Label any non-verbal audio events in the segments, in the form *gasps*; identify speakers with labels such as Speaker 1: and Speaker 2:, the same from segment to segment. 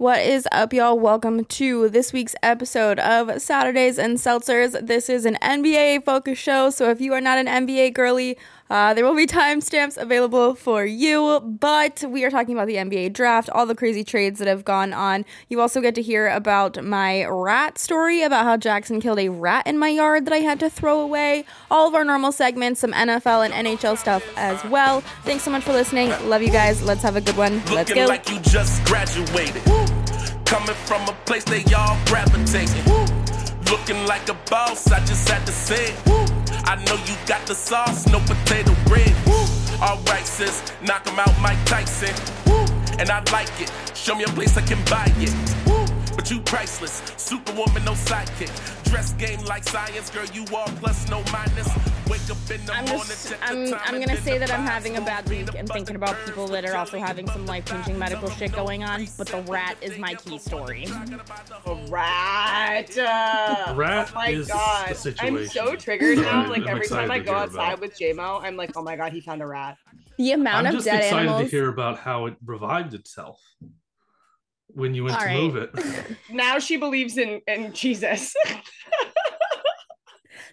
Speaker 1: What is up, y'all? Welcome to this week's episode of Saturdays and Seltzers. This is an NBA focused show, so if you are not an NBA girly, uh, there will be timestamps available for you. But we are talking about the NBA draft, all the crazy trades that have gone on. You also get to hear about my rat story, about how Jackson killed a rat in my yard that I had to throw away. All of our normal segments, some NFL and NHL stuff as well. Thanks so much for listening. Love you guys. Let's have a good one. Let's go.
Speaker 2: Coming from a place they all gravitating. Looking like a boss, I just had to say it. I know you got the sauce, no potato bread. Alright, sis, knock 'em out, Mike Tyson. And I like it. Show me a place I can buy it. But you priceless, superwoman, no sidekick. Dress game like science, girl, you all plus, no minus. Wake up in the
Speaker 1: I'm
Speaker 2: morning,
Speaker 1: just I'm I'm gonna say that I'm having a bad week and thinking about people that are also having some life changing medical shit going on, but the rat is my key story.
Speaker 3: A rat. Uh,
Speaker 4: Rat
Speaker 3: oh my
Speaker 4: is the
Speaker 3: god. I'm so triggered
Speaker 4: Sorry,
Speaker 3: now. Like
Speaker 4: I'm
Speaker 3: every time I go outside
Speaker 4: about
Speaker 3: with JMO, I'm like, oh my god, he found a rat.
Speaker 1: The amount of.
Speaker 4: I'm
Speaker 1: of
Speaker 4: just
Speaker 1: dead
Speaker 4: excited
Speaker 1: animals.
Speaker 4: to hear about how it revived itself when you went
Speaker 1: All
Speaker 4: to
Speaker 1: right.
Speaker 4: move it.
Speaker 3: Now she believes in in Jesus. *laughs*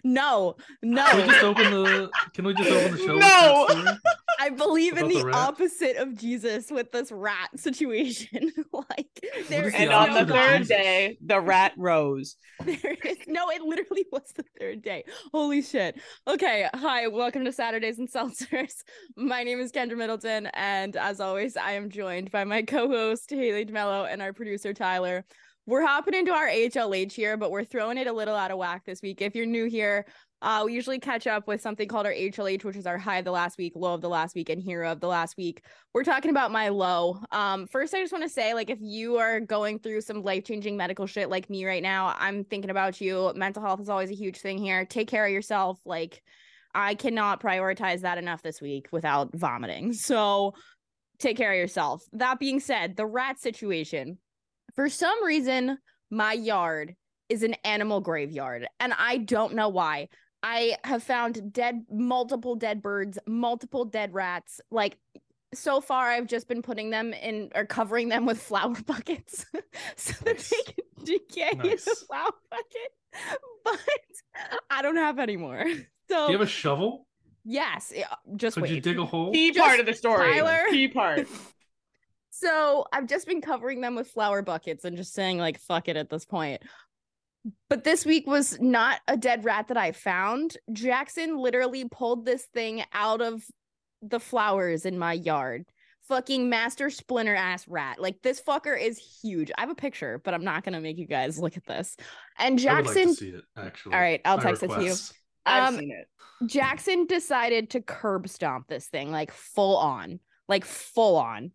Speaker 1: No,
Speaker 4: Can we
Speaker 1: no.
Speaker 4: just open the? Can we just open the show?
Speaker 3: No.
Speaker 1: I believe in the,
Speaker 4: the
Speaker 1: opposite of Jesus with this rat situation. *laughs* like there
Speaker 4: is
Speaker 1: is
Speaker 4: the
Speaker 3: and on the
Speaker 4: opposite of
Speaker 1: no
Speaker 3: third
Speaker 4: Jesus?
Speaker 3: day, the rat rose.
Speaker 1: There is no, it literally *laughs* was the third day. Holy shit. Okay, hi, welcome to Saturdays and Seltzers. *laughs* My name is Kendra Middleton, and as always, I am joined by my co-host Haley DeMello and our producer Tyler. We're hopping into our HLH here, but we're throwing it a little out of whack this week. If you're new here, uh, we usually catch up with something called our HLH, which is our high of the last week, low of the last week, and hero of the last week. We're talking about my low. Um, first, I just want to say, like, if you are going through some life changing medical shit like me right now, I'm thinking about you. Mental health is always a huge thing here. Take care of yourself. Like, I cannot prioritize that enough this week without vomiting. So, take care of yourself. That being said, the rat situation. For some reason, my yard is an animal graveyard, and I don't know why. I have found dead, multiple dead birds, multiple dead rats. Like, so far, I've just been putting them in or covering them with *laughs* flower buckets *laughs* so that
Speaker 4: Nice.
Speaker 1: they can decay in the flower bucket. *laughs* But I don't have any more. So,
Speaker 4: Do you have a shovel?
Speaker 1: yes, just
Speaker 4: Could
Speaker 1: wait.
Speaker 4: you dig a hole?
Speaker 3: Key
Speaker 1: Just
Speaker 3: part of the story.
Speaker 1: Tyler.
Speaker 3: Key part.
Speaker 1: So I've just been covering them with flower buckets and just saying like fuck it at this point. But this week was not a dead rat that I found. Jackson literally pulled this thing out of the flowers in my yard. Fucking master splinter ass rat. Like this fucker is huge. I have a picture, but I'm not gonna make you guys look at this. And
Speaker 4: I would like
Speaker 1: Jackson
Speaker 4: to see it. Actually,
Speaker 1: All right, I'll
Speaker 4: My
Speaker 1: text it to you.
Speaker 4: request.
Speaker 3: I've
Speaker 1: Um,
Speaker 3: seen it.
Speaker 1: Jackson decided to curb stomp this thing like full on. Like full on.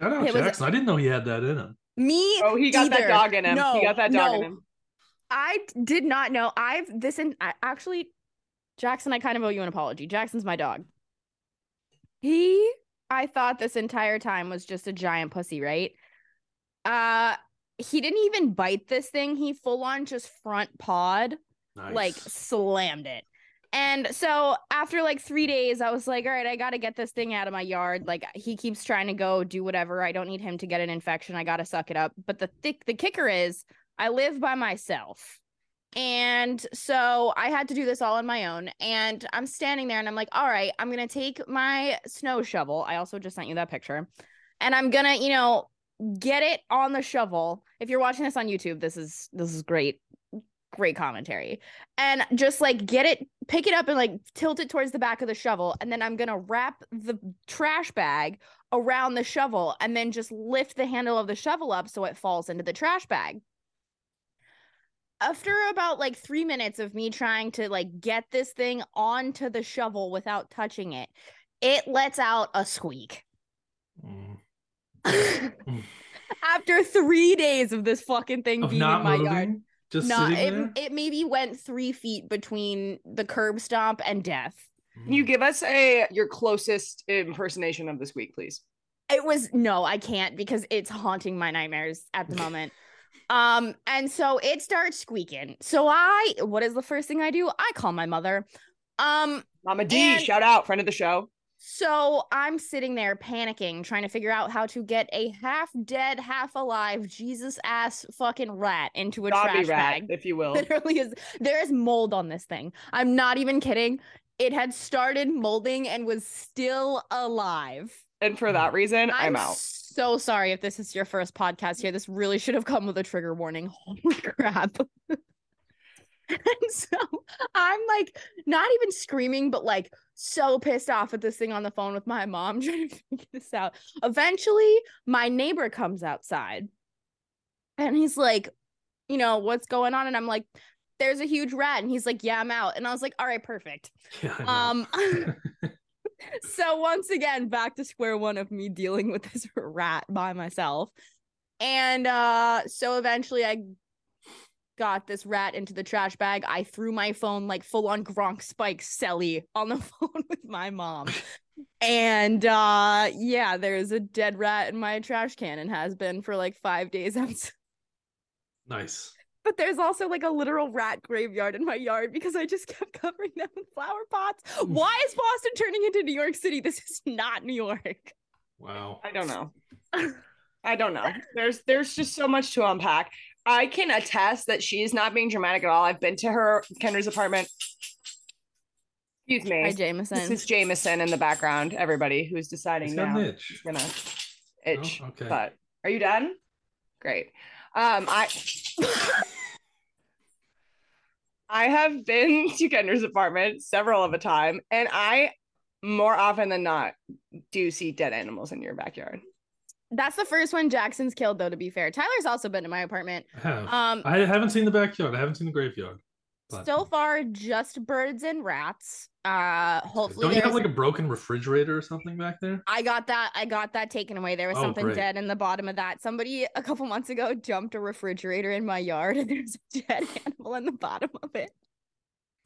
Speaker 4: Shout out
Speaker 1: it was-
Speaker 4: Jackson. I didn't know he had that in him.
Speaker 1: Me
Speaker 3: Oh, he got
Speaker 1: either.
Speaker 3: that dog in him.
Speaker 1: No,
Speaker 3: he got that dog in him.
Speaker 1: I d- did not know. I've this and I actually, Jackson. I kind of owe you an apology. Jackson's my dog. He, I thought this entire time was just a giant pussy, right? Uh, he didn't even bite this thing. He full on just front pawed,
Speaker 4: Nice.
Speaker 1: like slammed it. And so after like three days, I was like, all right, I got to get this thing out of my yard. Like he keeps trying to go do whatever. I don't need him to get an infection. I got to suck it up. But the thick, the kicker is I live by myself. And so I had to do this all on my own. And I'm standing there and I'm like, all right, I'm going to take my snow shovel. I also just sent you that picture. And I'm going to, you know, get it on the shovel. If you're watching this on YouTube, this is this is great great commentary. And just like get it pick it up and like tilt it towards the back of the shovel and then I'm going to wrap the trash bag around the shovel and then just lift the handle of the shovel up so it falls into the trash bag after about like three minutes of me trying to like get this thing onto the shovel without touching it, it lets out a squeak.
Speaker 4: Mm. *laughs*
Speaker 1: After three days of this fucking thing
Speaker 4: Of
Speaker 1: being in my
Speaker 4: moving,
Speaker 1: yard,
Speaker 4: just
Speaker 1: no,
Speaker 4: sitting
Speaker 1: it
Speaker 4: there.
Speaker 1: it maybe went three feet between the curb stomp and death.
Speaker 3: Can you give us a your closest impersonation of this week, please?
Speaker 1: It was no, I can't because it's haunting my nightmares at the moment. Um, and so it starts squeaking. So I, what is the first thing I do? I call my mother. Um,
Speaker 3: Mama D,
Speaker 1: And-
Speaker 3: shout out, friend of the show.
Speaker 1: So I'm sitting there panicking, trying to figure out how to get a half dead, half alive Jesus ass fucking rat into a
Speaker 3: Zombie
Speaker 1: trash
Speaker 3: rat,
Speaker 1: bag.
Speaker 3: if you *laughs* will.
Speaker 1: Literally is there is mold on this thing. I'm not even kidding. It had started molding and was still alive.
Speaker 3: And for that reason, I'm, out.
Speaker 1: so sorry if this is your first podcast here. This really should have come with a trigger warning. *laughs* Holy crap. *laughs* and so I'm like not even screaming, but like so pissed off at this thing on the phone with my mom *laughs* trying to figure this out. Eventually, my neighbor comes outside and he's like, you know, what's going on? And I'm like, there's a huge rat. And he's like, yeah, I'm out. And I was like, all right, perfect. *laughs*
Speaker 4: Yeah,
Speaker 1: Um, *laughs* so once again, back to square one of me dealing with this rat by myself. And uh so eventually I got this rat into the trash bag. I threw my phone like full on Gronk Spike Selly on the *laughs* phone with my mom. And uh yeah, there's a dead rat in my trash can and has been for like five days *laughs* outside.
Speaker 4: nice.
Speaker 1: But there's also like a literal rat graveyard in my yard because I just kept covering them with flower pots. Why is Boston turning into New York City? This is not New York.
Speaker 4: Wow.
Speaker 3: I don't know. *laughs* I don't know. There's there's just so much to unpack. I can attest that she is not being dramatic at all. I've been to her Kendra's apartment. Excuse me.
Speaker 1: Hi, Jameson.
Speaker 3: This is Jameson in the background. Everybody who's deciding
Speaker 4: He's
Speaker 3: now
Speaker 4: itch.
Speaker 3: gonna itch.
Speaker 4: Oh, okay.
Speaker 3: But are you done? Great. Um, I *laughs* I have been *laughs* to Kendra's apartment several of a time, and I more often than not do see dead animals in your backyard.
Speaker 1: That's the first one Jackson's killed, though. To be fair, Tyler's also been in my apartment.
Speaker 4: I have.
Speaker 1: Um,
Speaker 4: I haven't seen the backyard. I haven't seen the graveyard. But
Speaker 1: so far, just birds and rats. Uh, hopefully,
Speaker 4: don't you have like a broken refrigerator or something back there?
Speaker 1: I got that. I got that taken away. There was
Speaker 4: Oh,
Speaker 1: something
Speaker 4: great.
Speaker 1: dead in the bottom of that. Somebody a couple months ago dumped a refrigerator in my yard, and *laughs* there's a dead *laughs* animal in the bottom of it.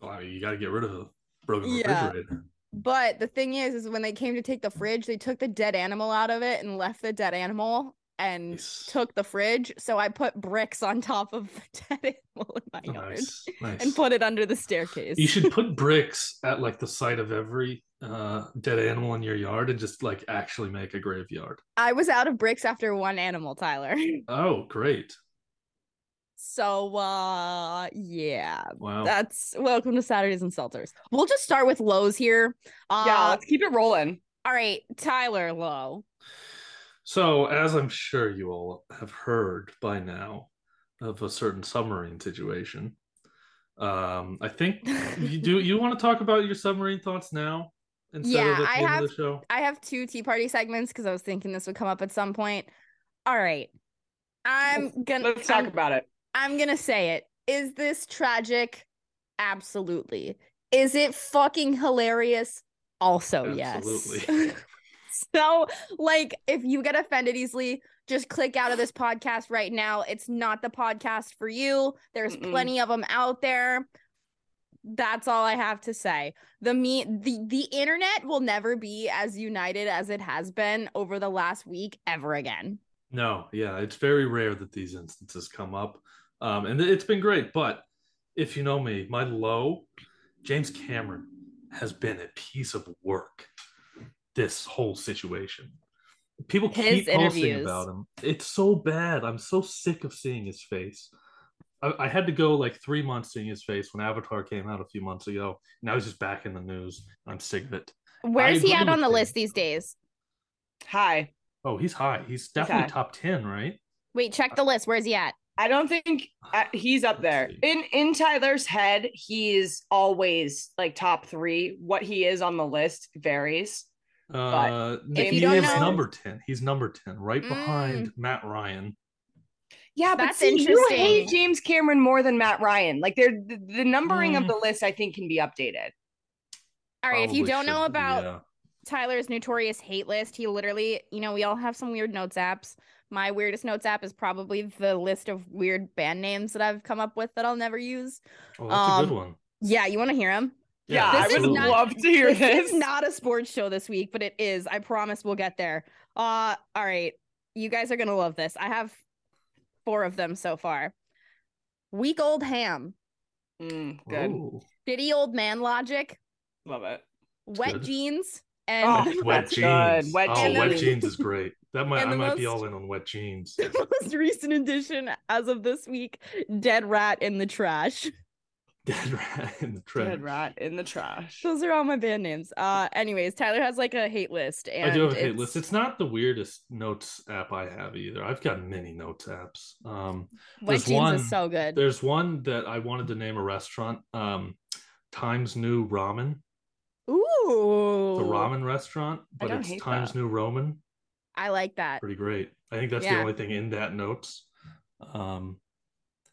Speaker 4: Well, I mean, you got to get rid of the broken
Speaker 1: Yeah.
Speaker 4: refrigerator.
Speaker 1: But the thing is, is when they came to take the fridge, they took the dead animal out of it and left the dead animal and
Speaker 4: Nice.
Speaker 1: took the fridge. So I put bricks on top of the *laughs* dead animal in my
Speaker 4: Oh,
Speaker 1: yard
Speaker 4: nice, nice.
Speaker 1: and put it under the staircase.
Speaker 4: You should put *laughs* bricks at like the site of every uh, dead animal in your yard and just like actually make a graveyard.
Speaker 1: I was out of bricks after one animal, Tyler.
Speaker 4: Oh, great!
Speaker 1: So uh yeah.
Speaker 4: Wow.
Speaker 1: That's welcome to Saturdays and Seltzers. We'll just start with lows here. Uh
Speaker 3: yeah, let's keep it rolling.
Speaker 1: all right, Tyler low.
Speaker 4: So, as I'm sure you all have heard by now of a certain submarine situation, um, I think *laughs* you do. You want to talk about your submarine thoughts now instead
Speaker 1: Yeah,
Speaker 4: of at the
Speaker 1: I
Speaker 4: end
Speaker 1: have-
Speaker 4: of the show?
Speaker 1: I have two tea party segments because I was thinking this would come up at some point. All right. I'm gonna
Speaker 3: Let's talk
Speaker 1: I'm-
Speaker 3: about it.
Speaker 1: I'm gonna say it. Is this tragic? Absolutely. Is it fucking hilarious? Also,
Speaker 4: Absolutely.
Speaker 1: yes. *laughs* so, like, if you get offended easily, just click out of this podcast right now. It's not the podcast for you. There's
Speaker 3: Mm-mm.
Speaker 1: plenty of them out there. That's all I have to say. The me the the internet will never be as united as it has been over the last week ever again.
Speaker 4: No, yeah, it's very rare that these instances come up, um, and it's been great. But if you know me, my low, James Cameron has been a piece of work. This whole situation, people
Speaker 1: His
Speaker 4: keep posting
Speaker 1: interviews.
Speaker 4: about him. It's so bad. I'm so sick of seeing his face. I, I had to go like three months seeing his face when Avatar came out a few months ago. Now he's just back in the news. I'm sick of it.
Speaker 1: Where's he at on the
Speaker 4: you.
Speaker 1: list these days?
Speaker 3: Hi.
Speaker 4: Oh, he's high. He's definitely
Speaker 3: high.
Speaker 4: top ten, right?
Speaker 1: Wait, check the list. Where's he at?
Speaker 3: I don't think uh, he's up there. In in Tyler's head, he's always like top three. What he is on the list varies.
Speaker 4: Uh,
Speaker 3: if
Speaker 4: he
Speaker 3: you don't
Speaker 4: is
Speaker 3: know-
Speaker 4: number ten. He's number ten, right
Speaker 1: Mm.
Speaker 4: behind Matt Ryan.
Speaker 3: Yeah, but
Speaker 1: That's
Speaker 3: see, you
Speaker 1: interesting.
Speaker 3: hate James Cameron more than Matt Ryan. Like they're the, the numbering
Speaker 4: Mm.
Speaker 3: of the list, I think, can be updated.
Speaker 1: All right, if you don't know about
Speaker 4: yeah.
Speaker 1: Tyler's notorious hate list, he literally, you know, we all have some weird notes apps. My weirdest notes app is probably the list of weird band names that I've come up with that I'll never use.
Speaker 4: oh, that's a
Speaker 1: um,
Speaker 4: good one.
Speaker 1: Yeah, you want to hear them?
Speaker 3: Yeah,
Speaker 1: This
Speaker 3: I would
Speaker 1: not-
Speaker 3: love to hear
Speaker 1: this
Speaker 3: this.
Speaker 1: is not a sports show this week, but it is. I promise we'll get there. Uh all right. You guys are gonna love this. I have four of them so far. Week old ham,
Speaker 3: Mm, good.
Speaker 4: Ooh.
Speaker 1: shitty old man logic,
Speaker 3: Love it.
Speaker 1: wet
Speaker 4: good.
Speaker 1: jeans, And
Speaker 3: Oh,
Speaker 4: Wet, wet jeans.
Speaker 3: Wet
Speaker 4: oh, wet
Speaker 1: jeans.
Speaker 4: jeans is great. That might I
Speaker 1: the
Speaker 4: might be all in on wet jeans. *laughs*
Speaker 1: the most recent addition as of this week, Dead Rat in the Trash. *laughs*
Speaker 4: Dead rat in the trash.
Speaker 3: Dead rat in the trash.
Speaker 1: Those are all my band names. Uh anyways, Tyler has like a hate list and
Speaker 4: I do have a hate
Speaker 1: it's-
Speaker 4: list. It's not the weirdest notes app I have either. I've got many notes apps. Um,
Speaker 1: Wet Jeans
Speaker 4: one-
Speaker 1: is so good.
Speaker 4: there's one that I wanted to name a restaurant. Um, Times New Ramen,
Speaker 1: Ooh.
Speaker 4: the ramen restaurant, but it's Times
Speaker 3: that.
Speaker 4: New Roman.
Speaker 1: I like that.
Speaker 4: Pretty great. I think that's
Speaker 1: Yeah.
Speaker 4: the only thing in that notes. Um,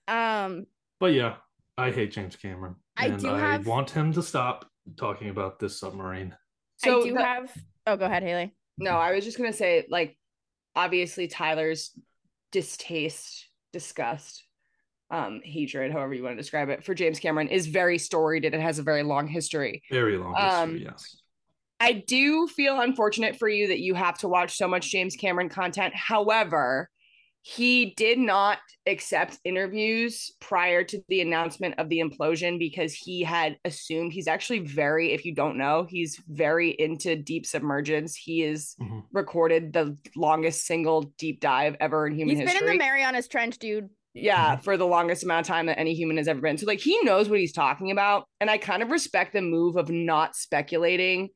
Speaker 1: Um
Speaker 4: but yeah, I hate James Cameron,
Speaker 1: I
Speaker 4: and
Speaker 1: do
Speaker 4: I
Speaker 1: have-
Speaker 4: want him to stop talking about this submarine.
Speaker 3: So
Speaker 1: I do
Speaker 3: the-
Speaker 1: have Oh, go ahead, Haley.
Speaker 3: No, I was just gonna say, like, obviously Tyler's distaste, disgust, um, hatred, however you want to describe it, for James Cameron is very storied and it has a very long history.
Speaker 4: Very long
Speaker 3: Um,
Speaker 4: history, yes.
Speaker 3: I do feel unfortunate for you that you have to watch so much James Cameron content. However, he did not accept interviews prior to the announcement of the implosion because he had assumed he's actually very, if you don't know, he's very into deep submergence. He is
Speaker 4: Mhm.
Speaker 3: recorded the longest single deep dive ever in human
Speaker 1: He's
Speaker 3: history.
Speaker 1: been in the Marianas Trench, dude.
Speaker 3: Yeah,
Speaker 4: Mhm.
Speaker 3: for the longest amount of time that any human has ever been. So like he knows what he's talking about, and I kind of respect the move of not speculating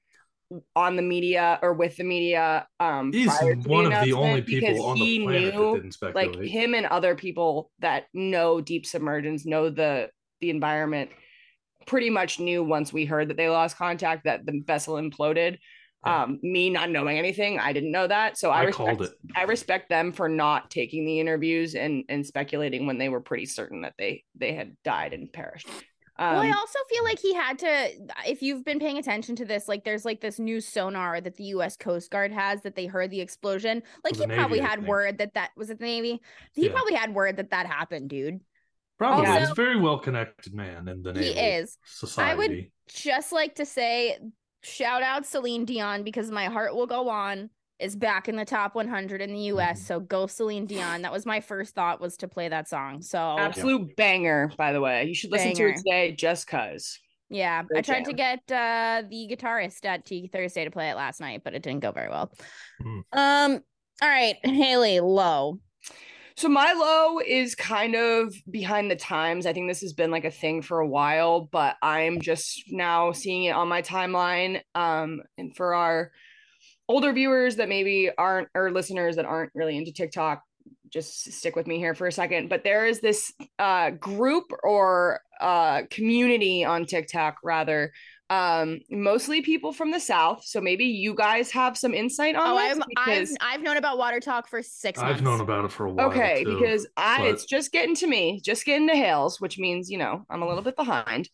Speaker 3: on the media or with the media. Um,
Speaker 4: He's one of the only people on
Speaker 3: he
Speaker 4: the planet that
Speaker 3: knew,
Speaker 4: didn't speculate.
Speaker 3: like him and other people that know deep submergence, know the the environment. Pretty much knew once we heard that they lost contact that the vessel imploded.
Speaker 4: Yeah.
Speaker 3: Um, me not knowing anything, I didn't know that. So I,
Speaker 4: I
Speaker 3: respect
Speaker 4: called it.
Speaker 3: I respect them for not taking the interviews and and speculating when they were pretty certain that they they had died and perished. Um,
Speaker 1: well, I also feel like he had to. If you've been paying attention to this, like there's like this new sonar that the U.S. Coast Guard has that they heard the explosion. Like he probably
Speaker 4: Navy, I
Speaker 1: had word that that was it the Navy. He
Speaker 4: Yeah.
Speaker 1: probably had word that that happened, dude.
Speaker 4: Probably.
Speaker 1: Also-
Speaker 4: He's a very well connected man in the
Speaker 1: Navy.
Speaker 4: He
Speaker 1: is.
Speaker 4: society.
Speaker 1: I would Just like to say, shout out Celine Dion because my heart will go on is back in the top 100 in the U.S.
Speaker 4: Mhm.
Speaker 1: So go Celine Dion. That was my first thought was to play that song. So
Speaker 3: absolute banger, by the way. You should listen to it today just cause.
Speaker 1: Yeah, I
Speaker 3: Great
Speaker 1: tried to get uh the guitarist at T Thursday to play it last night, but it didn't go very well.
Speaker 4: Hmm.
Speaker 1: Um, all right, Haley, low.
Speaker 3: So my low is kind of behind the times. I think this has been like a thing for a while, but I'm just now seeing it on my timeline. Um, and for our older viewers that maybe aren't or listeners that aren't really into TikTok, just stick with me here for a second. But there is this uh group or uh community on TikTok rather. Um, mostly people from the South. So maybe you guys have some insight on
Speaker 1: Oh,
Speaker 3: this
Speaker 1: I've I've
Speaker 3: because-
Speaker 1: I've known about WaterTok for six months.
Speaker 4: I've known about it for a while.
Speaker 3: Okay,
Speaker 4: too.
Speaker 3: because I
Speaker 4: but-
Speaker 3: it's just getting to me, just getting to Hales, which means you know I'm a little bit behind.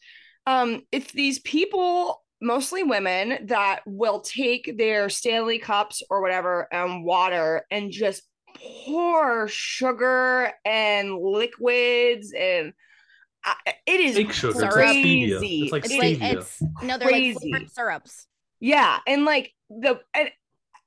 Speaker 3: Um, it's these people, mostly women, that will take their Stanley cups or whatever and water and just pour sugar and liquids and I, it is
Speaker 4: fake sugar. It's like
Speaker 3: crazy.
Speaker 4: stevia. It's like
Speaker 1: It's
Speaker 4: stevia.
Speaker 1: like it's no, they're like
Speaker 3: Crazy.
Speaker 1: flavored syrups.
Speaker 3: Yeah, and like the and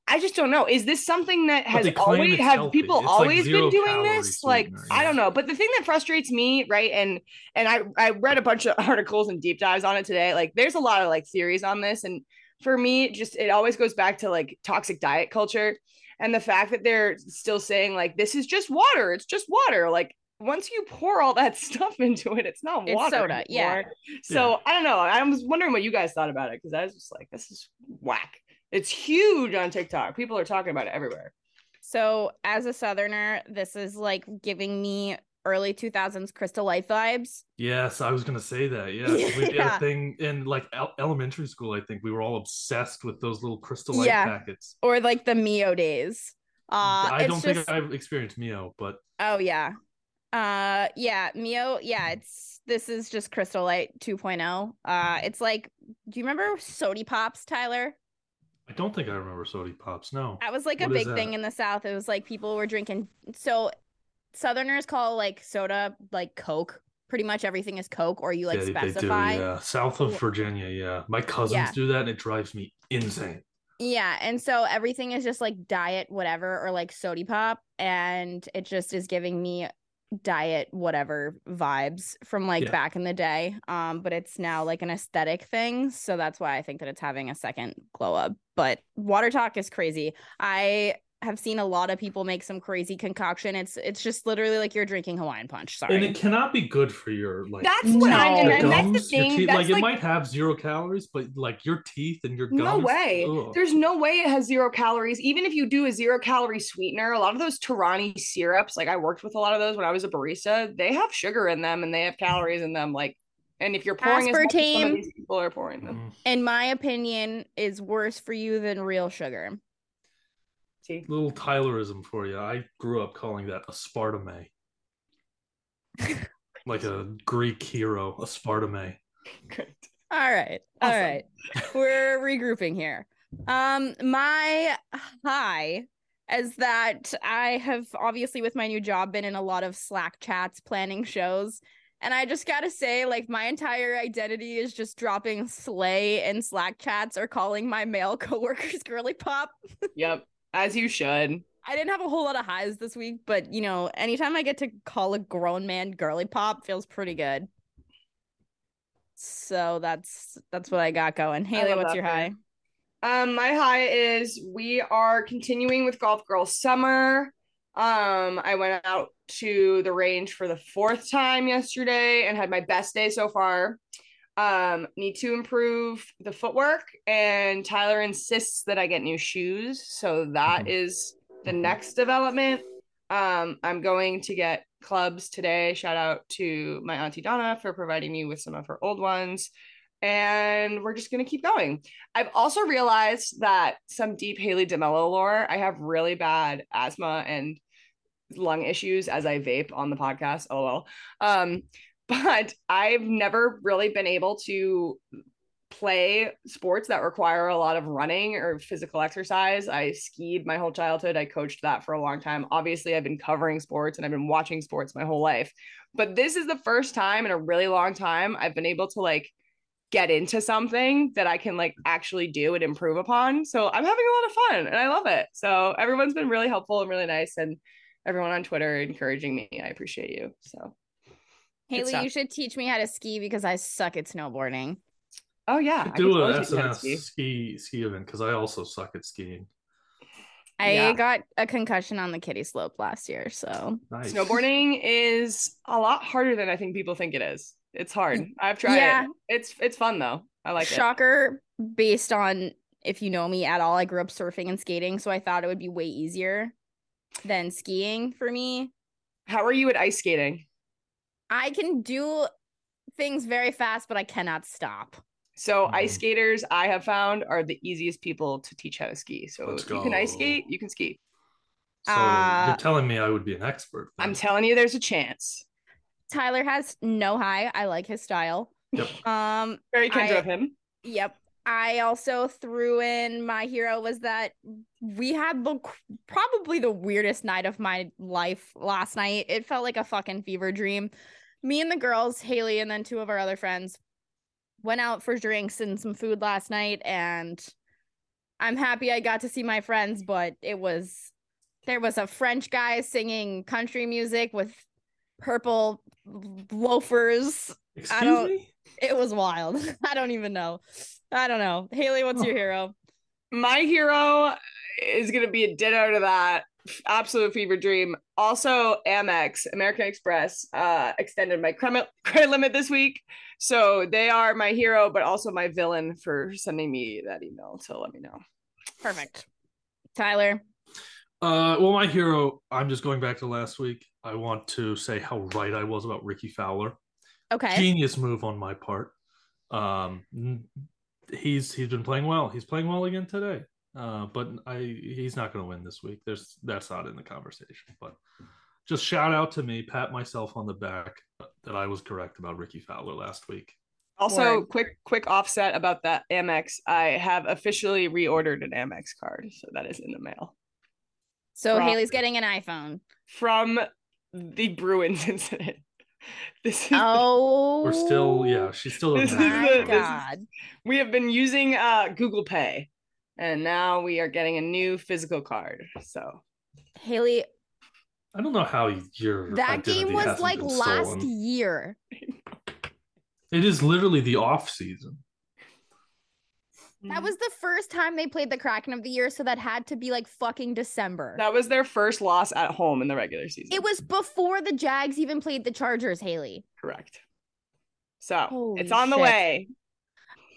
Speaker 3: I just don't know. Is this something that has always have
Speaker 4: healthy.
Speaker 3: people
Speaker 4: It's
Speaker 3: always
Speaker 4: zero
Speaker 3: been doing this? Like
Speaker 4: sweetener,
Speaker 3: I don't know. But the thing that frustrates me, right? And and I I read a bunch of *laughs* articles and deep dives on it today. Like there's a lot of like theories on this, and for me, just it always goes back to like toxic diet culture and the fact that they're still saying like this is just water. It's just water. Like once you pour all that *laughs* stuff into it, it's not water.
Speaker 1: It's
Speaker 3: water.
Speaker 1: soda, yeah.
Speaker 3: anymore. So I don't know. I was wondering what you guys thought about it because I was just like, this is whack. It's huge on TikTok. People are talking about it everywhere.
Speaker 1: So as a southerner, this is like giving me early 2000s Crystal Light vibes.
Speaker 4: Yes, I was gonna say that. Yeah, *laughs* we did a thing in like el- elementary school. I think we were all obsessed with those little crystal light
Speaker 1: Yeah.
Speaker 4: packets.
Speaker 1: Or like the Mio days. Uh
Speaker 4: I don't
Speaker 1: just
Speaker 4: think I've experienced Mio, but
Speaker 1: Oh yeah. Uh yeah, Mio, yeah, it's this is just Crystal Light 2.0. Uh it's like do you remember Sody Pops, Tyler?
Speaker 4: I don't think I remember Sody Pops. No.
Speaker 1: That was like a
Speaker 4: What
Speaker 1: big thing in the South. It was like people were drinking so Southerners call like soda like Coke. Pretty much everything is Coke or you like
Speaker 4: yeah, they- they do.
Speaker 1: specify.
Speaker 4: Yeah, south of Virginia. Yeah, my cousins
Speaker 1: Yeah.
Speaker 4: do that, and it drives me insane.
Speaker 1: Yeah, and so everything is just like diet whatever or like sody pop and it just is giving me diet whatever vibes from like
Speaker 4: Yeah.
Speaker 1: back in the day um but it's now like an aesthetic thing so that's why i think that it's having a second glow up but WaterTok is crazy i have seen a lot of people make some crazy concoction it's it's just literally like you're drinking hawaiian punch sorry
Speaker 4: And it cannot be good for your like
Speaker 3: That's what
Speaker 1: No.
Speaker 3: I'm,
Speaker 4: your
Speaker 3: and that's the
Speaker 4: gums,
Speaker 3: thing.
Speaker 4: teeth.
Speaker 3: That's
Speaker 4: like,
Speaker 3: like,
Speaker 4: it might have zero calories, but like your teeth and your gums.
Speaker 3: no way.
Speaker 4: ugh.
Speaker 3: There's no way it has zero calories. Even if you do a zero calorie sweetener, a lot of those Torani syrups, like I worked with a lot of those when I was a barista, they have sugar in them and they have calories in them. Like, and if you're pouring as much as some of these people are pouring them,
Speaker 4: Mm.
Speaker 1: in my opinion is worse for you than real sugar
Speaker 3: see,
Speaker 4: Little Tylerism for you. I grew up calling that aspartame. *laughs* like a Greek hero, aspartame.
Speaker 3: great.
Speaker 1: All right. all
Speaker 3: Awesome.
Speaker 1: right. We're regrouping here. Um my high is that I have obviously with my new job been in a lot of Slack chats planning shows. And I just gotta say, like, my entire identity is just dropping slay in Slack chats or calling my male *laughs* coworkers girly pop.
Speaker 3: Yep, as you should.
Speaker 1: I didn't have a whole lot of highs this week, but you know, anytime I get to call a grown man girly pop feels pretty good. So that's that's what I got going. Haley, what's your high?
Speaker 3: Um, my high is we are continuing with Golf Girl Summer. Um, I went out to the range for the fourth time yesterday and had my best day so far. Um, need to improve the footwork, and Tyler insists that I get new shoes, so that
Speaker 4: Mhm.
Speaker 3: is the
Speaker 4: Mhm.
Speaker 3: next development. Um, I'm going to get clubs today. Shout out to my auntie Donna for providing me with some of her old ones. And we're just gonna keep going. I've also realized that some deep Haley DeMello lore. I have really bad asthma and lung issues as I vape on the podcast. oh well Um, *laughs* but I've never really been able to play sports that require a lot of running or physical exercise. I skied my whole childhood. I coached that for a long time. Obviously, I've been covering sports and I've been watching sports my whole life. But this is the first time in a really long time I've been able to like get into something that I can like actually do and improve upon. So I'm having a lot of fun and I love it. So everyone's been really helpful and really nice and everyone on Twitter encouraging me. I appreciate you. So
Speaker 1: Haley, you should teach me how to ski because I suck at snowboarding.
Speaker 3: oh yeah, I
Speaker 4: do
Speaker 3: totally
Speaker 4: a
Speaker 3: teach you how to
Speaker 4: SNS
Speaker 3: ski.
Speaker 4: ski ski event because I also suck at skiing.
Speaker 1: I
Speaker 3: Yeah.
Speaker 1: got a concussion on the kitty slope last year, so
Speaker 4: Nice.
Speaker 3: Snowboarding is a lot harder than I think people think it is. It's hard. I've tried
Speaker 1: Yeah.
Speaker 3: it. It's it's fun though. I like it.
Speaker 1: shocker based on if you know me at all. I grew up surfing and skating, so I thought it would be way easier than skiing for me.
Speaker 3: How are you at ice skating?
Speaker 1: I can do things very fast, but I cannot stop.
Speaker 3: So
Speaker 4: Mhm.
Speaker 3: ice skaters I have found are the easiest people to teach how to ski. So
Speaker 4: Let's
Speaker 3: if you can ice skate, you can ski.
Speaker 4: So
Speaker 1: Uh,
Speaker 4: you're telling me I would be an expert.
Speaker 3: I'm telling you, there's a chance.
Speaker 1: Tyler has no high. I like his style.
Speaker 4: Yep. *laughs*
Speaker 1: Um,
Speaker 3: Very Kendra
Speaker 1: I-
Speaker 3: of him.
Speaker 1: Yep. I also threw in my hero was that we had the probably the weirdest night of my life last night. It felt like a fucking fever dream. Me and the girls, Haley and then two of our other friends, went out for drinks and some food last night and I'm happy I got to see my friends, but it was there was a French guy singing country music with purple loafers
Speaker 4: Excuse
Speaker 1: don't-
Speaker 4: me.
Speaker 1: it was wild. *laughs* I don't even know. I don't know. Haley, what's your
Speaker 4: Oh.
Speaker 1: hero?
Speaker 3: My hero is gonna be a ditto to that. Absolute fever dream. Also, Amex, American Express, uh, extended my credit *laughs* credit limit this week. So they are my hero, but also my villain for sending me that email to let me know.
Speaker 1: Perfect. Tyler.
Speaker 4: Uh, well, my hero. I'm just going back to last week. I want to say how right I was about Rickie Fowler.
Speaker 1: Okay.
Speaker 4: Genius move on my part. Um, he's he's been playing well. He's playing well again today. Uh, but I he's not going to win this week. There's that's not in the conversation. But just shout out to me, pat myself on the back that I was correct about Rickie Fowler last week.
Speaker 3: Also,
Speaker 1: Word.
Speaker 3: quick quick offset about that Amex. I have officially reordered an Amex card, so that is in the mail
Speaker 1: So
Speaker 3: Rock.
Speaker 1: Haley's getting an iPhone.
Speaker 3: from the Bruins incident. *laughs* This is
Speaker 1: Oh,
Speaker 4: We're still yeah. She's still
Speaker 3: This is
Speaker 1: my
Speaker 3: the- this is-
Speaker 1: God.
Speaker 3: we have been using uh Google Pay, and now we are getting a new physical card. So
Speaker 1: Haley,
Speaker 4: I don't know how your
Speaker 1: That game was like last
Speaker 4: stolen.
Speaker 1: year.
Speaker 4: It is literally the off season.
Speaker 1: That was the first time they played the Kraken of the year, so that had to be like fucking December.
Speaker 3: that was their first loss at home in the regular season.
Speaker 1: it was before the Jags even played the Chargers, Haley.
Speaker 3: correct. So
Speaker 1: Holy
Speaker 3: it's on the way.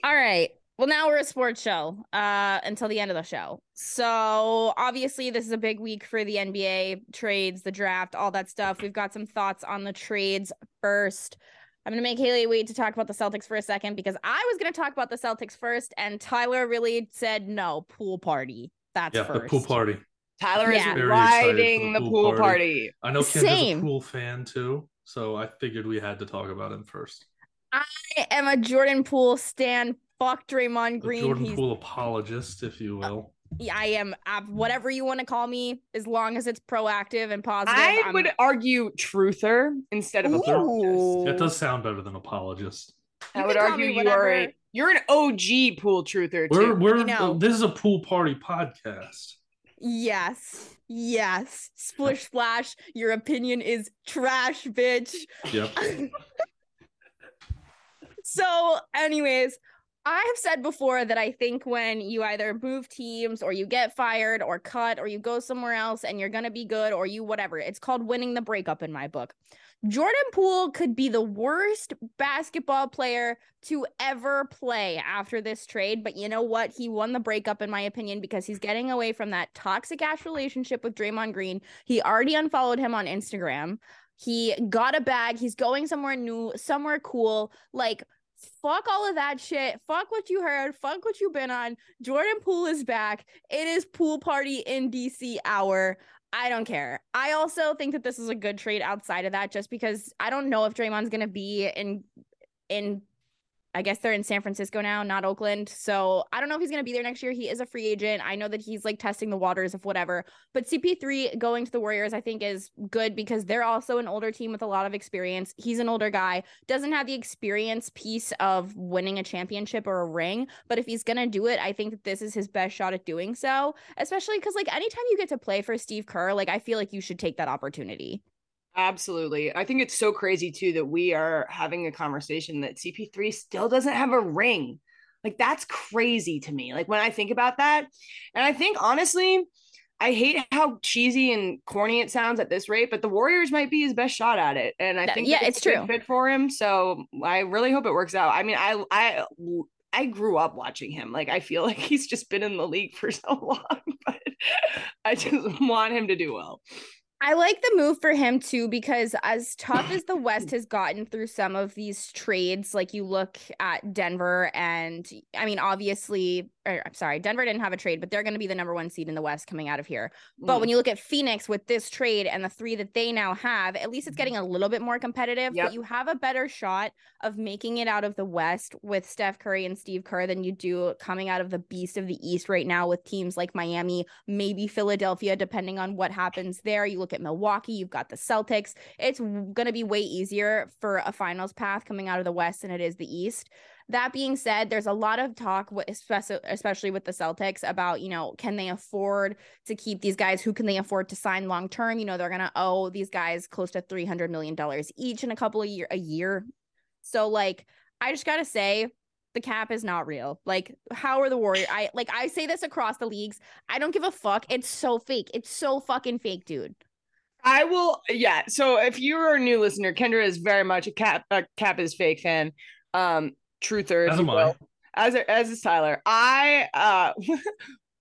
Speaker 1: All right. Well, now we're a sports show uh, until the end of the show. So, obviously, this is a big week for the NBA trades, the draft, all that stuff. We've got some thoughts on the trades first. I'm going to make Haley wait to talk about the Celtics for a second because I was going to talk about the Celtics first, and Tyler really said no, pool party. That's
Speaker 4: Yeah,
Speaker 1: first.
Speaker 4: the pool party.
Speaker 3: Tyler
Speaker 1: Yeah.
Speaker 3: is riding
Speaker 4: for
Speaker 3: the
Speaker 4: the
Speaker 3: pool
Speaker 4: pool
Speaker 3: party.
Speaker 4: party. I know Kendra's
Speaker 1: Same.
Speaker 4: a pool fan too, so I figured we had to talk about him first.
Speaker 1: I am a Jordan Poole stan. Fuck Draymond
Speaker 4: The
Speaker 1: Green.
Speaker 4: Jordan
Speaker 1: He's
Speaker 4: Poole apologist, if you will.
Speaker 1: I am uh, whatever you want to call me, as long as it's proactive and positive.
Speaker 3: I
Speaker 1: I'm-
Speaker 3: would argue truther instead of apologist.
Speaker 1: Ooh.
Speaker 4: That does sound better than apologist.
Speaker 3: I would argue you are a you're an OG pool truther
Speaker 4: We're
Speaker 3: too.
Speaker 4: we're
Speaker 1: know.
Speaker 4: this is a pool party podcast.
Speaker 1: Yes. Yes. Splish splash. Your opinion is trash, bitch.
Speaker 4: Yep. *laughs*
Speaker 1: so, anyways, I have said before that I think when you either move teams or you get fired or cut or you go somewhere else and you're going to be good or you whatever, it's called winning the breakup in my book. Jordan Poole could be the worst basketball player to ever play after this trade, but you know what? He won the breakup in my opinion because he's getting away from that toxic ass relationship with Draymond Green. He already unfollowed him on Instagram. He got a bag. He's going somewhere new, somewhere cool. Like fuck all of that shit. Fuck what you heard. Fuck what you've been on. Jordan Poole is back. It is pool party in DC hour. I don't care. I also think that this is a good trade outside of that, just because I don't know if Draymond's gonna be in in I guess they're in San Francisco now, not Oakland. So I don't know if he's going to be there next year. He is a free agent. I know that he's like testing the waters of whatever. But CP3 going to the Warriors, I think, is good because they're also an older team with a lot of experience. He's an older guy, doesn't have the experience piece of winning a championship or a ring. But if he's going to do it, I think that this is his best shot at doing so, especially because, like, anytime you get to play for Steve Kerr, like, I feel like you should take that opportunity.
Speaker 3: Absolutely. I think it's so crazy too that we are having a conversation that CP3 still doesn't have a ring. Like that's crazy to me. Like when I think about that, and I think honestly, I hate how cheesy and corny it sounds at this rate, but the Warriors might be his best shot at it, and I think
Speaker 1: yeah, it's true.
Speaker 3: fit for him. So I really hope it works out. I mean, I I I grew up watching him. Like I feel *laughs* like he's just been in the league for so *laughs* long, but I just want him to do well.
Speaker 1: I like the move for him too because as tough as the West has gotten through some of these trades, like you look at Denver and I mean obviously or, I'm sorry, Denver didn't have a trade, but they're going to be the number 1 seed in the West coming out of here. But
Speaker 3: Mm.
Speaker 1: when you look at Phoenix with this trade and the 3 that they now have, at least it's getting a little bit more competitive,
Speaker 3: Yep.
Speaker 1: but you have a better shot of making it out of the West with Steph Curry and Steve Kerr than you do coming out of the beast of the East right now with teams like Miami, maybe Philadelphia, depending on what happens there. You look at Milwaukee, you've got the Celtics. It's going to be way easier for a finals path coming out of the West than it is the East. That being said, there's a lot of talk, especially with the Celtics, about you know can they afford to keep these guys? Who can they afford to sign long term? You know they're gonna owe these guys close to three hundred million dollars each in a couple of year a year. So like, I just gotta say, the cap is not real. Like, how are the Warriors? I like I say this across the leagues. I don't give a fuck. It's so fake. It's so fucking fake, dude.
Speaker 3: I will, yeah. So if you're a new listener, Kendra is very much a cap a cap is fake fan. Um, truther,
Speaker 4: As am I.
Speaker 3: As as is Tyler. I uh *laughs*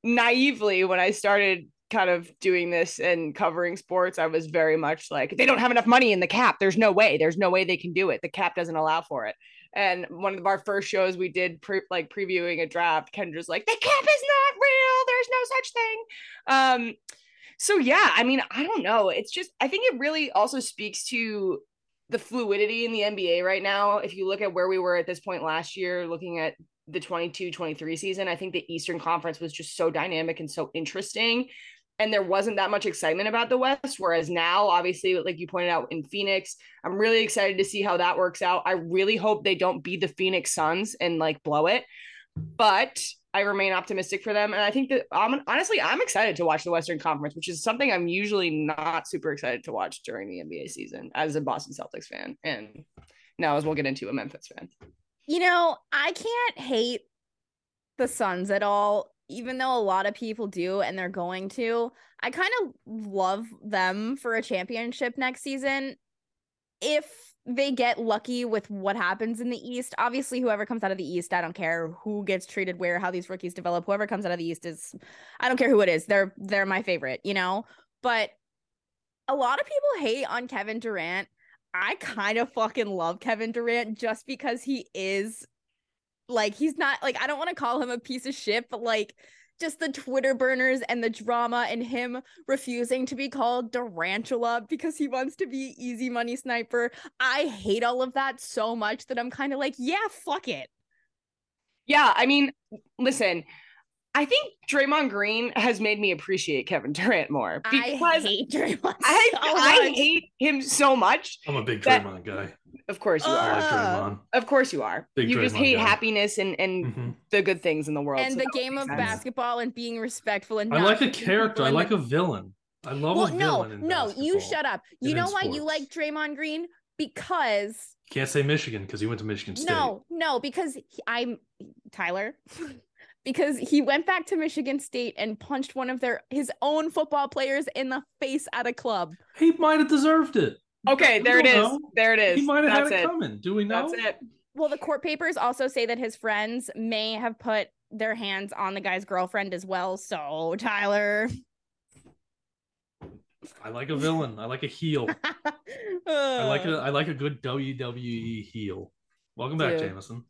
Speaker 3: naively when I started kind of doing this and covering sports, I was very much like they don't have enough money in the cap. There's no way. There's no way they can do it. The cap doesn't allow for it. And one of our first shows we did pre- like previewing a draft, Kendra's like, the cap is not real. There's no such thing. Um, so yeah, I mean, I don't know. It's just I think it really also speaks to the fluidity in the NBA right now. If you look at where we were at this point last year, looking at the 22-23 season, I think the Eastern Conference was just so dynamic and so interesting. And there wasn't that much excitement about the West. Whereas now, obviously, like you pointed out in Phoenix, I'm really excited to see how that works out. I really hope they don't be the Phoenix Suns and like blow it. But I remain optimistic for them, and I think that um, honestly, I'm excited to watch the Western Conference, which is something I'm usually not super excited to watch during the NBA season as a Boston Celtics fan, and now as we'll get into a Memphis fan.
Speaker 1: You know, I can't hate the Suns at all, even though a lot of people do and they're going to. I kind of love them for a championship next season. If they get lucky with what happens in the East. Obviously, whoever comes out of the East, I don't care who gets treated where, how these rookies develop. Whoever comes out of the East is, I don't care who it is. They're they're my favorite, you know. But a lot of people hate on Kevin Durant. I kind of fucking love Kevin Durant just because he is like he's not like I don't want to call him a piece of shit, but like just the Twitter burners and the drama and him refusing to be called Durantula because he wants to be easy money sniper. I hate all of that so much that I'm kind of like, yeah, fuck it.
Speaker 3: Yeah, I mean, listen, I think Draymond Green has made me appreciate Kevin Durant more
Speaker 1: because I hate Draymond.
Speaker 3: I, so I hate him so much.
Speaker 4: I'm a big Draymond guy.
Speaker 3: Of course you uh,
Speaker 4: are.
Speaker 3: of course you are. Big you Draymond just hate guy. happiness and and mm-hmm. the good things in the world.
Speaker 1: And so the game of sense. basketball and being respectful and I
Speaker 4: like a character. I like a villain. I love well, a villain.
Speaker 1: No, no, you shut up. You know why sports. you like Draymond Green? Because
Speaker 4: can't say Michigan because he went to Michigan State.
Speaker 1: No, no, because he, I'm Tyler. *laughs* because he went back to Michigan State and punched one of their his own football players in the face at a club.
Speaker 4: He might have deserved it.
Speaker 3: Okay, there it is. Know. There it is.
Speaker 4: He might have That's had it, it coming. Do we know?
Speaker 3: That's it.
Speaker 1: Well, the court papers also say that his friends may have put their hands on the guy's girlfriend as well. So, Tyler.
Speaker 4: I like a villain. I like a heel. *laughs* I like a I like a good WWE heel. Welcome back, Dude. Jameson.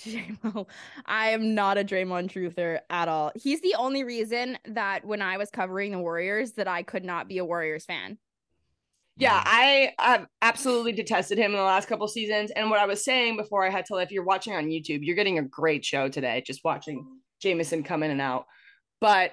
Speaker 1: JMO. I am not a Draymond truther at all. He's the only reason that when I was covering the Warriors that I could not be a Warriors fan.
Speaker 3: Yeah, I have absolutely detested him in the last couple seasons. And what I was saying before I had to, if you're watching on YouTube, you're getting a great show today, just watching Jameson come in and out. But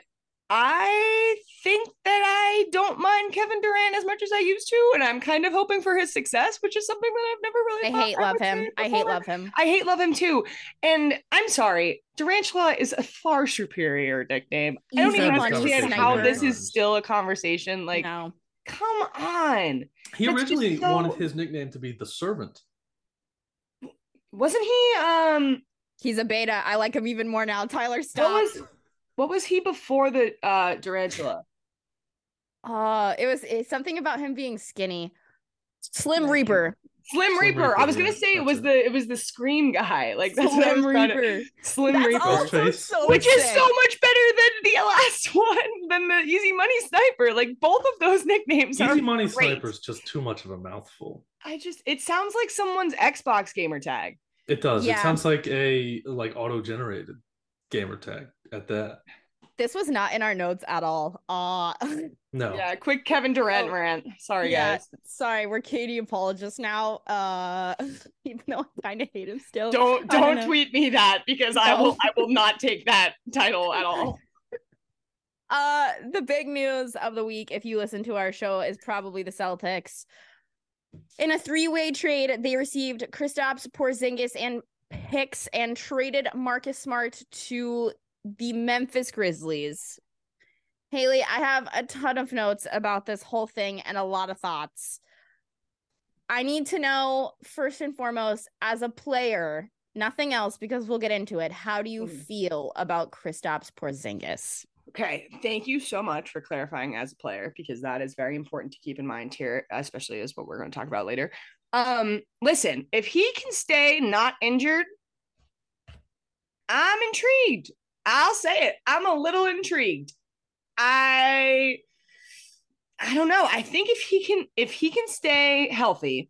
Speaker 3: I think that I don't mind Kevin Durant as much as I used to, and I'm kind of hoping for his success, which is something that I've never really.
Speaker 1: I hate love him. I hate love him.
Speaker 3: I hate love him too. And I'm sorry, Durantula is a far superior nickname. Easy I don't even understand how this is still a conversation. Like, no. Come on.
Speaker 4: He That's originally so... wanted his nickname to be the Servant.
Speaker 3: Wasn't he? Um,
Speaker 1: he's a beta. I like him even more now. Tyler, stop.
Speaker 3: What was, what was he before the uh Durantula?
Speaker 1: Uh, it was it's something about him being skinny. Slim Reaper.
Speaker 3: Slim, Slim Reaper. Reaper. I was gonna say it was it. the it was the Scream guy. Like that's Slim what I was Reaper. To... Slim that's
Speaker 1: Reaper, so
Speaker 3: which is so much better than the *laughs* last one than the Easy Money Sniper. Like both of those *laughs* nicknames.
Speaker 4: Easy
Speaker 3: Money
Speaker 4: great. Sniper is just too much of a mouthful.
Speaker 3: I just it sounds like someone's Xbox gamer tag.
Speaker 4: It does. Yeah. It sounds like a like auto generated gamer tag at that.
Speaker 1: This was not in our notes at all. Uh *laughs*
Speaker 4: no.
Speaker 3: Yeah, quick Kevin Durant oh, rant. Sorry yeah, guys.
Speaker 1: Sorry, we're Katie apologists now. Uh *laughs* even though I kind of hate him still.
Speaker 3: Don't don't, don't tweet me that because no. I will I will not take that title at all. *laughs*
Speaker 1: Uh the big news of the week if you listen to our show is probably the Celtics. In a three-way trade, they received Kristaps Porzingis and picks and traded Marcus Smart to the Memphis Grizzlies. Haley, I have a ton of notes about this whole thing and a lot of thoughts. I need to know first and foremost, as a player, nothing else because we'll get into it. How do you mm. feel about Kristaps Porzingis?
Speaker 3: Okay, thank you so much for clarifying as a player because that is very important to keep in mind here, especially as what we're going to talk about later. Um, listen, if he can stay not injured, I'm intrigued. I'll say it. I'm a little intrigued. I I don't know. I think if he can if he can stay healthy,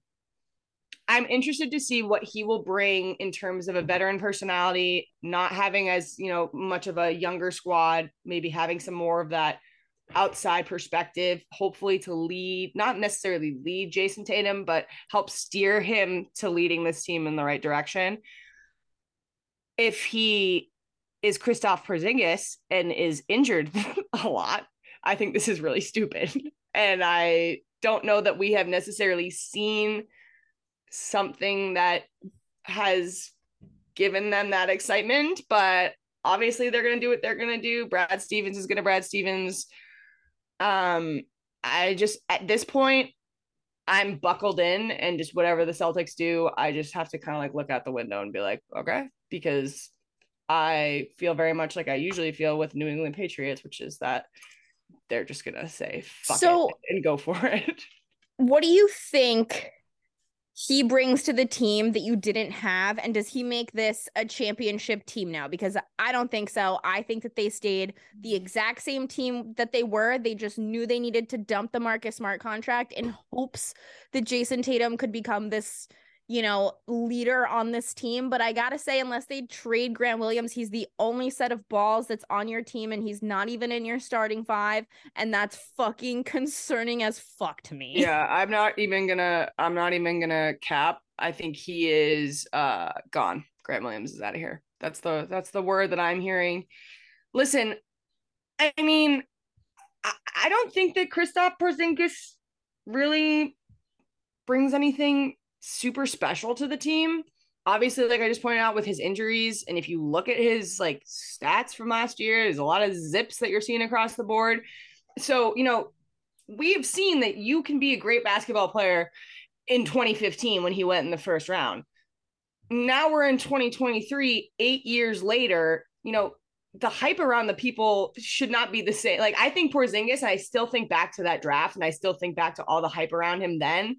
Speaker 3: I'm interested to see what he will bring in terms of a veteran personality, not having as, you know, much of a younger squad, maybe having some more of that outside perspective, hopefully to lead, not necessarily lead Jayson Tatum, but help steer him to leading this team in the right direction. If he is Kristaps Porzingis and is injured *laughs* a lot, I think this is really *laughs* stupid. And I don't know that we have necessarily seen something that has given them that excitement, but obviously they're gonna do what they're gonna do. Brad Stevens is gonna Brad Stevens. Um, I just at this point, I'm buckled in and just whatever the Celtics do, I just have to kind of like look out the window and be like, okay, because I feel very much like I usually feel with New England Patriots, which is that they're just gonna say fuck
Speaker 1: So-
Speaker 3: it and go for it. *laughs*
Speaker 1: What do you think he brings to the team that you didn't have? And does he make this a championship team now? Because I don't think so. I think that they stayed the exact same team that they were. They just knew they needed to dump the Marcus Smart contract in hopes that Jayson Tatum could become this, you know, leader on this team. But I gotta say, unless they trade Grant Williams, he's the only set of balls that's on your team, and he's not even in your starting five. And that's fucking concerning as fuck to me.
Speaker 3: yeah, *laughs* I'm not even gonna I'm not even gonna cap. I think he is uh gone. Grant Williams is out of here. That's the that's the word that I'm hearing. Listen, I mean, I, I don't think that Kristaps Porzingis really brings anything super special to the team. Obviously, like I just pointed out with his injuries, and if you look at his like stats from last year, there's a lot of zips that you're seeing across the board. So, you know, we've seen that you can be a great basketball player in 2015 when he went in the first round. Now we're in 2023, eight years later, you know, the hype around the people should not be the same. Like I think Porzingis, and I still think back to that draft, and I still think back to all the hype around him then.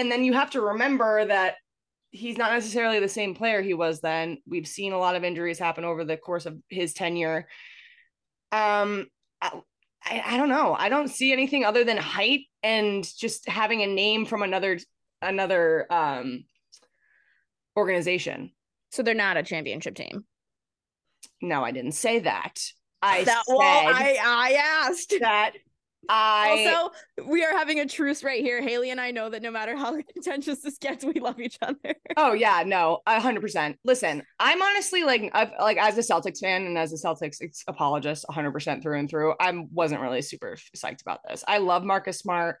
Speaker 3: And then you have to remember that he's not necessarily the same player he was then. We've seen a lot of injuries happen over the course of his tenure. Um, I, I, don't know. I don't see anything other than height and just having a name from another another um organization.
Speaker 1: So they're not a championship team.
Speaker 3: No, I didn't say that. I
Speaker 1: that,
Speaker 3: said
Speaker 1: well, I I asked.
Speaker 3: that I
Speaker 1: Also, we are having a truce right here. Haley and I know that no matter how *laughs* contentious this gets, we love each other.
Speaker 3: Oh yeah, no, a hundred percent. Listen, I'm honestly like, I've, like as a Celtics fan and as a Celtics apologist, hundred percent through and through. I wasn't really super psyched about this. I love Marcus Smart.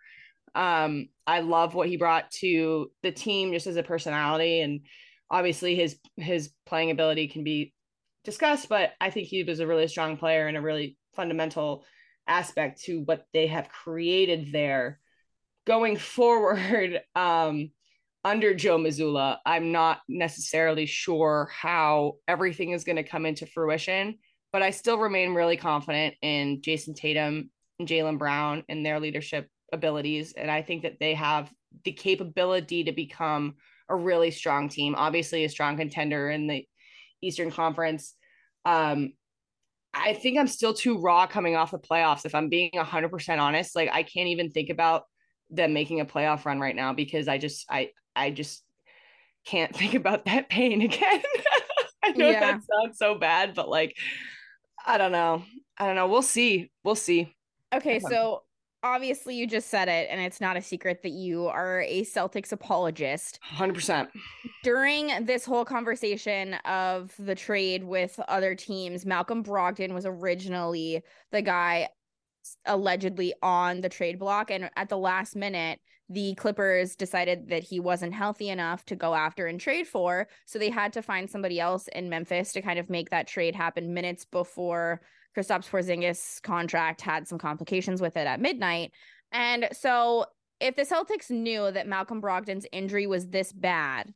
Speaker 3: Um, I love what he brought to the team just as a personality, and obviously his his playing ability can be discussed. But I think he was a really strong player and a really fundamental aspect to what they have created there going forward. *laughs* Um, under Joe Mazzulla, I'm not necessarily sure how everything is going to come into fruition, but I still remain really confident in Jayson Tatum and Jaylen Brown and their leadership abilities. And I think that they have the capability to become a really strong team, obviously, a strong contender in the Eastern Conference. Um, I think I'm still too raw coming off the playoffs. If I'm being 100% honest, like I can't even think about them making a playoff run right now because I just, I, I just can't *laughs* think about that pain again. *laughs* I know
Speaker 1: Yeah.
Speaker 3: that sounds so bad, but like, I don't know. I don't know. We'll see. We'll see.
Speaker 1: Okay,
Speaker 3: Okay.
Speaker 1: so obviously you just said it, and it's not a secret that you are a Celtics apologist.
Speaker 3: 100%.
Speaker 1: During this whole conversation of the trade with other teams, Malcolm Brogdon was originally the guy allegedly on the trade block, and at the last minute, the Clippers decided that he wasn't healthy enough to go after and trade for. So they had to find somebody else in Memphis to kind of make that trade happen minutes before Kristaps Porzingis' contract had some complications with it at midnight. And so if the Celtics knew that Malcolm Brogdon's injury was this bad,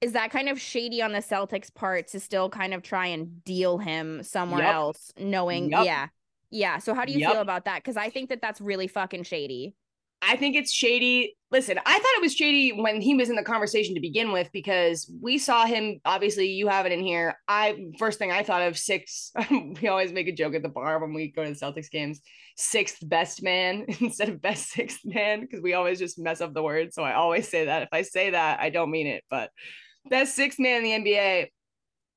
Speaker 1: is that kind of shady on the Celtics' part to still kind of try and deal him somewhere
Speaker 3: Yup.
Speaker 1: else, knowing,
Speaker 3: Yup.
Speaker 1: yeah. Yeah. So how do you
Speaker 3: Yup.
Speaker 1: feel about that? Because I think that that's really fucking shady.
Speaker 3: I think it's shady. Listen, I thought it was shady when he was in the conversation to begin with because we saw him. Obviously, you have it in here. I first thing I thought of six. *laughs* we always make a joke at the bar when we go to the Celtics games. Sixth best man *laughs* instead of best sixth man because we always just mess up the word. So I always say that. If I say that, I don't mean it. But best sixth man in the NBA.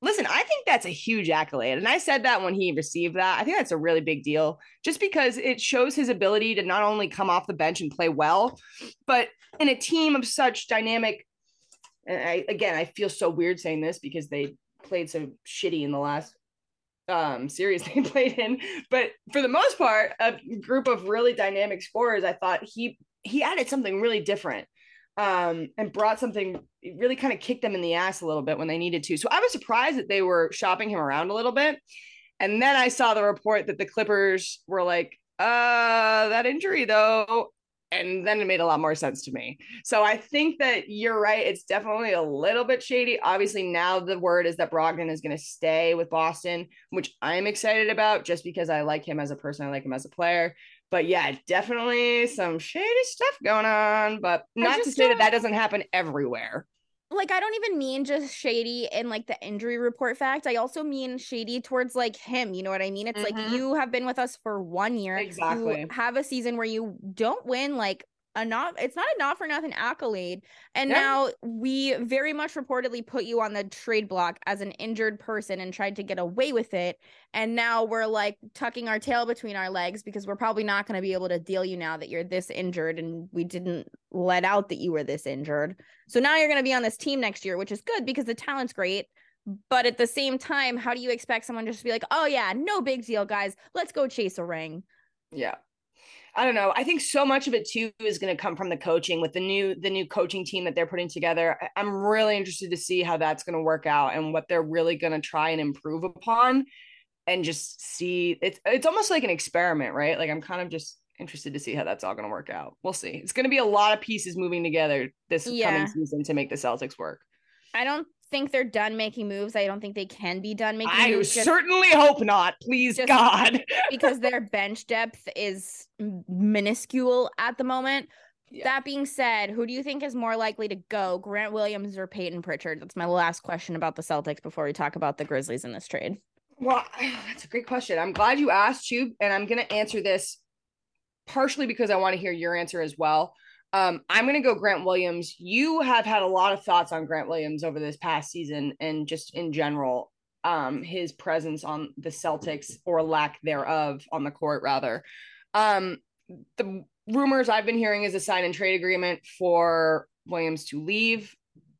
Speaker 3: Listen, I think that's a huge accolade. And I said that when he received that. I think that's a really big deal just because it shows his ability to not only come off the bench and play well, but in a team of such dynamic. And I, again, I feel so weird saying this because they played so shitty in the last um series *laughs* they played in but for the most part a group of really dynamic scorers i thought he he added something really different um, and brought something really kind of kicked them in the ass a little bit when they needed to. So I was surprised that they were shopping him around a little bit. And then I saw the report that the Clippers were like, uh, that injury though. And then it made a lot more sense to me. So I think that you're right. It's definitely a little bit shady. Obviously, now the word is that Brogdon is going to stay with Boston, which I'm excited about just because I like him as a person. I like him as a player but yeah, definitely some shady stuff going on. But not to say that that doesn't happen everywhere.
Speaker 1: Like, I don't even mean just shady in like the injury report fact. I also mean shady towards like him. You know what I mean? It's mm-hmm. like you have been with us for one year.
Speaker 3: Exactly.
Speaker 1: You have a season where you don't win like a not it's not a not for nothing accolade. And yeah. now we very much reportedly put you on the trade block as an injured person and tried to get away with it. And now we're like tucking our tail between our legs because we're probably not going to be able to deal you now that you're this injured and we didn't let out that you were this injured. So now you're going to be on this team next year which is good because the talent's great. But at the same time how do you expect someone just to be like oh yeah no big deal guys. Let's go chase a ring.
Speaker 3: Yeah I don't know. I think so much of it too is going to come from the coaching with the new the new coaching team that they're putting together. I'm really interested to see how that's going to work out and what they're really going to try and improve upon and just see it's it's almost like an experiment, right? Like I'm kind of just interested to see how that's all going to work out. We'll see. It's going to be a lot of pieces moving together this yeah. coming season to make the Celtics work.
Speaker 1: I don't think they're done making moves. I don't think they can be done making
Speaker 3: I
Speaker 1: moves.
Speaker 3: I certainly hope not. Please, God. *laughs*
Speaker 1: because their bench depth is minuscule at the moment. Yeah. That being said, who do you think is more likely to go, Grant Williams or Payton Pritchard? That's my last question about the Celtics before we talk about the Grizzlies in this trade.
Speaker 3: Well, *sighs* that's a great question. I'm glad you asked, you, and I'm going to answer this partially because I want to hear your answer as well. Um, I'm going to go Grant Williams. You have had a lot of thoughts on Grant Williams over this past season and just in general, um, his presence on the Celtics or lack thereof on the court, rather. Um, the rumors I've been hearing is a sign and trade agreement for Williams to leave.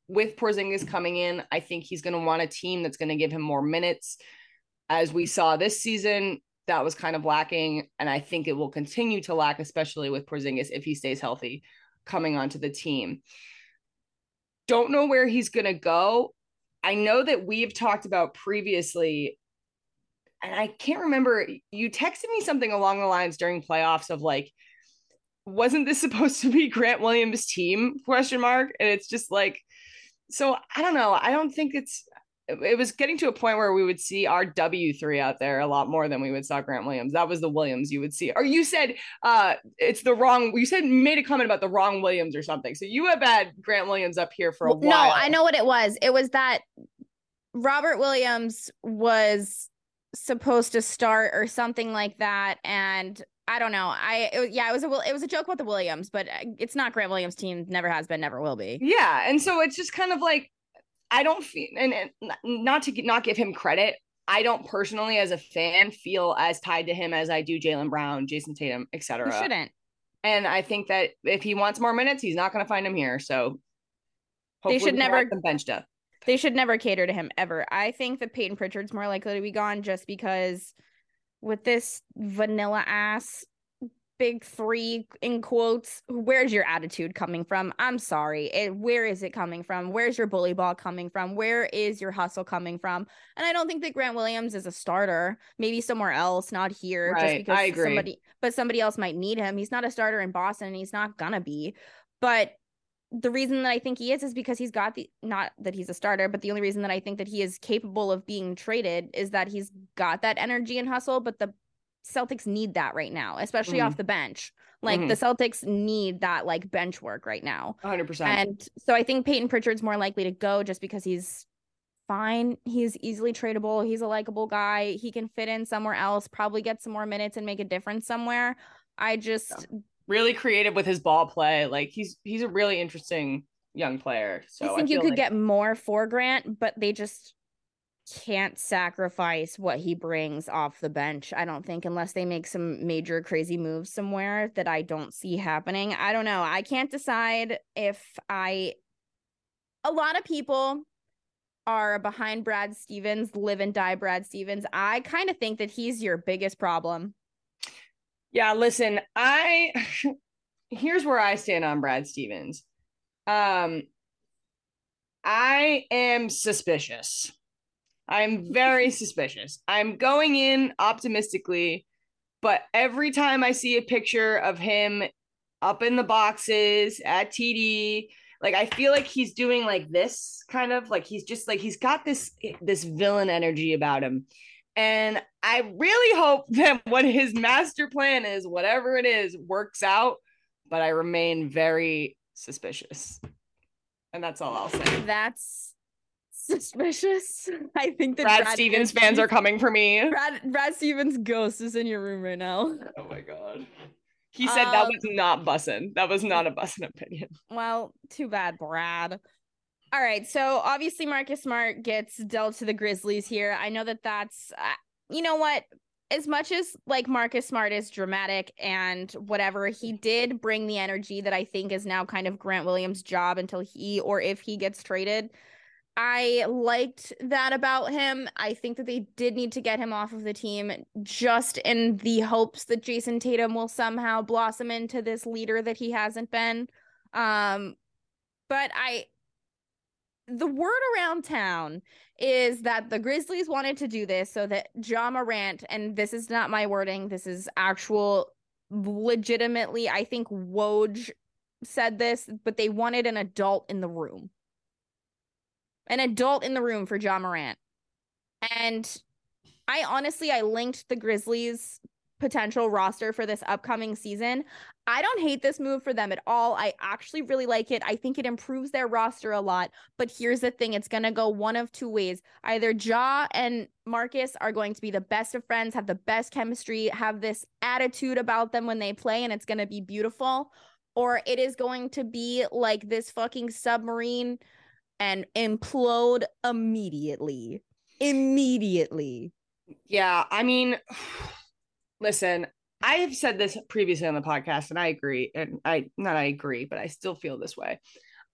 Speaker 3: With Porzingis coming in, I think he's going to want a team that's going to give him more minutes. As we saw this season, that was kind of lacking, and I think it will continue to lack, especially with Porzingis if he stays healthy coming onto the team. Don't know where he's going to go. I know that we've talked about previously, and I can't remember. You texted me something along the lines during playoffs of like, wasn't this *laughs* supposed to be Grant Williams' team? Question mark. And it's just like, so I don't know. I don't think it's it was getting to a point where we would see our W3 out there a lot more than we would saw Grant Williams. That was the Williams you would see. Or you said uh it's the wrong you said made a comment about the wrong Williams or something. So you have had Grant Williams up here for a while.
Speaker 1: No, I know what it was. It was that Robert Williams was supposed to start or something like that and I don't know. I it, yeah, it was a it was a joke about the Williams, but uh, it's not Grant Williams' team. Never has been, never will be.
Speaker 3: Yeah, and so it's just kind of like I don't feel, and, and not to not give him credit, I don't personally, as a fan, feel as tied to him as I do Jaylen Brown, Jayson Tatum, etc.
Speaker 1: You shouldn't.
Speaker 3: And I think that if he wants more minutes, he's not going to find him here. So
Speaker 1: they should never
Speaker 3: benched up.
Speaker 1: They should never cater to him ever. I think that Payton Pritchard's more likely to be gone just because with this vanilla ass big three in quotes where's your attitude coming from? I'm sorry. It, where is it coming from? Where's your bully ball coming from? Where is your hustle coming from? And i don't think that grant williams is a starter maybe somewhere else not here
Speaker 3: right. just because I agree.
Speaker 1: somebody but somebody else might need him. He's not a starter in boston and he's not gonna be. But the reason that I think he is is because he's got the not that he's a starter, but the only reason that I think that he is capable of being traded is that he's got that energy and hustle, but the Celtics need that right now, especially mm-hmm. off the bench. Like mm-hmm. the Celtics need that like bench work right now.
Speaker 3: 100%.
Speaker 1: And so I think Payton Pritchard's more likely to go just because he's fine. He's easily tradable. He's a likable guy. He can fit in somewhere else, probably get some more minutes and make a difference somewhere. I just
Speaker 3: yeah. really creative with his ball play. Like he's he's a really interesting young player. So
Speaker 1: I think
Speaker 3: I
Speaker 1: you could
Speaker 3: like...
Speaker 1: get more for Grant, but they just can't sacrifice what he brings off the bench. I don't think unless they make some major crazy moves somewhere that I don't see happening. I don't know. I can't decide if I a lot of people are behind Brad Stevens, live and die Brad Stevens. I kind of think that he's your biggest problem.
Speaker 3: Yeah, listen, I *laughs* here's where I stand on Brad Stevens. Um, I am suspicious. I'm very suspicious. I'm going in optimistically, but every time I see a picture of him up in the boxes at TD, like I feel like he's doing like this kind of like he's just like he's got this this villain energy about him. And I really hope *laughs* that what his master plan is, whatever it is, works out, but I remain very suspicious. And that's all I'll say.
Speaker 1: That's suspicious. *laughs* I think that
Speaker 3: Brad, Stevens fans are *laughs* coming for me.
Speaker 1: Brad, Brad Stevens' ghost is in your room right now. *laughs*
Speaker 3: Oh my god. He said that
Speaker 1: Um,
Speaker 3: was not bussin'. That was not a bussin' opinion.
Speaker 1: Well, too bad, Brad. All right, so obviously Marcus Smart gets dealt to the Grizzlies here. I know that that's, uh, you know what? As much as like Marcus Smart is dramatic and whatever, he did bring the energy that I think is now kind of Grant Williams' job until he or if he gets traded. I liked that about him. I think that they did need to get him off of the team just in the hopes that Jayson Tatum will somehow blossom into this leader that he hasn't been. Um, but I, the word around town is that the Grizzlies wanted to do this so that Ja Morant, and this is not my wording, this is actual, legitimately, I think Woj said this, but they wanted an adult in the room. An adult in the room for Ja Morant. And I honestly, I linked the Grizzlies potential roster for this upcoming season. I don't hate this move for them at all. I actually really like it. I think it improves their roster a lot. But here's the thing it's going to go one of two ways. Either Ja and Marcus are going to be the best of friends, have the best chemistry, have this attitude about them when they play, and it's going to be beautiful. Or it is going to be like this fucking submarine and implode immediately. Immediately.
Speaker 3: Yeah, I mean, *sighs* listen, I have said this previously on the podcast, and I agree. And I not I agree, but I still feel this way.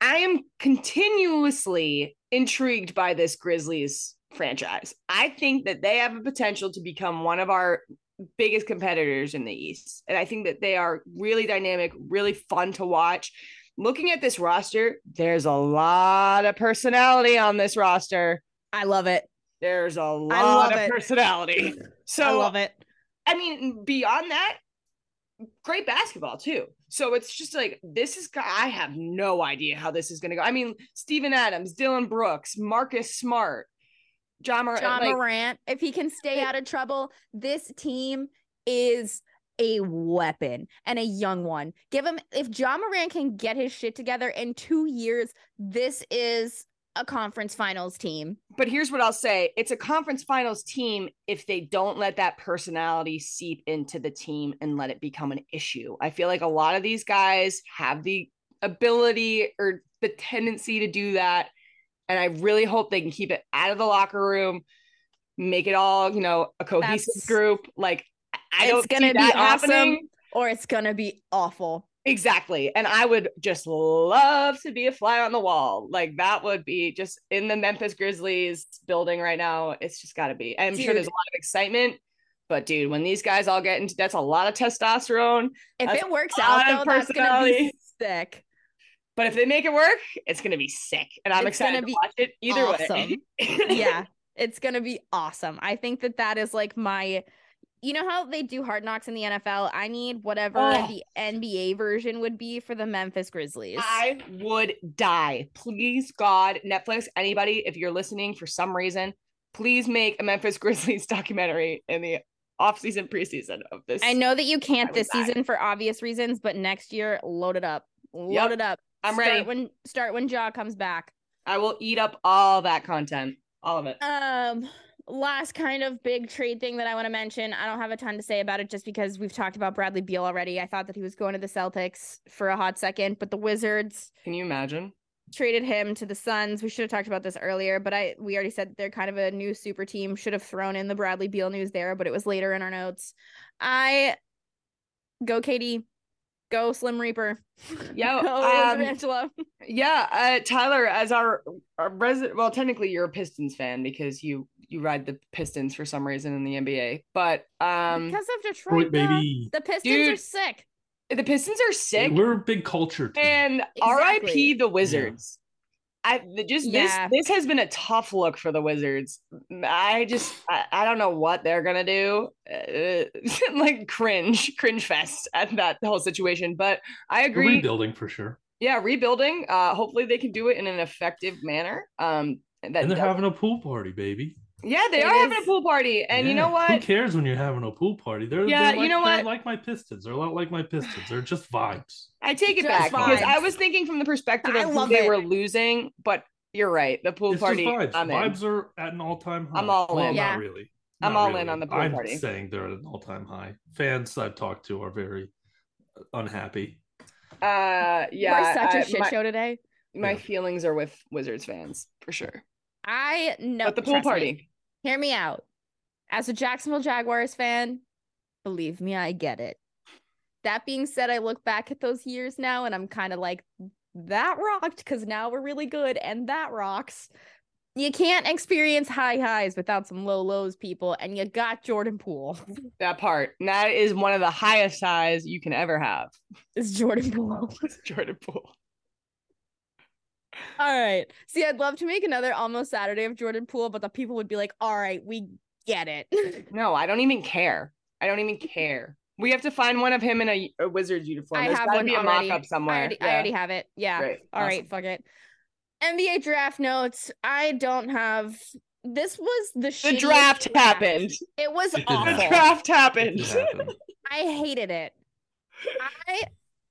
Speaker 3: I am continuously intrigued by this Grizzlies franchise. I think that they have a potential to become one of our biggest competitors in the East. And I think that they are really dynamic, really fun to watch. Looking at this roster, there's a lot of personality on this roster.
Speaker 1: I love it.
Speaker 3: There's a lot of
Speaker 1: it.
Speaker 3: personality. *clears throat* So
Speaker 1: I love it.
Speaker 3: I mean, beyond that, great basketball too. So it's just like this is. I have no idea how this is going to go. I mean, Steven Adams, Dillon Brooks, Marcus Smart, Ja Morant.
Speaker 1: Ja
Speaker 3: like,
Speaker 1: Morant, if he can stay out of trouble, this team is a weapon and a young one. Give him if Ja Morant can get his shit together in 2 years, this is a conference finals team.
Speaker 3: but here's what I'll say: it's a conference finals team if they don't let that personality seep into the team and let it become an issue. I feel like a lot of these guys have the ability or the tendency to do that, and I really hope they can keep it out of the locker room, make it all you know a cohesive
Speaker 1: That's-
Speaker 3: group. Like I
Speaker 1: it's going to be awesome
Speaker 3: happening.
Speaker 1: or it's going to be awful.
Speaker 3: Exactly. And I would just love to be a fly on the wall. Like that would be just in the Memphis Grizzlies building right now. It's just got to be. I'm sure there's a lot of excitement, but dude, when these guys all get into that's a lot of testosterone.
Speaker 1: If it works out though, that's going to be sick.
Speaker 3: But if they make it work, it's going to be sick. And I'm
Speaker 1: It's
Speaker 3: excited to watch it either
Speaker 1: awesome.
Speaker 3: way. *laughs*
Speaker 1: yeah, it's gonna be awesome. I think that that is like my, you know how they do hard knocks in the NFL. I need whatever
Speaker 3: Oh.
Speaker 1: the NBA version would be for the Memphis Grizzlies.
Speaker 3: I would die. Please, God, Netflix, anybody, if you're listening for some reason, please make a Memphis *laughs* Grizzlies documentary in the off-season preseason of this.
Speaker 1: I know that you can't this
Speaker 3: die.
Speaker 1: season for obvious reasons, but next year, load it up. Load
Speaker 3: Yep,
Speaker 1: it up.
Speaker 3: I'm
Speaker 1: start
Speaker 3: ready.
Speaker 1: when start when Ja comes back.
Speaker 3: I will eat up all that content, all of it.
Speaker 1: Um, last kind of big trade thing that I want to mention. I don't have a ton to say about it just because we've talked about Bradley Beal already. I thought that he was going to the Celtics for a hot second, but the Wizards
Speaker 3: Can you imagine?
Speaker 1: traded him to the Suns. We should have talked about this earlier, but I we already said they're kind of a new super team. Should have thrown in the Bradley Beal news there, but it was later in our notes. I go KD, go Slim Reaper, *laughs*
Speaker 3: Yo,
Speaker 1: go
Speaker 3: um,
Speaker 1: Angelo.
Speaker 3: Yeah, uh, Tyler, as our, our resident, well, technically you're a Pistons fan because you you ride the Pistons for some reason in the NBA, but um,
Speaker 1: because of Detroit,
Speaker 4: Detroit,
Speaker 1: baby.
Speaker 4: baby.
Speaker 1: The Pistons
Speaker 3: Dude.
Speaker 1: are sick.
Speaker 3: The Pistons are sick.
Speaker 4: We're a big culture team.
Speaker 3: And
Speaker 1: Exactly.
Speaker 3: RIP the Wizards. I just
Speaker 1: Yeah.
Speaker 3: this this has been a tough look for the Wizards. I just I, I don't know what they're gonna do. Uh, *laughs* like cringe, cringe fest at that whole situation. But I agree.
Speaker 4: rebuilding for sure.
Speaker 3: Yeah, rebuilding. Uh, hopefully they can do it in an effective manner. Um, that
Speaker 4: And they're
Speaker 3: does-
Speaker 4: having a pool party, baby.
Speaker 3: Yeah, they
Speaker 1: It
Speaker 3: are having a pool party, and you
Speaker 4: Yeah.
Speaker 3: know
Speaker 4: Who cares when you're having a pool party? They're
Speaker 3: Yeah,
Speaker 4: they're
Speaker 3: you
Speaker 4: like,
Speaker 3: know
Speaker 4: they're
Speaker 3: what?
Speaker 4: like my Pistons. They're a lot like my Pistons. They're just vibes.
Speaker 3: I take it
Speaker 1: Just
Speaker 3: back because I was thinking from the perspective
Speaker 1: I
Speaker 3: of who they
Speaker 1: it.
Speaker 3: were losing, but you're right. The pool
Speaker 4: it's
Speaker 3: party.
Speaker 4: just vibes.
Speaker 3: I'm in.
Speaker 4: vibes are at an all-time high.
Speaker 3: I'm all
Speaker 4: well,
Speaker 3: in.
Speaker 1: Yeah.
Speaker 4: Not really.
Speaker 3: I'm
Speaker 4: Not
Speaker 3: all in on the pool
Speaker 4: I'm
Speaker 3: party.
Speaker 4: saying they're at an all-time high. Fans I've talked to are very unhappy.
Speaker 3: Uh, yeah.
Speaker 1: We're such a
Speaker 3: I-
Speaker 1: shit
Speaker 3: my,
Speaker 1: show today.
Speaker 3: my
Speaker 4: Yeah.
Speaker 3: feelings are with Wizards fans for sure.
Speaker 1: I know.
Speaker 3: but the pool
Speaker 1: trust me. Hear me out. As a Jacksonville Jaguars fan, believe me, I get it. That being said, I look back at those years now and I'm kind of like, that rocked because now we're really good and that rocks. You can't experience high highs without some low lows, people, and you got Jordan Poole. *laughs*
Speaker 3: That part. And that is one of the highest highs you can ever have.
Speaker 1: It's Jordan Poole. *laughs*
Speaker 3: Jordan Poole.
Speaker 1: All right. See, I'd love to make another almost Saturday of Jordan Poole, but the people would be like, all right, we get it. *laughs*
Speaker 3: No, I don't even care. I don't even care. We have to find one of him in a, a Wizards uniform.
Speaker 1: I
Speaker 3: There's
Speaker 1: have
Speaker 3: gotta
Speaker 1: one
Speaker 3: be a
Speaker 1: already.
Speaker 3: mock-up somewhere.
Speaker 1: I already, I already have it. Yeah.
Speaker 3: Great.
Speaker 1: All right,
Speaker 3: Awesome.
Speaker 1: fuck it. NBA draft notes. I don't have. This was the
Speaker 3: The
Speaker 1: shittiest
Speaker 3: draft happened.
Speaker 1: It was
Speaker 4: It
Speaker 1: awful.
Speaker 3: The draft happened. *laughs*
Speaker 1: I hated it. *laughs* I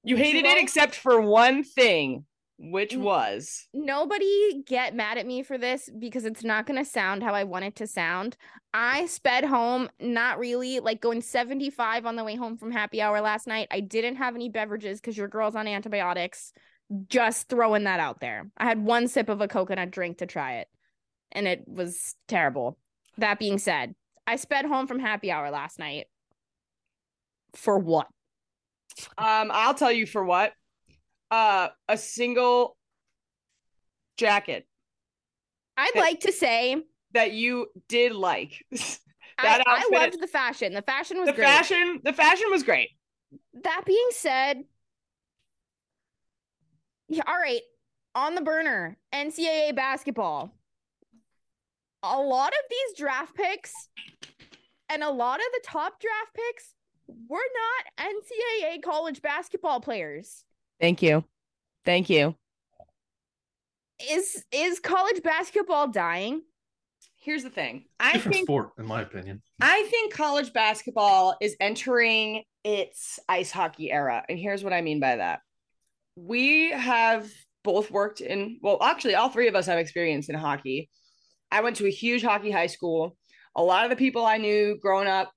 Speaker 3: You hated it except for one thing, which was
Speaker 1: nobody get mad at me for this because it's not going to sound how I want it to sound. I sped home, not really, like going 75 on the way home from happy hour last night. I didn't have any beverages because your girl's on antibiotics. Just throwing that out there. I had one sip of a coconut drink to try it, and it was terrible. That being said, I sped home from happy hour last night. For what?
Speaker 3: um I'll tell you for what. Uh a single jacket
Speaker 1: I'd
Speaker 3: Hey.
Speaker 1: like to say
Speaker 3: that you did like. *laughs*
Speaker 1: I,
Speaker 3: That
Speaker 1: I
Speaker 3: outfit-
Speaker 1: loved the fashion. The fashion was
Speaker 3: the
Speaker 1: great.
Speaker 3: fashion, the fashion was great.
Speaker 1: that being said, yeah, all right, on the burner, NCAA basketball. A lot of these draft picks and a lot of the top draft picks were not NCAA college basketball players.
Speaker 3: Thank you. Thank you.
Speaker 1: Is is college basketball dying?
Speaker 3: Here's the thing. I
Speaker 4: Different
Speaker 3: think
Speaker 4: sport, in my opinion.
Speaker 3: I think college basketball is entering its ice hockey era. And here's what I mean by that. We have both worked in, well, actually, all three of us have experience in hockey. I went to a huge hockey high school. A lot of the people I knew growing up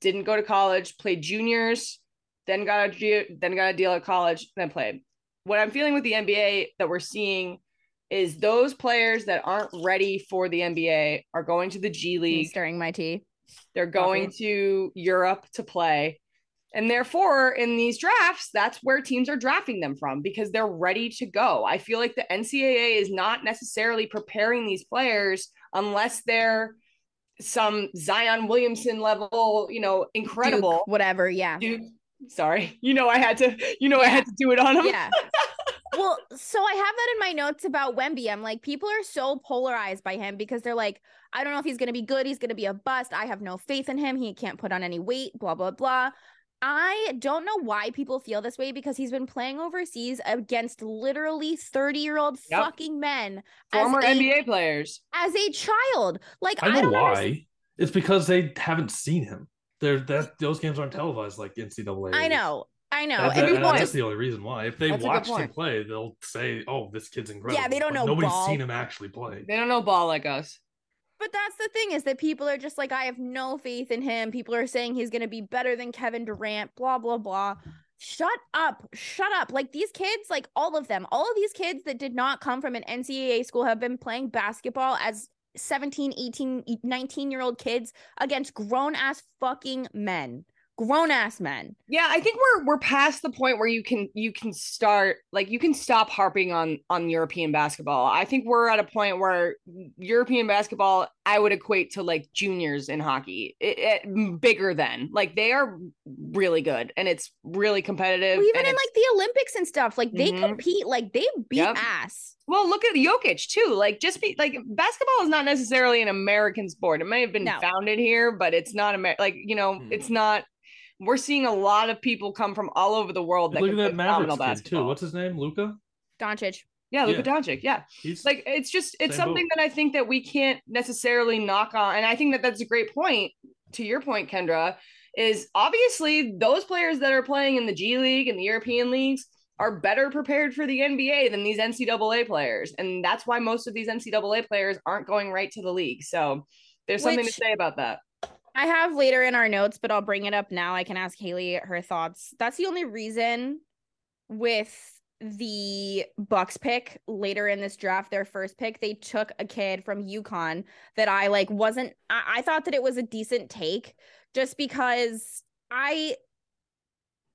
Speaker 3: didn't go to college, played juniors, then got a then got a deal at college, then played. What I'm feeling with the NBA that we're seeing is those players that aren't ready for the NBA are going to the G League
Speaker 1: stirring my tea.
Speaker 3: they're going to Europe to play. And therefore, in these drafts, that's where teams are drafting them from because they're ready to go. I feel like the NCAA is not necessarily preparing these players unless they're some Zion Williamson level, you know, incredible.
Speaker 1: Duke, whatever. Yeah.
Speaker 3: Duke. Sorry. You know I had to, you know I had to do it on him.
Speaker 1: yeah. *laughs* well, so I have that in my notes about Wemby. I'm like, people are so polarized by him because they're like, I don't know if he's going to be good. He's going to be a bust. I have no faith in him. He can't put on any weight, blah, blah, blah. I don't know why people feel this way because he's been playing overseas against literally 30 year old
Speaker 3: Yep.
Speaker 1: fucking men
Speaker 3: Former
Speaker 1: a,
Speaker 3: NBA players.
Speaker 1: as a child. Like, I,
Speaker 4: I know
Speaker 1: don't
Speaker 4: why.
Speaker 1: understand-
Speaker 4: It's because they haven't seen him. They're that those games aren't televised like NCAA.
Speaker 1: I know. I know.
Speaker 4: That-
Speaker 1: And
Speaker 4: that-
Speaker 3: good
Speaker 1: people
Speaker 3: point.
Speaker 4: that's the only reason why. If they
Speaker 3: That's a good
Speaker 4: watched him play, they'll say, "Oh, this kid's incredible."
Speaker 1: Yeah, they don't
Speaker 4: But
Speaker 1: know
Speaker 4: Nobody's
Speaker 1: ball.
Speaker 4: seen him actually play.
Speaker 3: They don't know ball like us.
Speaker 1: But that's the thing is that people are just like, I have no faith in him. People are saying he's going to be better than Kevin Durant, blah, blah, blah. Shut up. Shut up. Like these kids, like all of them, all of these kids that did not come from an NCAA school have been playing basketball as 17, 18, 19 year old kids against grown ass fucking men. grown ass men.
Speaker 3: Yeah, I think we're we're past the point where you can you can start like you can stop harping on on European basketball. I think we're at a point where European basketball I would equate to like juniors in hockey, it, it, bigger than like they are really good and it's really competitive.
Speaker 1: Well, even in like the Olympics and stuff, like they
Speaker 3: Mhm.
Speaker 1: compete, like they beat
Speaker 3: Yep.
Speaker 1: ass.
Speaker 3: Well, look at Jokic too. Like, just be like basketball is not necessarily an American sport. It may have been
Speaker 1: No.
Speaker 3: founded here, but it's not Amer- like you know,
Speaker 4: Hmm.
Speaker 3: it's not. We're seeing a lot of people come from all over the world that
Speaker 4: Look at that Mavericks
Speaker 3: phenomenal
Speaker 4: kid too. What's his name? Luka.
Speaker 1: Doncic.
Speaker 3: Yeah, Luka
Speaker 4: Yeah.
Speaker 3: Doncic. Yeah,
Speaker 4: He's
Speaker 3: like it's just it's something
Speaker 4: boat.
Speaker 3: that I think that we can't necessarily knock on, and I think that that's a great point. To your point, Kendra, is obviously those players that are playing in the G League and the European leagues are better prepared for the NBA than these NCAA players, and that's why most of these NCAA players aren't going right to the league. So there's something to say about that.
Speaker 1: I have later in our notes, but I'll bring it up now. I can ask Haley her thoughts. That's the only reason with the Bucks pick later in this draft, their first pick, they took a kid from UConn that I like wasn't I, I thought that it was a decent take just because I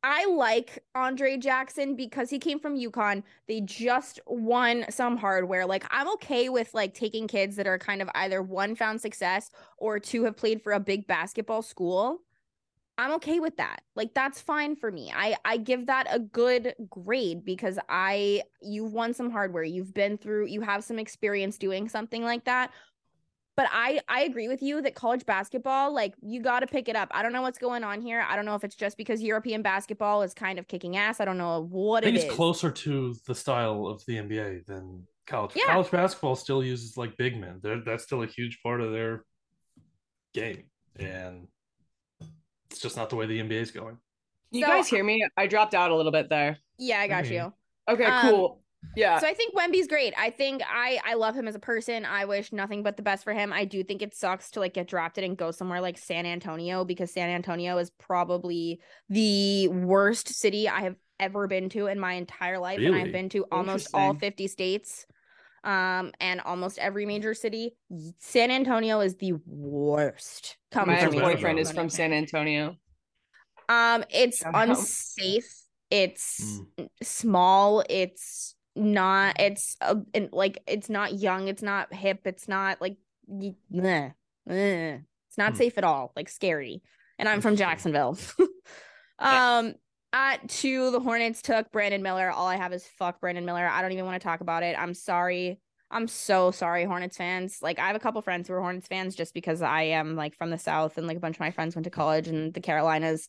Speaker 1: I like Andre Jackson because he came from UConn. They just won some hardware. Like I'm okay with like taking kids that are kind of either one found success or two have played for a big basketball school. I'm okay with that. Like that's fine for me. I I give that a good grade because I you've won some hardware. You've been through you have some experience doing something like that. But I I agree with you that college basketball like you got to pick it up. I don't know what's going on here. I don't know if it's just because European basketball is kind of kicking ass. I don't know what
Speaker 4: I think
Speaker 1: it
Speaker 4: it's
Speaker 1: is.
Speaker 4: closer to the style of the NBA than college.
Speaker 1: Yeah.
Speaker 4: College basketball still uses like big men. They're, that's still a huge part of their game, and it's just not the way the NBA is going.
Speaker 3: You
Speaker 1: So-
Speaker 3: guys hear me? I dropped out a little bit there.
Speaker 1: Yeah, I got
Speaker 4: Mhm.
Speaker 1: you.
Speaker 3: Okay,
Speaker 1: Um,
Speaker 3: cool. Yeah.
Speaker 1: So I think Wemby's great. I think I I love him as a person. I wish nothing but the best for him. I do think it sucks to like get drafted and go somewhere like San Antonio because San Antonio is probably the worst city I have ever been to in my entire life and
Speaker 4: Really?
Speaker 1: I've been to almost all 50 states um and almost every major city. San Antonio is the worst. Coming
Speaker 3: My
Speaker 4: What's
Speaker 1: from
Speaker 4: so
Speaker 1: a
Speaker 4: bad
Speaker 3: boyfriend is from San Antonio.
Speaker 1: Um it's
Speaker 3: Somehow.
Speaker 1: unsafe. It's
Speaker 4: Mm.
Speaker 1: small it's not it's uh, and, like it's not young it's not hip it's not like y- meh, eh. it's not
Speaker 4: Hmm.
Speaker 1: safe at all like scary. And i'm from jacksonville. *laughs* Um at two the hornets took brandon miller. All i have is fuck brandon miller. I don't even want to talk about it. I'm sorry. I'm so sorry hornets fans. Like i have a couple friends who are hornets fans just because i am like from the south and like a bunch of my friends went to college in the carolinas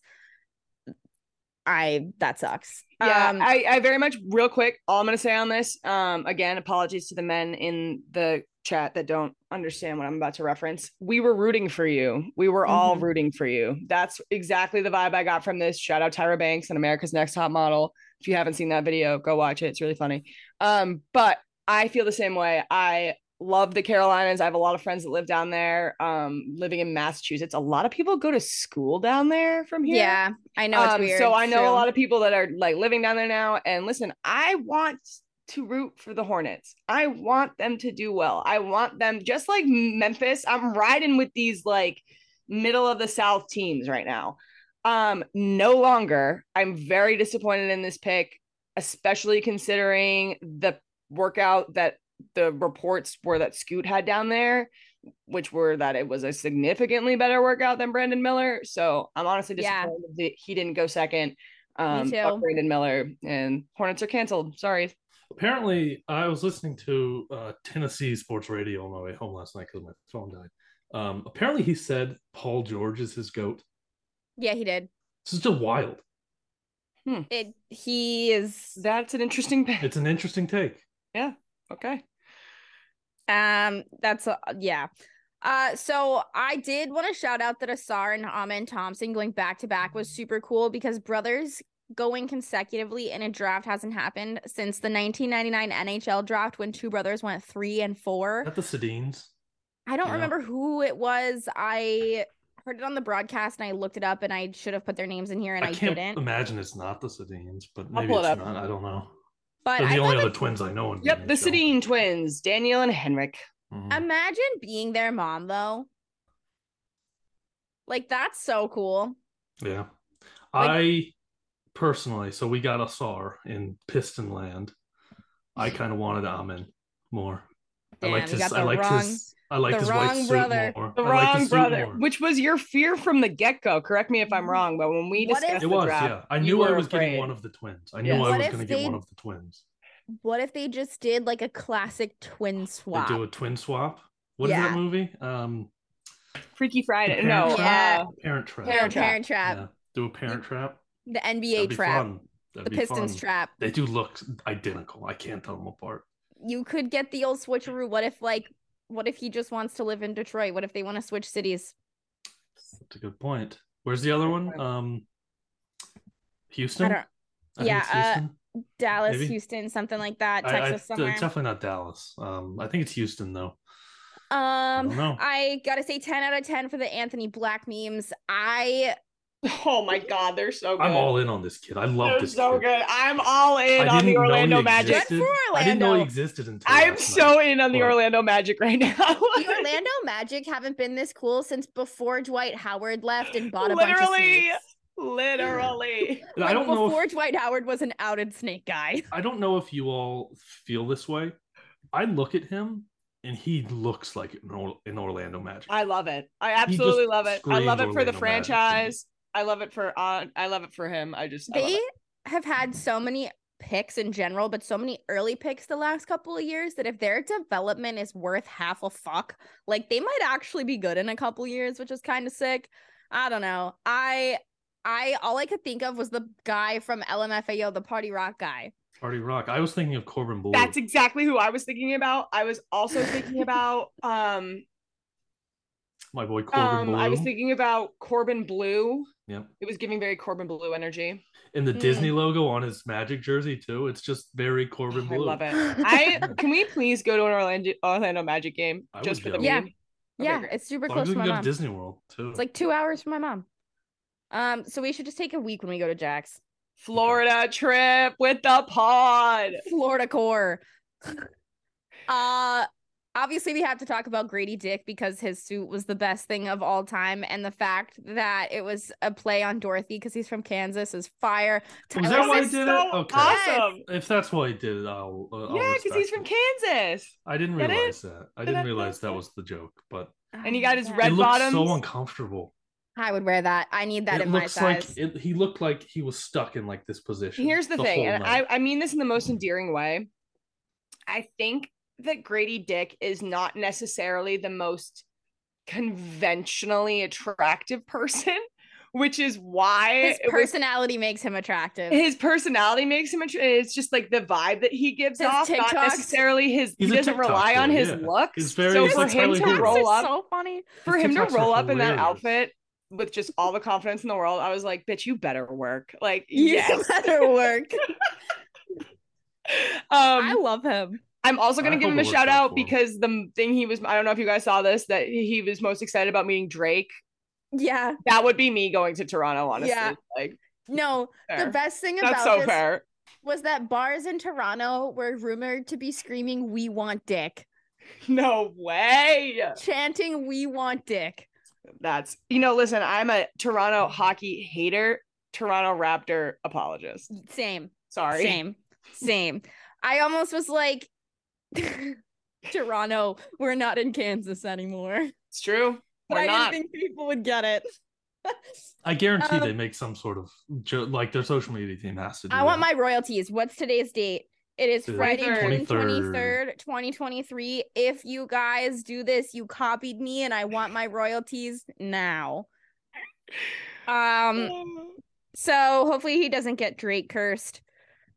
Speaker 1: i that sucks
Speaker 3: Yeah,
Speaker 1: um,
Speaker 3: I, I very much real quick. All I'm gonna say on this, um, again, apologies to the men in the chat that don't understand what I'm about to reference. We were rooting for you. We were all
Speaker 1: Mhm.
Speaker 3: rooting for you. That's exactly the vibe I got from this. Shout out Tyra Banks and America's Next Top Model. If you haven't seen that video, go watch it. It's really funny. Um, but I feel the same way. I love the Carolinas. I have a lot of friends that live down there. Um, living in Massachusetts, a lot of people go to school down there from here.
Speaker 1: Yeah, I know it's
Speaker 3: Um,
Speaker 1: weird.
Speaker 3: So I know
Speaker 1: true.
Speaker 3: a lot of people that are like living down there now. And listen, I want to root for the Hornets. I want them to do well. I want them just like Memphis. I'm riding with these like middle of the South teams right now. Um, no longer. I'm very disappointed in this pick, especially considering the workout that the reports were that Scoot had down there, which were that it was a significantly better workout than Brandon Miller. So I'm honestly
Speaker 1: Yeah.
Speaker 3: disappointed that he didn't go second. Um,
Speaker 1: too.
Speaker 3: Brandon Miller and Hornets are canceled. Sorry.
Speaker 4: Apparently, I was listening to uh, Tennessee sports radio on my way home last night because my phone died. Um, apparently, he said Paul George is his goat.
Speaker 1: Yeah, he did.
Speaker 4: This is just wild.
Speaker 1: It. He is.
Speaker 3: That's an interesting pick.
Speaker 4: It's an interesting take.
Speaker 3: Okay.
Speaker 1: Um. That's a, yeah. Uh. So I did want to shout out that Ausar and Amen Thompson going back to back was super cool because brothers going consecutively in a draft hasn't happened since the 1999 NHL draft when two brothers went three and four.
Speaker 4: Is that the Sedins?
Speaker 1: I don't
Speaker 4: Yeah.
Speaker 1: remember who it was. I heard it on the broadcast and I looked it up and I should have put their names in here and I,
Speaker 4: I can't
Speaker 1: didn't.
Speaker 4: imagine it's not the Sedins, but maybe it's
Speaker 3: it up.
Speaker 4: not. I don't know.
Speaker 1: But
Speaker 4: They're
Speaker 1: I
Speaker 4: the only other
Speaker 1: that-
Speaker 4: twins I know. In
Speaker 3: Yep. The
Speaker 4: NHL.
Speaker 3: Sedin twins, Daniel and Henrik.
Speaker 4: Mhm.
Speaker 1: Imagine being their mom though. Like that's so cool.
Speaker 4: Yeah. I personally, so we got Ausar in Piston Land. I *laughs* kind of wanted Amen more.
Speaker 1: Damn,
Speaker 4: I like
Speaker 1: you
Speaker 4: his. I
Speaker 1: like
Speaker 4: liked
Speaker 1: wrong-
Speaker 4: his. I liked
Speaker 1: the
Speaker 4: his
Speaker 1: wrong
Speaker 4: white suit
Speaker 1: brother.
Speaker 4: more.
Speaker 3: The
Speaker 4: I liked his
Speaker 3: wrong
Speaker 4: suit
Speaker 3: brother,
Speaker 4: more.
Speaker 3: which was your fear from the get go. Correct me if I'm wrong, but when we
Speaker 1: What if-
Speaker 3: discussed
Speaker 4: It was,
Speaker 3: draft,
Speaker 4: yeah. I knew I
Speaker 3: were
Speaker 4: was getting one of the twins. I
Speaker 3: Yes.
Speaker 4: knew I
Speaker 1: What
Speaker 4: was going to get one of the twins.
Speaker 1: What if they just did like a classic twin swap?
Speaker 4: They do a twin swap. What is
Speaker 1: Yeah.
Speaker 4: that movie? Um,
Speaker 3: Freaky Friday.
Speaker 4: The
Speaker 3: No,
Speaker 4: Parent
Speaker 1: Trap?
Speaker 3: uh,
Speaker 4: Parent Trap.
Speaker 3: Parent Trap.
Speaker 1: Parent Trap.
Speaker 4: Yeah. Do a Parent Trap.
Speaker 1: The NBA
Speaker 4: That'd be
Speaker 1: trap.
Speaker 4: fun. That'd
Speaker 1: The
Speaker 4: be
Speaker 1: Pistons
Speaker 4: fun.
Speaker 1: trap.
Speaker 4: They do look identical. I can't tell them apart.
Speaker 1: You could get the old switcheroo. What if like what if he just wants to live in Detroit? What if they want to switch cities?
Speaker 4: That's a good point. Where's the other one? Um, Houston.
Speaker 1: I don't
Speaker 4: think
Speaker 1: yeah,
Speaker 4: it's
Speaker 1: uh, Dallas,
Speaker 4: Maybe.
Speaker 1: Houston, something like that.
Speaker 4: I- I-
Speaker 1: Texas
Speaker 4: it's
Speaker 1: somewhere.
Speaker 4: definitely not Dallas. Um, I think it's Houston though.
Speaker 1: Um,
Speaker 4: don't.
Speaker 1: I gotta say, ten out of ten for the Anthony Black memes. I *laughs*
Speaker 3: oh my god, they're so good.
Speaker 4: I'm all in on this kid. I love
Speaker 3: They're
Speaker 4: this
Speaker 3: so
Speaker 4: kid.
Speaker 3: good. I'm all in
Speaker 4: I
Speaker 3: on the
Speaker 4: didn't know he
Speaker 3: Orlando Magic.
Speaker 4: existed.
Speaker 1: Good
Speaker 4: I didn't know he existed until
Speaker 3: I'm so
Speaker 4: night.
Speaker 3: in on the
Speaker 4: What?
Speaker 3: Orlando Magic right now.
Speaker 1: the Orlando Magic haven't been this cool since before Dwight Howard left and bought a bunch of
Speaker 3: Literally,
Speaker 1: snakes.
Speaker 3: literally.
Speaker 4: I don't know.
Speaker 1: before
Speaker 4: If,
Speaker 1: Dwight Howard was an outed snake guy. *laughs*
Speaker 4: I don't know if you all feel this way. I look at him and he looks like an, Orlando Magic.
Speaker 3: I love it. I absolutely love it. I love it
Speaker 4: screams
Speaker 3: for the
Speaker 4: Orlando Magic
Speaker 3: franchise. I love it for uh, I love it for him. I just
Speaker 1: They
Speaker 3: it.
Speaker 1: have had so many picks in general, but so many early picks the last couple of years that if their development is worth half a fuck, like they might actually be good in a couple years, which is kind of sick. I don't know. I I all I could think of was the guy from LMFAO, the Party Rock guy.
Speaker 4: Party Rock. I was thinking of Corbin Bleu.
Speaker 3: That's exactly who I was thinking about. I was also thinking about *laughs* um
Speaker 4: my boy Corbin
Speaker 3: um
Speaker 4: Bleu.
Speaker 3: I was thinking about Corbin Bleu.
Speaker 4: Yep.
Speaker 3: It was giving very Corbin Bleu energy.
Speaker 4: And the
Speaker 1: Mm.
Speaker 4: Disney logo on his Magic jersey too. It's just very Corbin
Speaker 3: Bleu.
Speaker 4: I
Speaker 3: love it. *laughs* I can we please go to an Orlando Orlando Magic game
Speaker 4: I
Speaker 3: just
Speaker 4: would
Speaker 3: for the
Speaker 4: go.
Speaker 1: Yeah.
Speaker 3: Okay,
Speaker 1: yeah,
Speaker 3: great.
Speaker 1: it's super
Speaker 4: As
Speaker 1: close
Speaker 4: as we
Speaker 1: to
Speaker 4: can
Speaker 1: my
Speaker 4: go to. Disney World too.
Speaker 1: It's like two hours from my mom. Um, so we should just take a week when we go to Jack's.
Speaker 3: Florida trip with the pod.
Speaker 1: Florida core. *laughs* uh obviously we have to talk about Grady Dick because his suit was the best thing of all time and the fact that it was a play on Dorothy because he's from Kansas is fire.
Speaker 4: Was
Speaker 1: Tyler
Speaker 4: that why he did
Speaker 3: so
Speaker 4: it? Okay.
Speaker 3: awesome.
Speaker 4: if that's why he did it, I'll. Uh, I'll
Speaker 3: Yeah, because he's from. Kansas.
Speaker 4: I didn't
Speaker 3: Get it?
Speaker 4: realize that. I didn't
Speaker 3: that-
Speaker 4: realize that was the joke, but
Speaker 3: And he got his
Speaker 1: Oh,
Speaker 3: red
Speaker 4: it
Speaker 3: bottoms.
Speaker 4: so uncomfortable.
Speaker 1: I would wear that. I need that
Speaker 4: it
Speaker 1: in my size.
Speaker 4: like it, he looked like he was stuck in like this position.
Speaker 3: Here's the, thing, and
Speaker 4: night.
Speaker 3: I, I mean this in the most endearing way. I think that Grady Dick is not necessarily the most conventionally attractive person, *laughs* which is why
Speaker 1: his
Speaker 3: it was-
Speaker 1: personality makes him attractive.
Speaker 3: his personality makes him. attractive. It's just like the vibe that he gives
Speaker 1: His
Speaker 3: off, not necessarily his.
Speaker 4: He's
Speaker 3: he doesn't
Speaker 4: TikTok
Speaker 3: rely on his
Speaker 4: yeah.
Speaker 3: looks.
Speaker 4: He's very-
Speaker 3: so
Speaker 4: he's
Speaker 3: for
Speaker 4: like
Speaker 3: him
Speaker 4: Tyler
Speaker 3: to
Speaker 4: Perry.
Speaker 3: roll up,
Speaker 1: so funny.
Speaker 3: for
Speaker 4: His
Speaker 3: him to
Speaker 4: TikToks are
Speaker 3: roll up in that outfit with just all the confidence in the world, I was like, "Bitch, you better work!" Like,
Speaker 1: You
Speaker 3: yes.
Speaker 1: better work. *laughs* I
Speaker 3: um,
Speaker 1: love him.
Speaker 3: I'm also gonna
Speaker 4: I
Speaker 3: give him a shout
Speaker 4: out
Speaker 3: out
Speaker 4: for him.
Speaker 3: because the thing he was—I don't know if you guys saw this—that he was most excited about meeting Drake.
Speaker 1: Yeah.
Speaker 3: That would be me going to Toronto, honestly.
Speaker 1: Yeah.
Speaker 3: Like,
Speaker 1: No,
Speaker 3: fair.
Speaker 1: the best thing
Speaker 3: that's
Speaker 1: about
Speaker 3: so
Speaker 1: this
Speaker 3: fair.
Speaker 1: was that bars in Toronto were rumored to be screaming "We want dick,"
Speaker 3: No way.
Speaker 1: chanting "We want dick."
Speaker 3: That's you know, listen, I'm a Toronto hockey hater, Toronto Raptor apologist.
Speaker 1: Same,
Speaker 3: Sorry.
Speaker 1: same, same. I almost was like, *laughs* Toronto, we're not in Kansas anymore.
Speaker 3: It's true.
Speaker 1: But
Speaker 3: We're
Speaker 1: I
Speaker 3: not.
Speaker 1: didn't think people would get it.
Speaker 4: I guarantee
Speaker 1: Um,
Speaker 4: they make some sort of jo- like their social media team has to. Do
Speaker 1: I want my royalties. What's today's date? It is
Speaker 4: It is
Speaker 1: Friday, June
Speaker 4: 23rd.
Speaker 1: 23rd, 2023. If you guys do this, you copied me and I want my royalties now. Um, *sighs* so hopefully he doesn't get Drake cursed.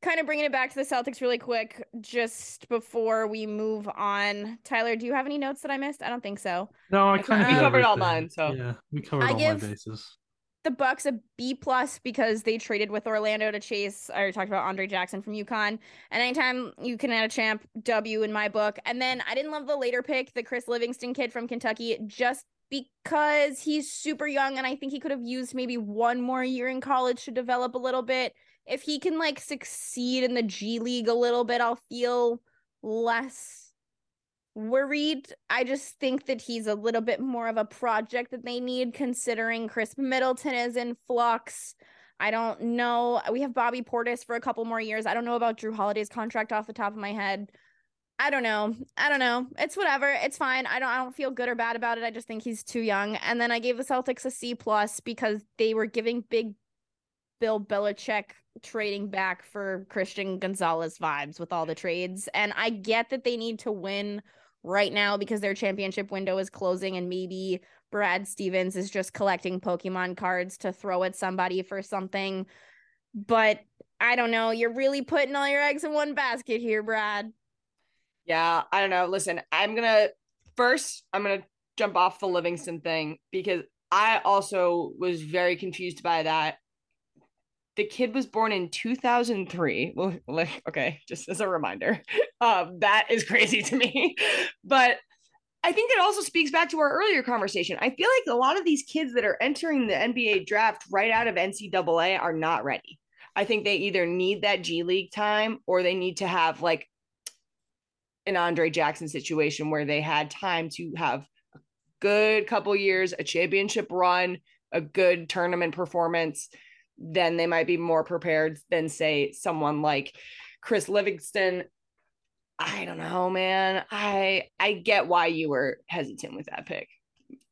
Speaker 1: Kind of bringing it back to the Celtics really quick, just before we move on. Tyler, do you have any notes that I missed? I don't think so.
Speaker 4: No, I
Speaker 1: We
Speaker 4: kind of
Speaker 3: covered all mine, so.
Speaker 4: yeah, we covered
Speaker 1: I
Speaker 4: all
Speaker 1: give-
Speaker 4: my bases.
Speaker 1: The Bucks a B plus because they traded with Orlando to chase. I already talked about Andre Jackson from UConn. And anytime you can add a champ, W in my book. And then I didn't love the later pick, the Chris Livingston kid from Kentucky, just because he's super young and I think he could have used maybe one more year in college to develop a little bit. If he can like succeed in the G League a little bit, I'll feel less worried. I just think that he's a little bit more of a project that they need, considering Khris Middleton is in flux. I don't know. We have Bobby Portis for a couple more years. I don't know about Jrue Holiday's contract off the top of my head. I don't know. I don't know. It's whatever. It's fine. I don't I don't feel good or bad about it. I just think he's too young. And then I gave the Celtics a C plus because they were giving big Bill Belichick trading back for Christian Gonzalez vibes with all the trades. And I get that they need to win right now because their championship window is closing and maybe Brad Stevens is just collecting Pokemon cards to throw at somebody for something. But I don't know. You're really putting all your eggs in one basket here, Brad.
Speaker 3: Yeah, I don't know. Listen, I'm gonna first I'm gonna jump off the Livingston thing because I also was very confused by that. The kid was born in 2003. Well, *laughs* like, okay, just as a reminder, *laughs* um, that is crazy to me. *laughs* But I think it also speaks back to our earlier conversation. I feel like a lot of these kids that are entering the NBA draft right out of NCAA are not ready. I think they either need that G League time or they need to have like an Andre Jackson situation where they had time to have a good couple years, a championship run, a good tournament performance, then they might be more prepared than say someone like Chris Livingston. I don't know, man. I I get why you were hesitant with that pick.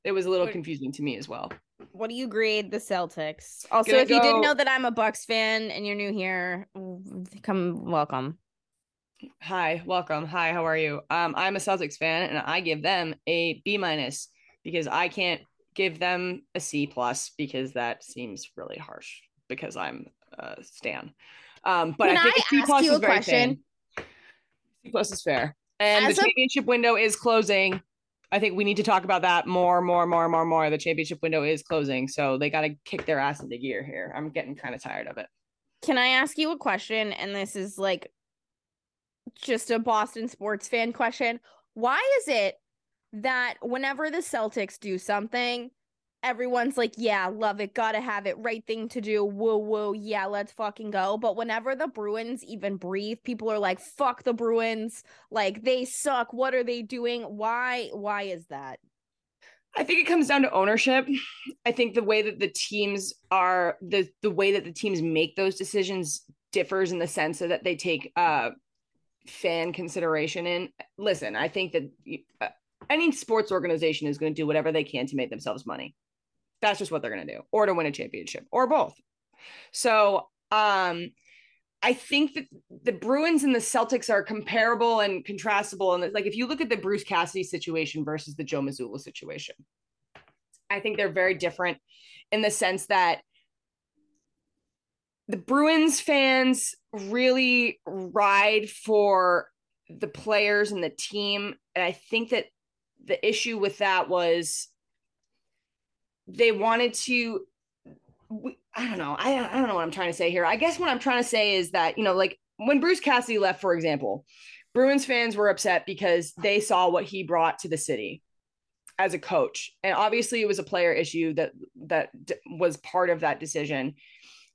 Speaker 3: It was a little confusing to me as well.
Speaker 1: What do you grade the Celtics? Also, Gonna if you didn't know that I'm a Bucks fan and you're new here, come welcome.
Speaker 3: Hi, welcome. Hi, how are you? Um, I'm a Celtics fan, and I give them a B minus because I can't give them a C plus because that seems really harsh because I'm a Stan. Um, but
Speaker 1: Can
Speaker 3: I think
Speaker 1: I
Speaker 3: a C
Speaker 1: plus is very question?
Speaker 3: fair. C plus is fair, and As the a- championship window is closing. I think we need to talk about that more, more, more, more, more. The championship window is closing, so they got to kick their ass into gear here. I'm getting kind of tired of it.
Speaker 1: Can I ask you a question? And this is like just a Boston sports fan question. Why is it that whenever the Celtics do something, everyone's like, yeah, love it, gotta have it, right thing to do, woo woo, yeah, let's fucking go. But whenever the Bruins even breathe, people are like, fuck the Bruins, like they suck. What are they doing? Why? Why is that?
Speaker 3: I think it comes down to ownership. I think the way that the teams are the the way that the teams make those decisions differs in the sense that they take uh fan consideration in. Listen, I think that uh, any sports organization is going to do whatever they can to make themselves money. That's just what they're going to do, or to win a championship, or both. So, um, I think that the Bruins and the Celtics are comparable and contrastable. And like, if you look at the Bruce Cassidy situation versus the Joe Mazzulla situation, I think they're very different in the sense that the Bruins fans really ride for the players and the team. And I think that the issue with that was they wanted to I don't know. I, I don't know what I'm trying to say here. I guess what I'm trying to say is that, you know, like when Bruce Cassidy left, for example, Bruins fans were upset because they saw what he brought to the city as a coach. And obviously it was a player issue that that was part of that decision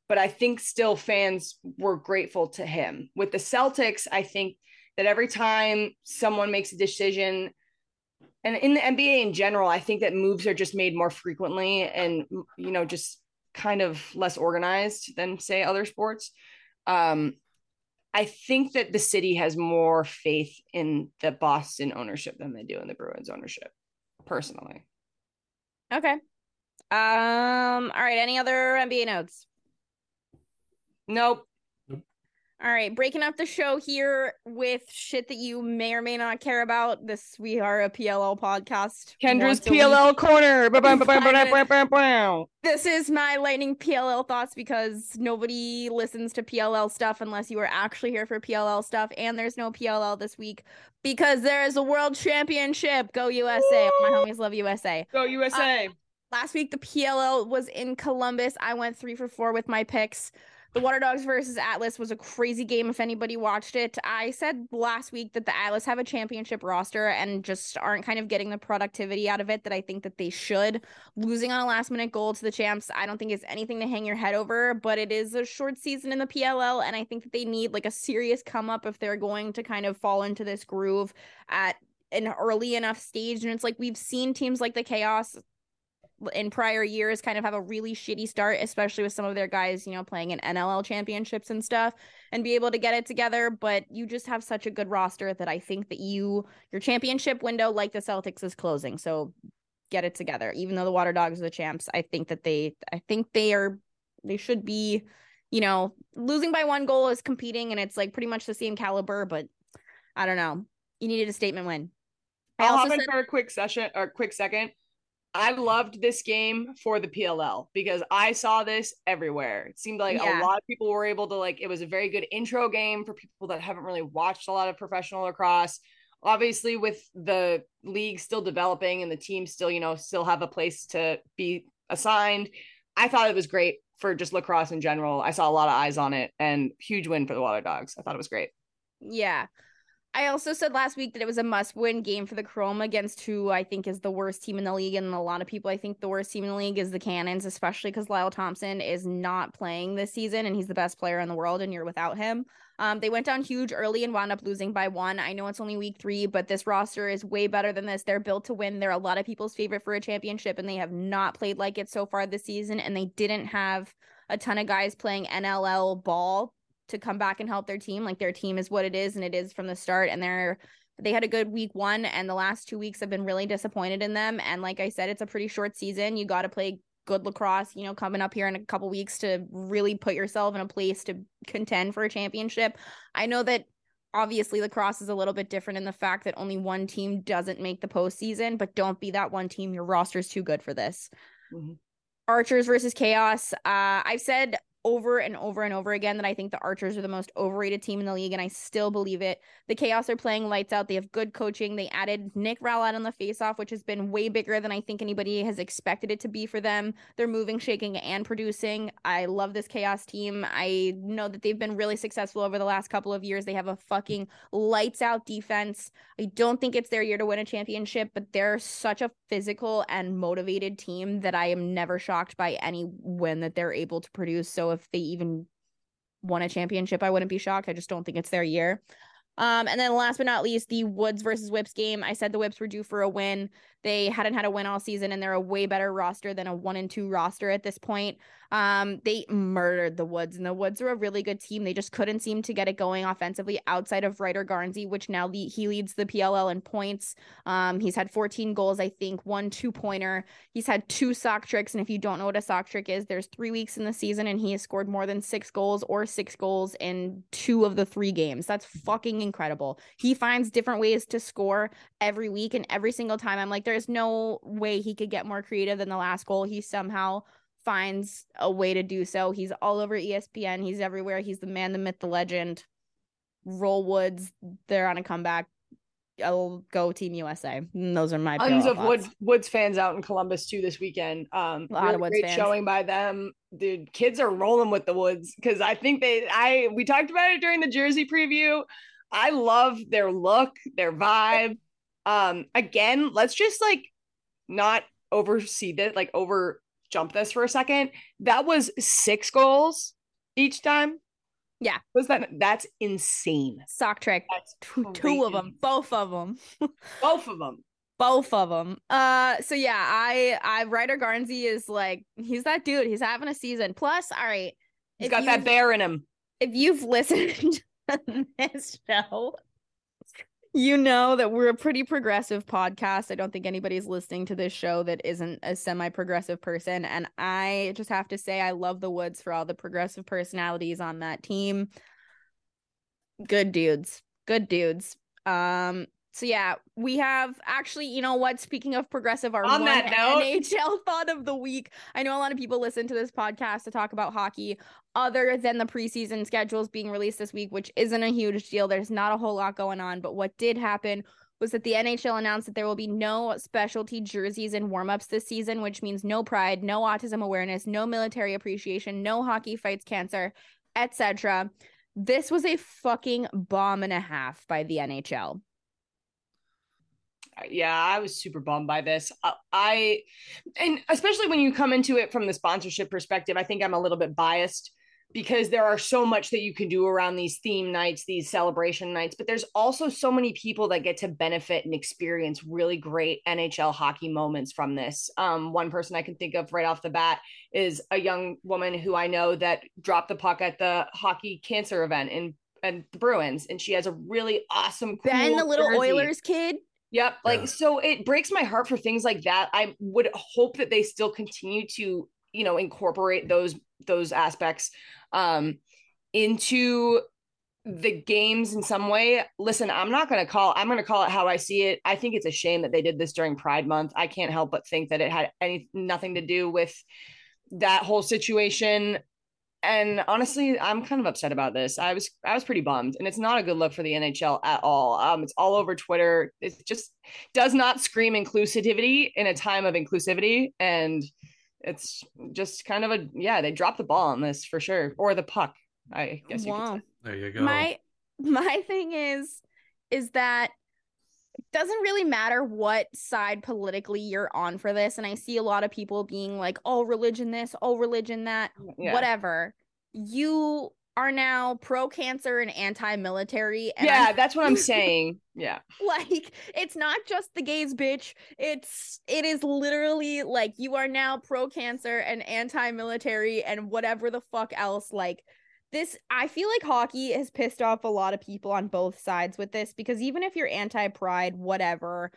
Speaker 3: but I think still fans were grateful to him. With the Celtics, I think that every time someone makes a decision, and in the NBA in general, I think that moves are just made more frequently and, you know, just kind of less organized than, say, other sports. Um, I think that the city has more faith in the Boston ownership than they do in the Bruins ownership, personally.
Speaker 1: Okay. Um. All right. Any other NBA notes?
Speaker 3: Nope.
Speaker 1: All right, breaking up the show here with shit that you may or may not care about. This we are a PLL podcast.
Speaker 3: Kendra's PLL corner. *laughs*
Speaker 1: this is my lightning PLL thoughts because nobody listens to PLL stuff unless you are actually here for PLL stuff. And there's no PLL this week because there is a world championship. Go USA! All my homies love USA.
Speaker 3: Go USA! Uh,
Speaker 1: last week the PLL was in Columbus. I went three for four with my picks. The Water Dogs versus Atlas was a crazy game if anybody watched it. I said last week that the Atlas have a championship roster and just aren't kind of getting the productivity out of it that I think that they should. Losing on a last minute goal to the champs, I don't think is anything to hang your head over, but it is a short season in the PLL and I think that they need like a serious come up if they're going to kind of fall into this groove at an early enough stage and it's like we've seen teams like the Chaos in prior years kind of have a really shitty start, especially with some of their guys, you know, playing in NLL championships and stuff, and be able to get it together. But you just have such a good roster that I think that you your championship window, like the Celtics, is closing. So get it together. Even though the Water Dogs are the champs, I think that they I think they are they should be, you know, losing by one goal is competing and it's like pretty much the same caliber, but I don't know. You needed a statement win.
Speaker 3: I I'll hop in for a quick session or quick second. I loved this game for the PLL because I saw this everywhere. It seemed like yeah. a lot of people were able to like it was a very good intro game for people that haven't really watched a lot of professional lacrosse. Obviously with the league still developing and the team still, you know, still have a place to be assigned. I thought it was great for just lacrosse in general. I saw a lot of eyes on it and huge win for the Water Dogs. I thought it was great.
Speaker 1: Yeah. I also said last week that it was a must win game for the Chrome against who I think is the worst team in the league. And a lot of people, I think the worst team in the league is the Cannons, especially because Lyle Thompson is not playing this season and he's the best player in the world and you're without him. Um, they went down huge early and wound up losing by one. I know it's only week three, but this roster is way better than this. They're built to win. They're a lot of people's favorite for a championship, and they have not played like it so far this season. And they didn't have a ton of guys playing NLL ball to come back and help their team. Like their team is what it is and it is from the start and they're they had a good week 1 and the last 2 weeks have been really disappointed in them and like I said it's a pretty short season. You got to play good lacrosse, you know, coming up here in a couple weeks to really put yourself in a place to contend for a championship. I know that obviously lacrosse is a little bit different in the fact that only one team doesn't make the postseason, but don't be that one team. Your roster is too good for this. Mm-hmm. Archers versus Chaos. Uh, I've said over and over and over again that I think the Archers are the most overrated team in the league, and I still believe it. The Chaos are playing lights out. They have good coaching. They added Nick Rowlett on the faceoff, which has been way bigger than I think anybody has expected it to be for them. They're moving, shaking, and producing. I love this Chaos team. I know that they've been really successful over the last couple of years. They have a fucking lights out defense. I don't think it's their year to win a championship, but they're such a physical and motivated team that I am never shocked by any win that they're able to produce. So if they even won a championship, I wouldn't be shocked. I just don't think it's their year. Um, and then last but not least, the Woods versus Whips game. I said the Whips were due for a win. They hadn't had a win all season, and they're a way better roster than a one and two roster at this point. Um, they murdered the Woods, and the Woods are a really good team. They just couldn't seem to get it going offensively outside of Ryder Garnsey, which now the, he leads the PLL in points. Um, he's had 14 goals, I think, one two pointer. He's had two sock tricks, and if you don't know what a sock trick is, there's three weeks in the season, and he has scored more than six goals or six goals in two of the three games. That's fucking incredible. He finds different ways to score every week, and every single time I'm like, there's no way he could get more creative than the last goal. He somehow finds a way to do so. He's all over ESPN. He's everywhere. He's the man, the myth, the legend. Roll Woods, they're on a comeback. I'll go Team USA. And those are my
Speaker 3: tons of Woods Woods fans out in Columbus too this weekend. Um, a lot really of Woods great fans. showing by them. Dude, kids are rolling with the Woods because I think they. I we talked about it during the jersey preview. I love their look, their vibe. Um, again, let's just like not oversee that, like over jump this for a second. That was six goals each time.
Speaker 1: Yeah.
Speaker 3: Was that that's insane.
Speaker 1: Sock trick. That's two, two of them, both of them. *laughs*
Speaker 3: both of them.
Speaker 1: Both of them. Uh so yeah, I I Ryder Garnsey is like he's that dude. He's having a season. Plus, all right.
Speaker 3: He's got that bear in him.
Speaker 1: If you've *laughs* listened to this show, you know that we're a pretty progressive podcast. I don't think anybody's listening to this show that isn't a semi progressive person. And I just have to say, I love the Woods for all the progressive personalities on that team. Good dudes. Good dudes. Um, so yeah, we have actually, you know what? Speaking of progressive, our
Speaker 3: on that note,
Speaker 1: NHL *laughs* thought of the week. I know a lot of people listen to this podcast to talk about hockey, other than the preseason schedules being released this week, which isn't a huge deal. There's not a whole lot going on, but what did happen was that the NHL announced that there will be no specialty jerseys and warmups this season, which means no pride, no autism awareness, no military appreciation, no hockey fights cancer, etc. This was a fucking bomb and a half by the NHL
Speaker 3: yeah, I was super bummed by this. Uh, I, and especially when you come into it from the sponsorship perspective, I think I'm a little bit biased. because there are so much that you can do around these theme nights, these celebration nights, but there's also so many people that get to benefit and experience really great NHL hockey moments from this. Um, one person I can think of right off the bat is a young woman who I know that dropped the puck at the hockey cancer event in and the Bruins, and she has a really awesome
Speaker 1: Ben,
Speaker 3: cool
Speaker 1: the little
Speaker 3: jersey.
Speaker 1: Oilers kid.
Speaker 3: Yep. Like,
Speaker 4: Yeah.
Speaker 3: so it breaks my heart for things like that. I would hope that they still continue to, you know, incorporate those those aspects um into the games in some way. Listen, I'm not going to call I'm going to call it how I see it. I think it's a shame that they did this during Pride month. I can't help but think that it had any nothing to do with that whole situation. And honestly, I'm kind of upset about this. I was I was pretty bummed, and it's not a good look for the NHL at all. Um, it's all over Twitter. It just does not scream inclusivity in a time of inclusivity, and it's just kind of a yeah. They dropped the ball on this for sure, or the puck. I guess you could
Speaker 1: Wow.
Speaker 3: say.
Speaker 4: There you go.
Speaker 1: My my thing is is that it doesn't really matter what side politically you're on for this and I see a lot of people being like oh religion this, oh religion that, mm,
Speaker 3: Yeah.
Speaker 1: whatever. You are now pro cancer and anti-military
Speaker 3: yeah,
Speaker 1: I'm
Speaker 3: that's what I'm saying. *laughs* Yeah,
Speaker 1: like it's not just the gays bitch it's it is literally like you are now pro cancer and anti-military and whatever the fuck else like this i feel like hockey has pissed off a lot of people on both sides with this because even if you're anti-pride whatever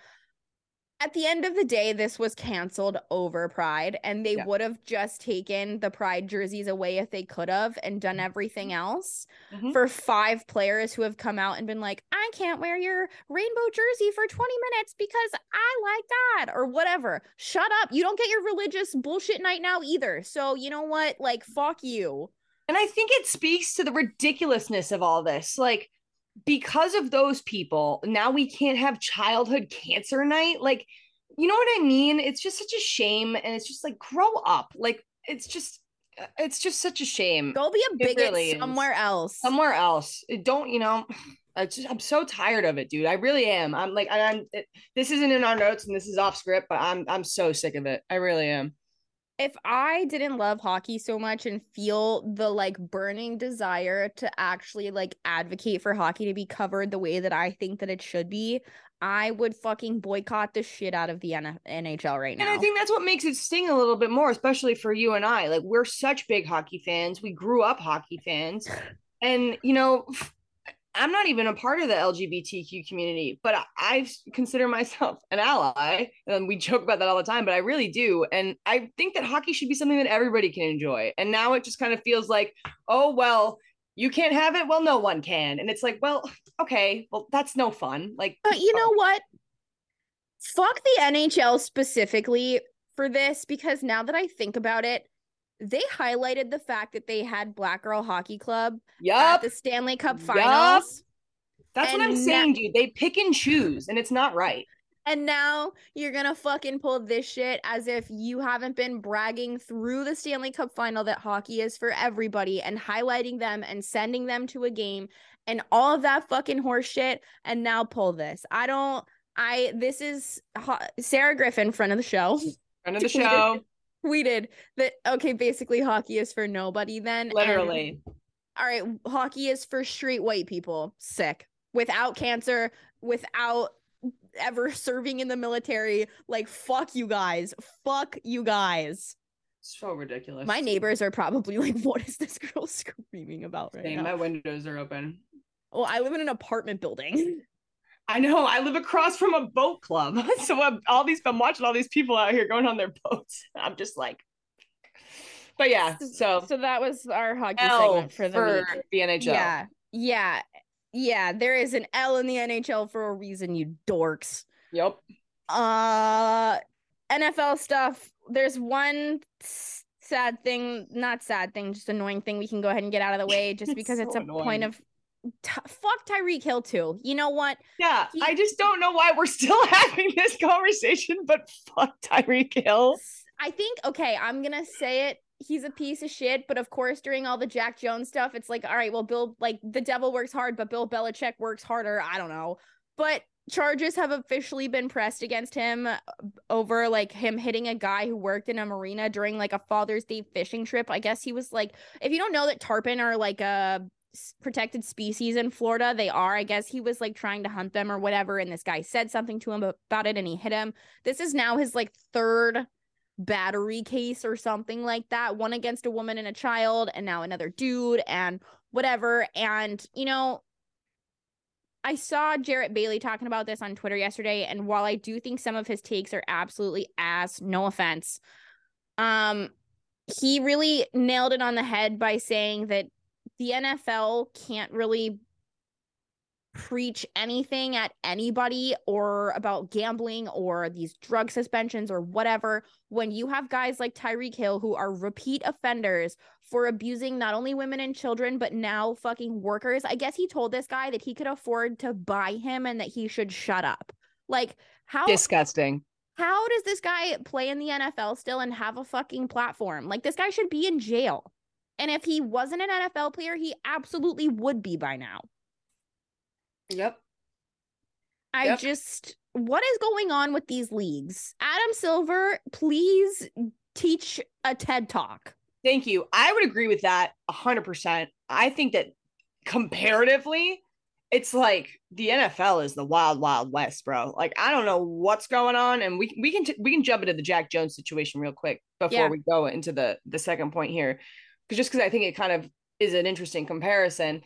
Speaker 1: at the end of the day this was canceled over pride and they
Speaker 3: Yeah.
Speaker 1: would have just taken the pride jerseys away if they could have and done everything else
Speaker 3: Mhm.
Speaker 1: for five players who have come out and been like, I can't wear your rainbow jersey for 20 minutes because I like that or whatever. Shut up. You don't get your religious bullshit night now either. So, you know what? Like, fuck you.
Speaker 3: And I think it speaks to the ridiculousness of all this. Like, because of those people, now we can't have childhood cancer night. Like, you know what I mean? It's just such a shame. And it's just like, grow up. Like, it's just, it's just such a shame.
Speaker 1: Go be a bigot
Speaker 3: really is.
Speaker 1: somewhere else.
Speaker 3: Somewhere else. It don't, you know, I just, I'm so tired of it, dude. I really am. I'm like, I'm, it, this isn't in our notes and this is off script, but I'm, I'm so sick of it. I really am.
Speaker 1: If I didn't love hockey so much and feel the like burning desire to actually like advocate for hockey to be covered the way that I think that it should be, I would fucking boycott the shit out of the N- NHL right now.
Speaker 3: And I think that's what makes it sting a little bit more, especially for you and I. Like we're such big hockey fans. We grew up hockey fans. *sighs* And you know, I'm not even a part of the LGBTQ community, but I, I consider myself an ally. And we joke about that all the time, but I really do. And I think that hockey should be something that everybody can enjoy. And now it just kind of feels like, oh well, you can't have it. Well, no one can. And it's like, well, okay, well, that's no fun. Like,
Speaker 1: But you know oh. what? Fuck the NHL specifically for this because now that I think about it, they highlighted the fact that they had Black Girl Hockey Club at the Stanley Cup finals.
Speaker 3: That's what I'm
Speaker 1: na-
Speaker 3: saying, dude. They pick and choose, and it's not right.
Speaker 1: And now you're gonna fucking pull this shit as if you haven't been bragging through the Stanley Cup final that hockey is for everybody and highlighting them and sending them to a game and all of that fucking horse shit. And now pull this. I don't. I this is Sarah Griffin, friend of the show,
Speaker 3: Friend of *laughs* the show,
Speaker 1: tweeted that okay, basically hockey is for nobody. Then and-
Speaker 3: literally.
Speaker 1: all right, hockey is for straight white people, sick, without cancer, without ever *laughs* serving in the military. Like, fuck you guys. Fuck you guys.
Speaker 3: So ridiculous.
Speaker 1: My neighbors are probably *laughs* like, what is this girl *laughs* screaming about right
Speaker 3: Same,
Speaker 1: now?
Speaker 3: my windows are open.
Speaker 1: Well, I live in an apartment building.
Speaker 3: I know. I live across from a boat club, *laughs* so I'm, all these. I'm watching all these people out here going on their boats. I'm just like, but yeah. So,
Speaker 1: so that was our hockey
Speaker 3: L
Speaker 1: segment for the
Speaker 3: the NHL.
Speaker 1: Yeah. Yeah. Yeah. There is an L in the NHL for a reason, you dorks.
Speaker 3: Yep.
Speaker 1: Uh NFL stuff. There's one sad thing, not sad thing, just annoying thing we can go ahead and get out of the way *laughs* just because it's a point of t- fuck Tyreek Hill too. You know what?
Speaker 3: Yeah.
Speaker 1: He-
Speaker 3: I just don't know why we're *laughs* still having this conversation, but fuck Tyreek Hill.
Speaker 1: I think okay, I'm to say it. He's a piece of shit, but of course during all the Jack Jones stuff, it's like, all right, well Bill like the devil works hard, but Bill Belichick works harder. I don't know. But charges have officially been pressed against him uh, over like him hitting a guy who worked in a marina during like a Father's Day fishing trip. I guess he was like, if you don't know that tarpon are like a protected species in Florida, they are. I guess he was like trying to hunt them or whatever, and this guy said something to him about it and he hit him. This is now his like third battery case or something like that one against a woman and a child and now another dude and whatever and you know I saw Jarrett Bailey talking about this on Twitter yesterday, and while I do think some of his takes are absolutely ass, no offense, um, he really nailed it on the head by saying that the NFL can't really preach anything at anybody or about gambling or these drug suspensions or whatever when you have guys like Tyreek Hill who are repeat offenders for abusing not only women and children but now fucking workers. I guess he told this guy that he could afford to buy him and that he should shut up. Like how
Speaker 3: disgusting.
Speaker 1: How does this guy play in the NFL still and have a fucking platform? Like this guy should be in jail. And if he wasn't an NFL player, he absolutely would be by now.
Speaker 3: Yep.
Speaker 1: I yep. just what is going on with these leagues? Adam Silver, please teach a TED talk.
Speaker 3: Thank you. I would agree with that 100%. I think that comparatively, it's like the NFL is the wild, wild west, bro. Like I don't know what's going on, and we we can t- we can jump into the Jack Jones situation real quick before yeah. we go into the the second point here, just because I think it kind of is an interesting comparison.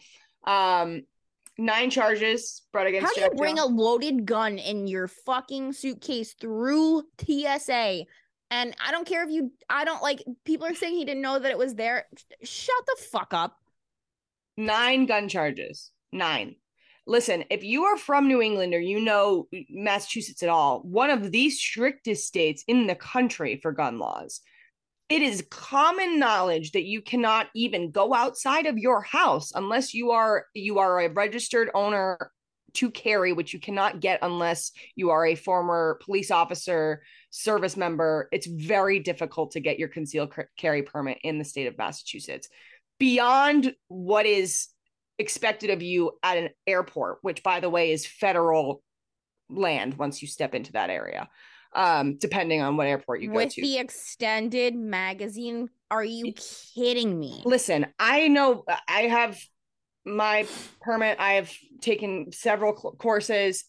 Speaker 3: Um, nine charges brought against.
Speaker 1: How do Jack you bring Jones. a loaded gun in your fucking suitcase through TSA? And I don't care if you, I don't like. People are saying he didn't know that it was there. Shut the fuck up.
Speaker 3: Nine gun charges. Nine. Listen, if you are from New England or you know Massachusetts at all, one of the strictest states in the country for gun laws it is common knowledge that you cannot even go outside of your house unless you are you are a registered owner to carry which you cannot get unless you are a former police officer service member. It's very difficult to get your concealed carry permit in the state of massachusetts. Beyond what is expected of you at an airport which by the way is federal land once you step into that area um, depending on what airport you
Speaker 1: go to. With the extended magazine, are you kidding me?
Speaker 3: Listen, I know I have my permit. I have taken several courses.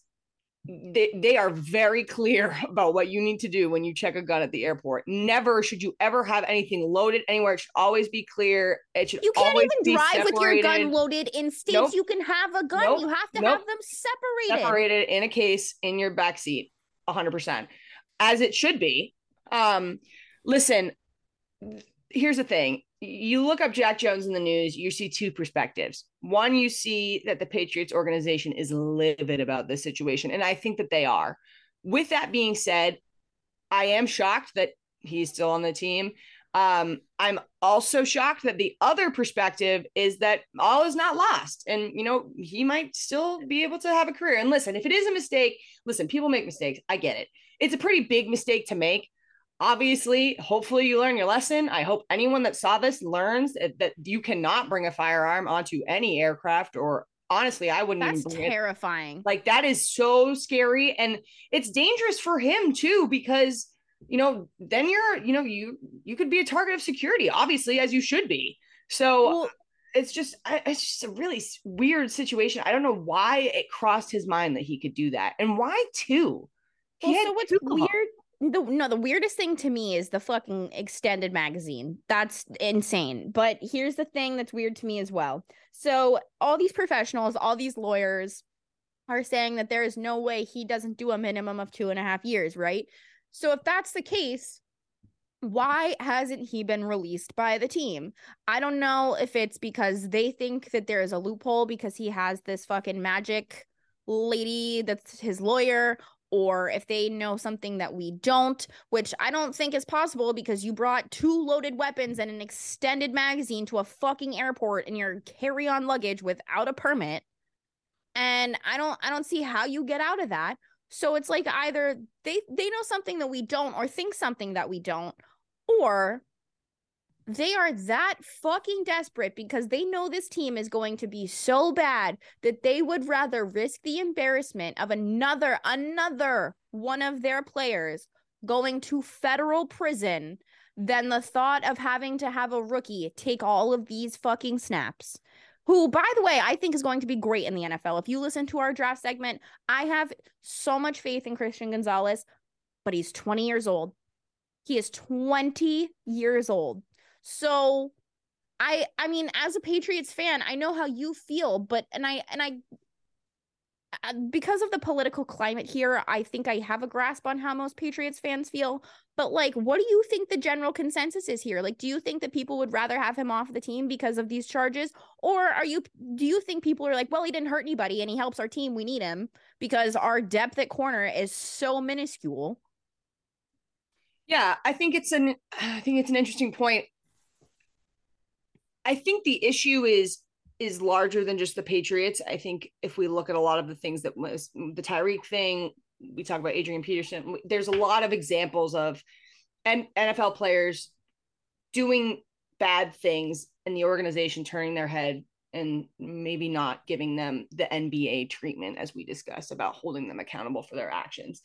Speaker 3: They, they are very clear *laughs* about what you need to do when you check a gun at the airport. Never should you ever have anything loaded anywhere. It should always be clear. It should
Speaker 1: you can't
Speaker 3: even
Speaker 1: drive
Speaker 3: separated.
Speaker 1: with your gun loaded in states. Nope. You can have a gun. Nope. You have to nope. have them separated.
Speaker 3: Separated in a case in your back seat. 100% as it should be. Um, listen, here's the thing. You look up Jack Jones in the news, you see two perspectives. One, you see that the Patriots organization is livid about this situation, and I think that they are. With that being said, I am shocked that he's still on the team. Um, I'm also shocked that the other perspective is that all is not lost. And, you know, he might still be able to have a career. And listen, if it is a mistake, listen, people make mistakes. I get it it's a pretty big mistake to make. Obviously, hopefully you learn your lesson. I hope anyone that saw this learns that, you cannot bring a firearm onto any aircraft or honestly, I wouldn't
Speaker 1: That's
Speaker 3: even
Speaker 1: terrifying.
Speaker 3: It. Like that is so scary and it's dangerous for him too because you know, then you're, you know, you you could be a target of security, obviously, as you should be. So well, it's just it's just a really weird situation. I don't know why it crossed his mind that he could do that and why too.
Speaker 1: Well, so what's weird? The, no, the weirdest thing to me is the fucking extended magazine. That's insane. But here's the thing that's weird to me as well. So all these professionals, all these lawyers are saying that there is no way he doesn't do a minimum of two and a half years, right? So if that's the case, why hasn't he been released by the team? I don't know if it's because they think that there is a loophole because he has this fucking magic lady that's his lawyer or if they know something that we don't, which I don't think is possible because you brought two loaded weapons and an extended magazine to a fucking airport in your carry-on luggage without a permit. And I don't I don't see how you get out of that. So it's like either they they know something that we don't or think something that we don't or they are that fucking desperate because they know this team is going to be so bad that they would rather risk the embarrassment of another another one of their players going to federal prison than the thought of having to have a rookie take all of these fucking snaps. Who, by the way, I think is going to be great in the NFL. If you listen to our draft segment, I have so much faith in Christian Gonzalez, but he's 20 years old. He is 20 years old. So I I mean as a Patriots fan, I know how you feel, but and I and I uh, because of the political climate here, I think I have a grasp on how most Patriots fans feel. But like, what do you think the general consensus is here? Like, do you think that people would rather have him off the team because of these charges, or are you? Do you think people are like, well, he didn't hurt anybody and he helps our team, we need him because our depth at corner is so minuscule.
Speaker 3: Yeah, I think it's an *sighs* I think it's an interesting point. I think the issue is is larger than just the Patriots. I think if we look at a lot of the things that was the Tyreek thing, we talk about Adrian Peterson. There's a lot of examples of NFL players doing bad things and the organization turning their head and maybe not giving them the NBA treatment as we discussed about holding them accountable for their actions.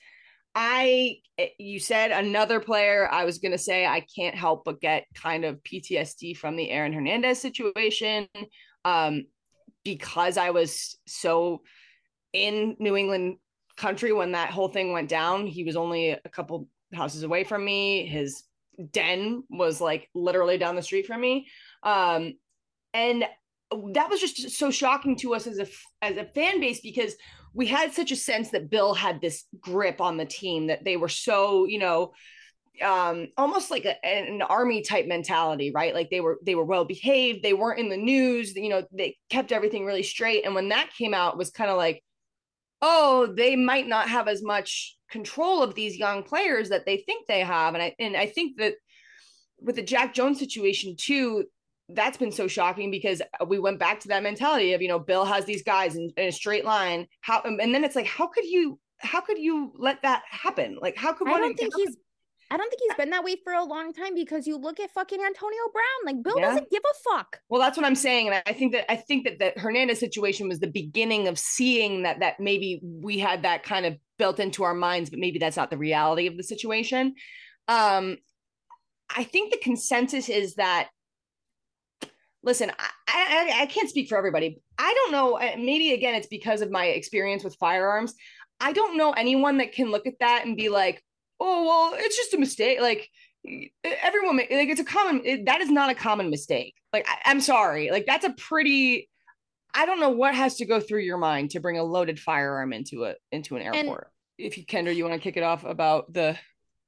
Speaker 3: I eh, you said another player. I was gonna say I can't help but get kind of PTSD from the Aaron Hernandez situation, um, because I was so in New England country when that whole thing went down. He was only a couple houses away from me. His den was like literally down the street from me, um, and that was just so shocking to us as a as a fan base because we had such a sense that Bill had this grip on the team that they were so, you know, um almost like a, an army type mentality right? Like they were they were well behaved. They weren't in the news. You know they kept everything really straight. And when that came out was kind of like oh they might not have as much control of these young players that they think they have. And i and i think that with the jack jones situation too that's been so shocking because we went back to that mentality of you know bill has these guys in, in, a straight line how and then it's like how could you how could you let that happen like how could
Speaker 1: i don't think he's I don't think he's been that way for a long time because you look at fucking Antonio Brown. Like Bill yeah. doesn't give a fuck.
Speaker 3: Well, that's what I'm saying, and I think that I think that the Hernandez situation was the beginning of seeing that that maybe we had that kind of built into our minds, but maybe that's not the reality of the situation. Um, I think the consensus is that listen, I, I, I can't speak for everybody. I don't know. Maybe again, it's because of my experience with firearms. I don't know anyone that can look at that and be like, oh, well, it's just a mistake. Like everyone, like it's a common, it, that is not a common mistake. Like, I, I'm sorry. Like that's a pretty, I don't know what has to go through your mind to bring a loaded firearm into a, into an airport. And if you, Kendra, you want to kick it off about the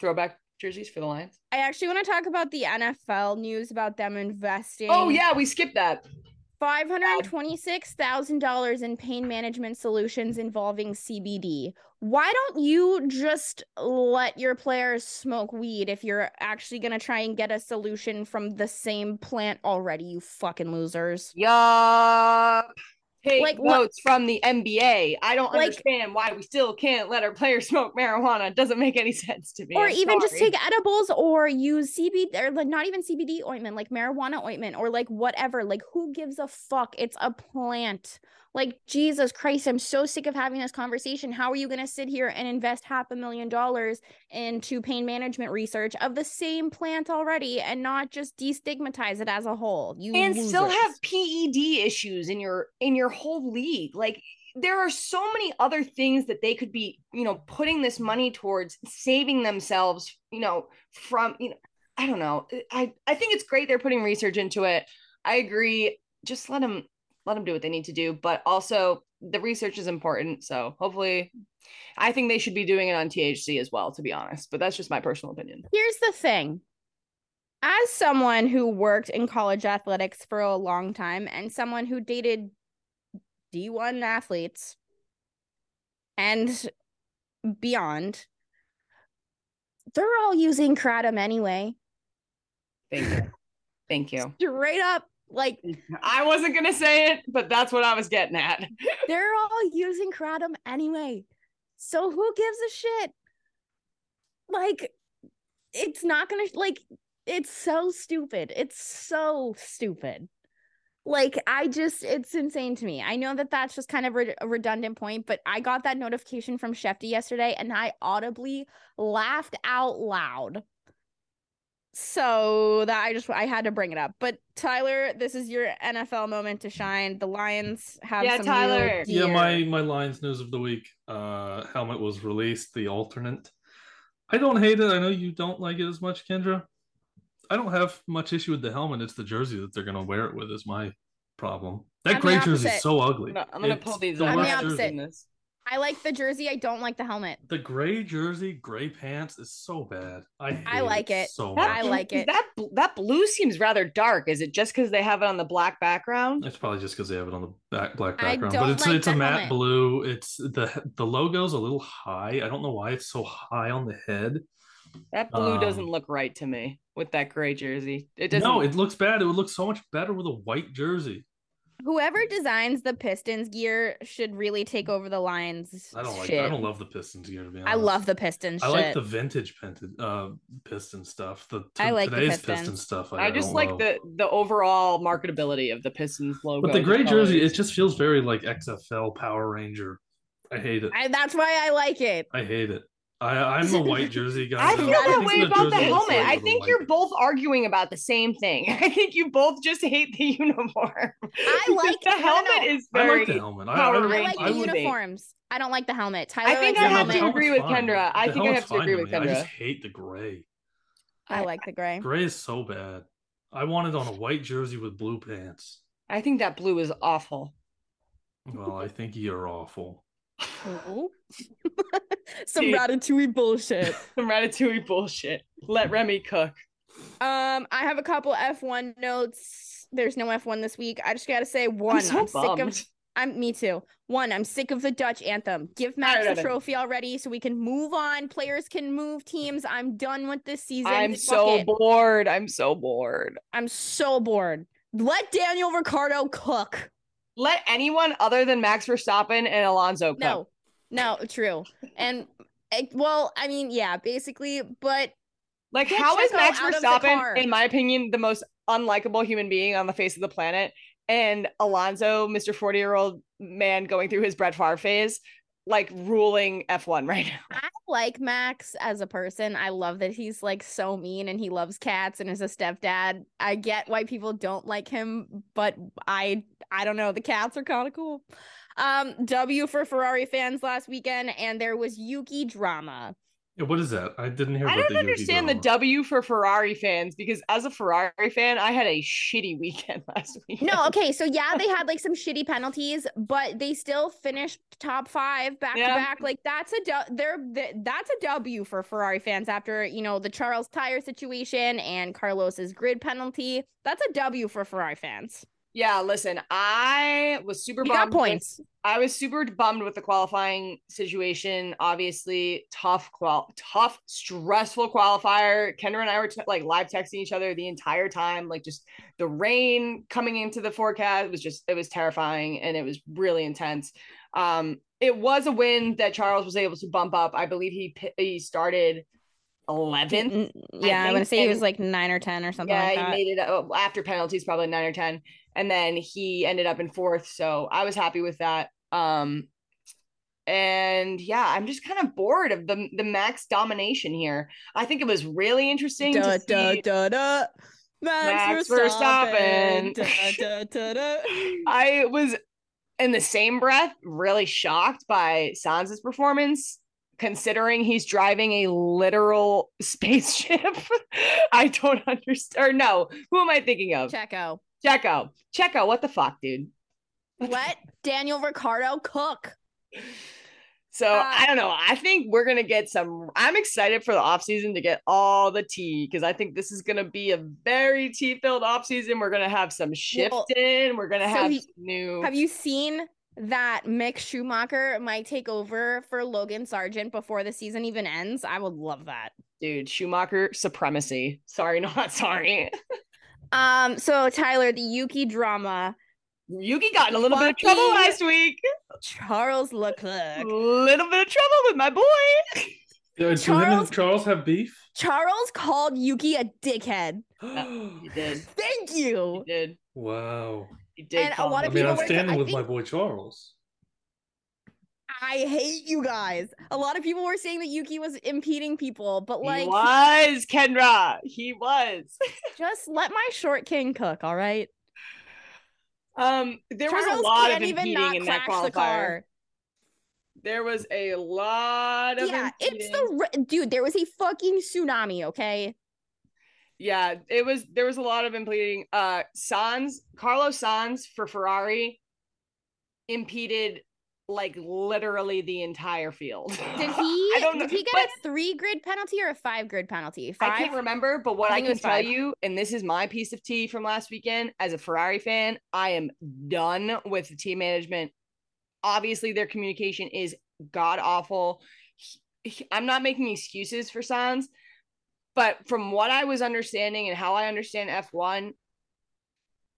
Speaker 3: throwback jerseys for the Lions?
Speaker 1: I actually want to talk about the NFL news about them investing.
Speaker 3: Oh yeah, we skipped that.
Speaker 1: Five hundred twenty-six thousand dollars in pain management solutions involving CBD. Why don't you just let your players smoke weed if you're actually gonna try and get a solution from the same plant already? You fucking losers.
Speaker 3: Yup take like, notes from the NBA. I don't like, understand why we still can't let our players *laughs* smoke marijuana. It doesn't make any sense to me.
Speaker 1: Or I'm even sorry. just take edibles or use CBD or like not even CBD ointment, like marijuana ointment or like whatever. Like who gives a fuck? It's a plant. Like, Jesus Christ, I'm so sick of having this conversation. How are you going to sit here and invest half a million dollars into pain management research of the same plant already and not just destigmatize it as a whole? You
Speaker 3: and losers. still have PED issues in your in your whole league. Like there are so many other things that they could be, you know, putting this money towards saving themselves, you know, from, you know, I don't know. I I think it's great they're putting research into it. I agree. Just let them let them do what they need to do. But also, the research is important. So hopefully, I think they should be doing it on THC as well, to be honest. But that's just my personal opinion.
Speaker 1: Here's the thing as someone who worked in college athletics for a long time and someone who dated D1 athletes and beyond, they're all using kratom anyway.
Speaker 3: Thank you. Thank you.
Speaker 1: Straight up like *laughs*
Speaker 3: I wasn't gonna say it, but that's what I was getting at. *laughs*
Speaker 1: they're all using kratom anyway. So who gives a shit? Like, it's not gonna like it's so stupid. It's so stupid. Like I just it's insane to me. I know that that's just kind of re- a redundant point, but I got that notification from Shefty yesterday and I audibly laughed out loud. So that I just I had to bring it up. But Tyler, this is your NFL moment to shine. The Lions have
Speaker 3: Yeah,
Speaker 1: some
Speaker 3: Tyler.
Speaker 4: Yeah, my my Lions news of the week. Uh, helmet was released. The alternate. I don't hate it. I know you don't like it as much, Kendra. I don't have much issue with the helmet. It's the jersey that they're gonna wear it with is my problem. That
Speaker 1: I'm
Speaker 4: gray jersey is so ugly.
Speaker 3: I'm gonna, I'm gonna
Speaker 4: It's
Speaker 3: pull these
Speaker 4: the.
Speaker 1: I'm the
Speaker 4: worst
Speaker 1: opposite.
Speaker 4: jersey.
Speaker 3: In this.
Speaker 1: I like the jersey. I don't like the helmet.
Speaker 4: The gray jersey, gray pants is so bad. I hate
Speaker 1: I like it.
Speaker 4: so
Speaker 3: That
Speaker 4: much.
Speaker 1: I like it.
Speaker 3: That that blue seems rather dark. Is it just because they have it on the black background?
Speaker 4: It's probably just because they have it on the back black background, but it's
Speaker 1: like
Speaker 4: it's a matte
Speaker 1: helmet.
Speaker 4: blue. It's the the logo's a little high. I don't know why it's so high on the head.
Speaker 3: That blue
Speaker 4: Um,
Speaker 3: doesn't look right to me with that gray jersey. It doesn't.
Speaker 4: No, it looks bad. It would look so much better with a white jersey.
Speaker 1: Whoever designs the Pistons gear should really take over the Lions.
Speaker 4: I don't like.
Speaker 1: shit.
Speaker 4: I don't love the Pistons gear to be honest.
Speaker 1: I love the Pistons.
Speaker 4: I
Speaker 1: shit.
Speaker 4: like the vintage Piston, uh, Piston stuff. The
Speaker 1: I
Speaker 4: t-
Speaker 1: like the
Speaker 4: today's
Speaker 1: Pistons.
Speaker 4: Piston stuff. I,
Speaker 3: I just like
Speaker 4: love.
Speaker 3: the the overall marketability of the Pistons logo.
Speaker 4: But the gray jersey, it just feels very like XFL Power Ranger. I hate it.
Speaker 1: I, that's why I like it.
Speaker 4: I hate it. I, I'm a white *laughs* jersey guy.
Speaker 3: I feel that way about the helmet. I think you're both arguing about the same thing. *laughs* I think you both just hate the *laughs* uniform.
Speaker 1: I like-
Speaker 3: the
Speaker 1: no, no,
Speaker 3: helmet
Speaker 1: no.
Speaker 3: is
Speaker 4: I
Speaker 3: very.
Speaker 4: like the helmet. I,
Speaker 3: Power
Speaker 4: I,
Speaker 1: I like
Speaker 4: I
Speaker 1: the
Speaker 3: would
Speaker 4: would-
Speaker 3: be.
Speaker 1: uniforms. I don't like the helmet. Tyler
Speaker 3: I think I
Speaker 1: the
Speaker 3: have to agree with
Speaker 4: fine.
Speaker 3: Kendra. I
Speaker 4: The
Speaker 3: think I have to agree with
Speaker 4: Kendra. I just hate the gray.
Speaker 1: I like the gray.
Speaker 4: Gray is so bad. I want it on a white jersey with blue pants.
Speaker 3: I think that blue is awful.
Speaker 4: Well, I think you're awful.
Speaker 1: Ooh. *laughs* Some
Speaker 3: Dude.
Speaker 1: ratatouille bullshit. *laughs*
Speaker 3: Some ratatouille bullshit. Let Remy cook.
Speaker 1: Um, I have a couple F1 notes. There's no F1 this week. I just gotta say, one,
Speaker 3: I'm so
Speaker 1: I'm sick of I'm me too. One, I'm sick of the Dutch anthem. Give Max the trophy already so we can move on. Players can move teams. I'm done with this season.
Speaker 3: I'm
Speaker 1: Fuck
Speaker 3: so
Speaker 1: it.
Speaker 3: bored. I'm so bored.
Speaker 1: I'm so bored. Let Daniel Ricciardo cook.
Speaker 3: Let anyone other than Max Verstappen and Alonso cook.
Speaker 1: No, no, true. And eh, well, I mean, yeah, basically, but
Speaker 3: Like, how is Max. Verstappen, in my opinion, the most unlikable human being on the face of the planet? And Alonso, Mr. 40 year old man going through his Brett Favre phase, like ruling F1 right now.
Speaker 1: I like Max as a person. I love that he's like so mean and he loves cats and is a stepdad. I get why people don't like him, but I I don't know. The cats are kind of cool. Um, W for Ferrari fans last weekend, and there was Yuki drama.
Speaker 4: Yeah, what is that? I didn't hear.
Speaker 3: I
Speaker 4: about
Speaker 3: don't
Speaker 4: the
Speaker 3: understand the. W for Ferrari fans because as a Ferrari fan, I had a shitty weekend *laughs* last week.
Speaker 1: No, okay, so yeah, they had like *laughs* some shitty penalties, but they still finished top five back
Speaker 3: Yeah.
Speaker 1: to back. Like that's a du- they're th- that's a W for Ferrari fans after you know the Charles tire situation and Carlos's grid penalty. That's a W for Ferrari fans.
Speaker 3: Yeah, listen, I was super
Speaker 1: You
Speaker 3: bummed.
Speaker 1: got
Speaker 3: with-
Speaker 1: points.
Speaker 3: I was super bummed with the qualifying situation. Obviously, tough, qual, tough, stressful qualifier. Kendra and I were t- like live texting each other the entire time. Like just the rain coming into the forecast was just it was terrifying and it was really intense. Um, it was a win that Charles was able to bump up. I believe he he started eleventh.
Speaker 1: Mm, Yeah, I'm gonna say he was like nine or ten or something
Speaker 3: yeah,
Speaker 1: like
Speaker 3: he made it uh, after penalties, probably nine or ten, and then he ended up in fourth. So I was happy with that. Um, and yeah, I'm just kind of bored of the the max domination here. I think it was really interesting
Speaker 1: Da,
Speaker 3: to
Speaker 1: da,
Speaker 3: see.
Speaker 1: da, da. Max,
Speaker 3: Max
Speaker 1: Verstappen.
Speaker 3: Verstappen.
Speaker 1: Da, da, da, da. *laughs*
Speaker 3: I was in the same breath really shocked by Sainz's performance. Considering he's driving a literal *laughs* spaceship, *laughs* I don't understand. Or no, who am I thinking of?
Speaker 1: Checo.
Speaker 3: Checo. Checo, what the fuck, dude? *laughs*
Speaker 1: What Daniel Ricciardo cook.
Speaker 3: So
Speaker 1: Uh,
Speaker 3: I don't know. I think we're gonna get some. I'm excited for the offseason to get all the tea because I think this is gonna be a very tea filled offseason. We're gonna have some shifting. we're gonna
Speaker 1: so
Speaker 3: have
Speaker 1: he-
Speaker 3: new.
Speaker 1: Have you seen that Mick Schumacher might take over for Logan Sargeant before the season even ends? I would love that.
Speaker 3: dude Schumacher supremacy? Sorry, *laughs* not sorry.
Speaker 1: Um, so Tyler, the Yuki drama,
Speaker 3: Yuki got in a little bit of trouble last week.
Speaker 1: Charles
Speaker 3: A
Speaker 1: Leclerc.
Speaker 3: little bit of trouble with my boy.
Speaker 4: Yeah, do him
Speaker 1: Charles-
Speaker 4: and Charles have beef?
Speaker 1: Charles called Yuki a dickhead. *gasps*
Speaker 3: He did. *gasps*
Speaker 1: Thank you.
Speaker 3: He did.
Speaker 4: wow.
Speaker 3: He did.
Speaker 1: And a lot
Speaker 4: I
Speaker 1: of
Speaker 3: him.
Speaker 4: mean,
Speaker 1: people
Speaker 4: I'm standing
Speaker 1: I
Speaker 4: with my boy Charles.
Speaker 1: I hate you guys. A lot of people were saying that Yuki was impeding people, but like
Speaker 3: he was Kendra. He was. *laughs*
Speaker 1: just let my short king cook, all right?
Speaker 3: Um, there was a lot of
Speaker 1: can't even
Speaker 3: impeding
Speaker 1: not
Speaker 3: in that
Speaker 1: crash the car.
Speaker 3: There was a lot of
Speaker 1: Yeah, it's the dude. There was a fucking tsunami. Okay,
Speaker 3: Yeah, it was there was a lot of impeding. Uh Sainz, Carlos Sainz for Ferrari impeded like literally the entire field. *laughs*
Speaker 1: did he?
Speaker 3: I don't know.
Speaker 1: Did he get a three grid penalty or a five grid penalty?
Speaker 3: I can't remember, but what
Speaker 1: I
Speaker 3: I, can tell
Speaker 1: five.
Speaker 3: you, and this is my piece of tea from last weekend as a Ferrari fan, I am done with the team management. Obviously, their communication is god awful. I'm not making excuses for Sainz, but from what I was understanding and how I understand F1,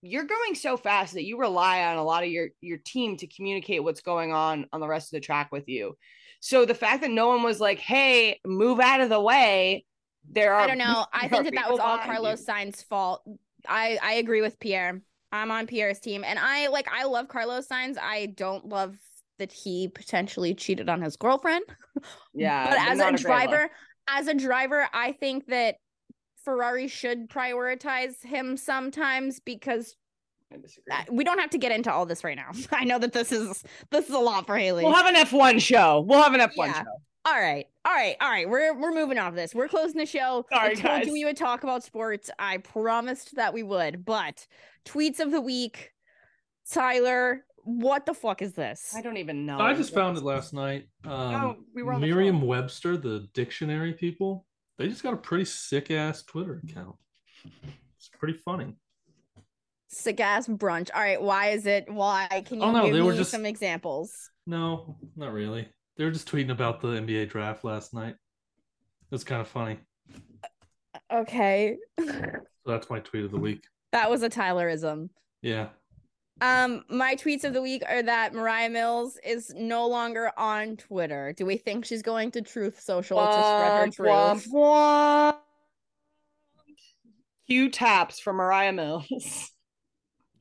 Speaker 3: you're going so fast that you rely on a lot of your your team to communicate what's going on on the rest of the track with you. So the fact that no one was like, "Hey, move out of the way," there are
Speaker 1: I don't know. I think that *laughs* that was all Carlos
Speaker 3: you.
Speaker 1: Sainz's fault. I I agree with Pierre. I'm on Pierre's team, and I like I love Carlos Sainz. I don't love that he potentially cheated on his girlfriend. *laughs*
Speaker 3: Yeah,
Speaker 1: but as a driver, as a driver, I think that Ferrari should prioritize him sometimes because
Speaker 3: I disagree.
Speaker 1: we don't have to get into all this right now. *laughs* I know that this is this is a lot for Haley.
Speaker 3: We'll have an F1 show. We'll have an F1
Speaker 1: Yeah.
Speaker 3: show.
Speaker 1: all right, all right, all right. We're we're moving off this. We're closing the show. I
Speaker 3: Sorry,
Speaker 1: told
Speaker 3: guys.
Speaker 1: you we would talk about sports. I promised that we would. But tweets of the week, Tyler. What the fuck is this?
Speaker 3: I don't even know.
Speaker 4: I just found it last night. Um,
Speaker 3: Oh, we were on the
Speaker 4: Merriam
Speaker 3: phone.
Speaker 4: Webster, the dictionary people, they just got a pretty sick ass Twitter account. It's pretty funny.
Speaker 1: Sick ass brunch. All right, why is it? Why? Can you
Speaker 4: Oh, no,
Speaker 1: give
Speaker 4: they were
Speaker 1: me
Speaker 4: just-
Speaker 1: some examples?
Speaker 4: No, not really. They were just tweeting about the NBA draft last night. It's kind of funny.
Speaker 1: Okay,
Speaker 4: So that's my tweet of the week.
Speaker 1: that was a Tylerism.
Speaker 4: Yeah.
Speaker 1: Um, my tweets of the week are that Mariah Mills is no longer on Twitter. Do we think she's going to Truth Social to spread her
Speaker 3: Womp,
Speaker 1: truth?
Speaker 3: womp, womp. Cue taps for Mariah Mills.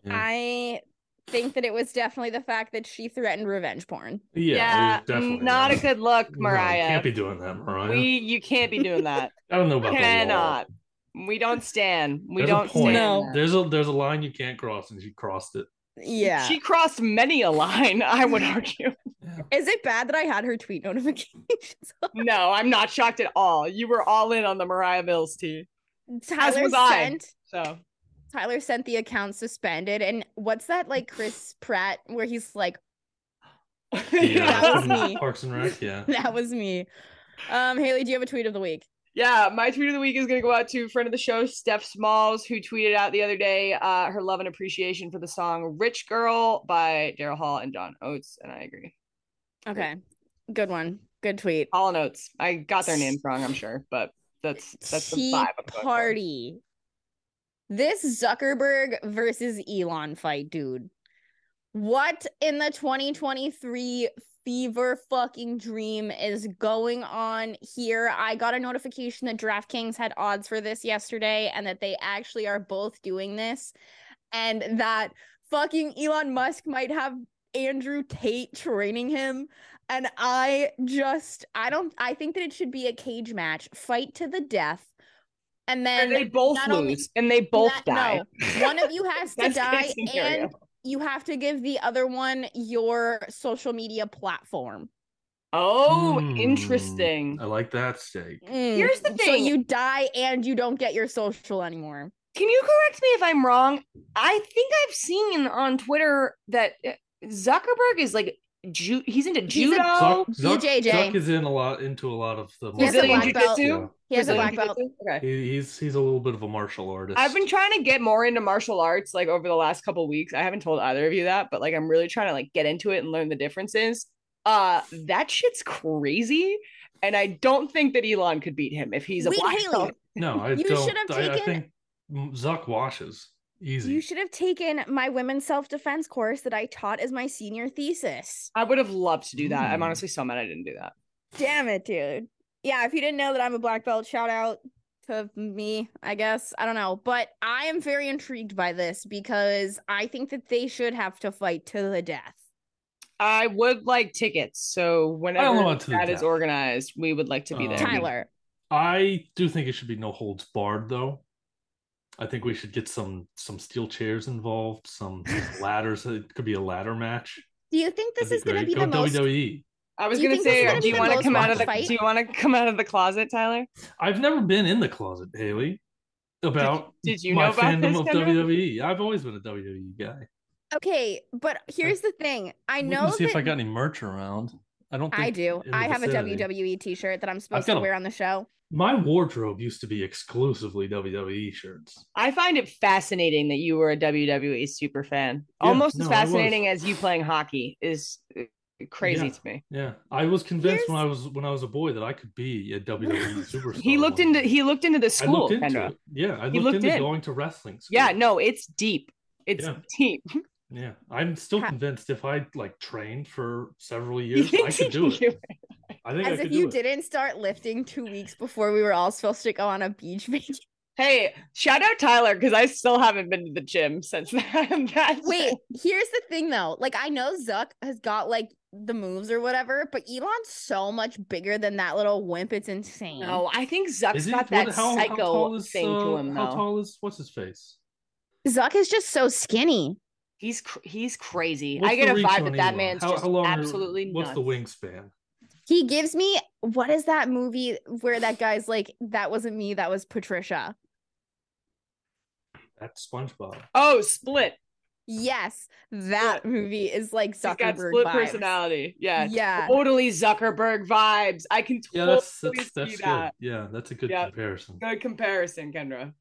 Speaker 4: Yeah.
Speaker 1: I think that it was definitely the fact that she threatened revenge porn.
Speaker 4: Yeah, it was definitely
Speaker 3: not a good look,
Speaker 4: No, you
Speaker 3: Mariah.
Speaker 4: can't be doing that, Mariah.
Speaker 3: we you can't be doing that. *laughs*
Speaker 4: I don't know about the law.
Speaker 3: Cannot. We don't stand. We
Speaker 4: There's
Speaker 3: don't stand.
Speaker 1: No.
Speaker 4: There's a there's a line you can't cross, and she crossed it.
Speaker 1: Yeah.
Speaker 3: She crossed many a line, *laughs* I would argue.
Speaker 1: Is it bad that I had her tweet notifications? *laughs*
Speaker 3: No, I'm not shocked at all. You were all in on the Mariah Mills tea.
Speaker 1: Tyler
Speaker 3: was I. So
Speaker 1: Tyler sent the account suspended. And what's that like Chris Pratt where he's like,
Speaker 4: Yeah, *laughs*
Speaker 1: That was me.
Speaker 4: Parks and Rec. Yeah.
Speaker 1: that was me. Um, Haley, do you have a tweet of the week?
Speaker 3: Yeah, my tweet of the week is going to go out to friend of the show, Steph Smalls, who tweeted out the other day uh, her love and appreciation for the song Rich Girl by Daryl Hall and John Oates. And I agree.
Speaker 1: Okay. Good one. Good tweet.
Speaker 3: Hall and Oates. I got their names wrong, I'm sure, but that's that's the
Speaker 1: Tea
Speaker 3: vibe. I'm going for.
Speaker 1: party. This Zuckerberg versus Elon fight, dude. What in the 2023 fever fucking dream is going on here? I got a notification that DraftKings had odds for this yesterday and that they actually are both doing this and that fucking Elon Musk might have Andrew Tate training him and I just I don't I think that it should be a cage match, fight to the death. And then
Speaker 3: And they both
Speaker 1: not only-
Speaker 3: lose and they both
Speaker 1: that-
Speaker 3: die.
Speaker 1: no, one of you *laughs* has to die and you have to give the other one your social media platform.
Speaker 3: Oh,
Speaker 4: Hmm,
Speaker 3: interesting.
Speaker 4: I like that stake.
Speaker 1: Mm,
Speaker 3: Here's the thing.
Speaker 1: So
Speaker 3: thing.
Speaker 1: you die and you don't get your social anymore.
Speaker 3: Can you correct me if I'm wrong? I think I've seen on Twitter that uh, Zuckerberg is like ju- he's into
Speaker 1: He's
Speaker 3: judo.
Speaker 4: Zuck, Zuck,
Speaker 1: BJJ.
Speaker 4: Zuck is in a lot into a lot of the
Speaker 1: He has a
Speaker 3: Brazilian
Speaker 1: black belt.
Speaker 3: jiu-jitsu?
Speaker 4: Yeah.
Speaker 1: He has a black belt.
Speaker 3: Okay.
Speaker 4: He, he's he's a little bit of a martial artist.
Speaker 3: I've been trying to get more into martial arts like over the last couple weeks. I haven't told either of you that, but like I'm really trying to like get into it and learn the differences. Uh that shit's crazy. And I don't think that Elon could beat him if he's a
Speaker 1: Wait,
Speaker 3: black
Speaker 1: Haley,
Speaker 3: belt.
Speaker 4: no, I
Speaker 1: You
Speaker 4: don't.
Speaker 1: should have
Speaker 4: I, I
Speaker 1: taken-
Speaker 4: think Zuck washes easy.
Speaker 1: You should have taken my women's self-defense course that I taught as my senior thesis.
Speaker 3: I would have loved to do that. I'm
Speaker 4: Hmm.
Speaker 3: honestly so mad I didn't do that.
Speaker 1: Damn it, dude. yeah, if you didn't know that I'm a black belt, shout out to me, I guess. I don't know. But I am very intrigued by this because I think that they should have to fight to the death.
Speaker 3: I would like tickets. So whenever
Speaker 4: about to the
Speaker 3: that is
Speaker 4: death.
Speaker 3: organized, we would like to be
Speaker 4: Um,
Speaker 3: there.
Speaker 1: Tyler.
Speaker 4: I do think it should be no holds barred though. I think we should get some some steel chairs involved, some *laughs* ladders. It could be a ladder match.
Speaker 1: Do you think this
Speaker 4: That'd
Speaker 1: is going to
Speaker 4: great.
Speaker 1: be the
Speaker 4: Go
Speaker 1: most
Speaker 4: WWE.
Speaker 3: I was gonna
Speaker 1: think this is
Speaker 3: say,
Speaker 1: gonna
Speaker 3: do you want to come out of the
Speaker 1: fight?
Speaker 3: do you want to come out of the closet, Tyler?
Speaker 4: I've never been in the closet, Haley, about
Speaker 3: did you
Speaker 4: my
Speaker 3: know about
Speaker 4: fandom
Speaker 3: this,
Speaker 4: of
Speaker 3: Kendra?
Speaker 4: WWE. I've always been a WWE guy.
Speaker 1: Okay, but here's the thing. I know
Speaker 4: see
Speaker 1: that
Speaker 4: if I got any merch around. I don't. Think
Speaker 1: I do. I have a. WWE t-shirt that I'm supposed
Speaker 4: got
Speaker 1: to
Speaker 4: a-
Speaker 1: wear on the show.
Speaker 4: My wardrobe used to be exclusively WWE shirts.
Speaker 3: I find it fascinating that you were a WWE super fan.
Speaker 4: Yeah,
Speaker 3: Almost
Speaker 4: no,
Speaker 3: as fascinating as you playing hockey is uh, crazy
Speaker 4: Yeah.
Speaker 3: to me.
Speaker 4: Yeah, I was convinced when I was when I was a boy that I could be a WWE *laughs* superstar.
Speaker 3: He looked
Speaker 4: one
Speaker 3: into he looked into the
Speaker 4: I
Speaker 3: school,
Speaker 4: looked into
Speaker 3: Kendra.
Speaker 4: it. Yeah, I looked,
Speaker 3: looked
Speaker 4: into
Speaker 3: in.
Speaker 4: going to wrestling. School.
Speaker 3: Yeah, no, it's deep. It's
Speaker 4: Yeah.
Speaker 3: deep. *laughs*
Speaker 4: Yeah, I'm still
Speaker 1: Ha-
Speaker 4: convinced if I like trained for several *laughs* years, I could do it. I think
Speaker 1: As
Speaker 4: could
Speaker 1: if you
Speaker 4: it.
Speaker 1: didn't start lifting two weeks before we were all supposed to go on a beach vacation. *laughs*
Speaker 3: Hey, shout out Tyler because I still haven't been to the gym since *laughs* that. that
Speaker 1: Wait, here's the thing though. Like I know Zuck has got like the moves or whatever, but Elon's so much bigger than that little wimp. It's insane.
Speaker 3: No, I think Zuck's
Speaker 4: Is he?
Speaker 3: got that
Speaker 4: how, how
Speaker 3: psycho
Speaker 4: tall is,
Speaker 3: thing to
Speaker 4: uh,
Speaker 3: him
Speaker 4: How
Speaker 3: though.
Speaker 4: tall is what's his face?
Speaker 1: Zuck is just so skinny.
Speaker 3: He's cr- he's crazy.
Speaker 4: What's
Speaker 3: I get a vibe
Speaker 4: on
Speaker 3: that that man's
Speaker 4: How-
Speaker 3: just
Speaker 4: how long are-
Speaker 3: absolutely
Speaker 4: What's
Speaker 3: nuts.
Speaker 4: the wingspan?
Speaker 1: He gives me what is that movie where that guy's like, that wasn't me, that was Patricia.
Speaker 4: That's SpongeBob.
Speaker 3: Oh, split.
Speaker 1: Yes, that movie is like
Speaker 3: He's got
Speaker 1: Zuckerberg
Speaker 3: split
Speaker 1: vibes.
Speaker 3: personality. Yeah.
Speaker 1: Yeah.
Speaker 3: Totally Zuckerberg vibes. I can
Speaker 4: Yeah,
Speaker 3: totally
Speaker 4: that's that's,
Speaker 3: see
Speaker 4: that's good.
Speaker 3: that.
Speaker 4: Yeah, that's a good
Speaker 3: Yeah.
Speaker 4: comparison.
Speaker 3: Good comparison, Kendra.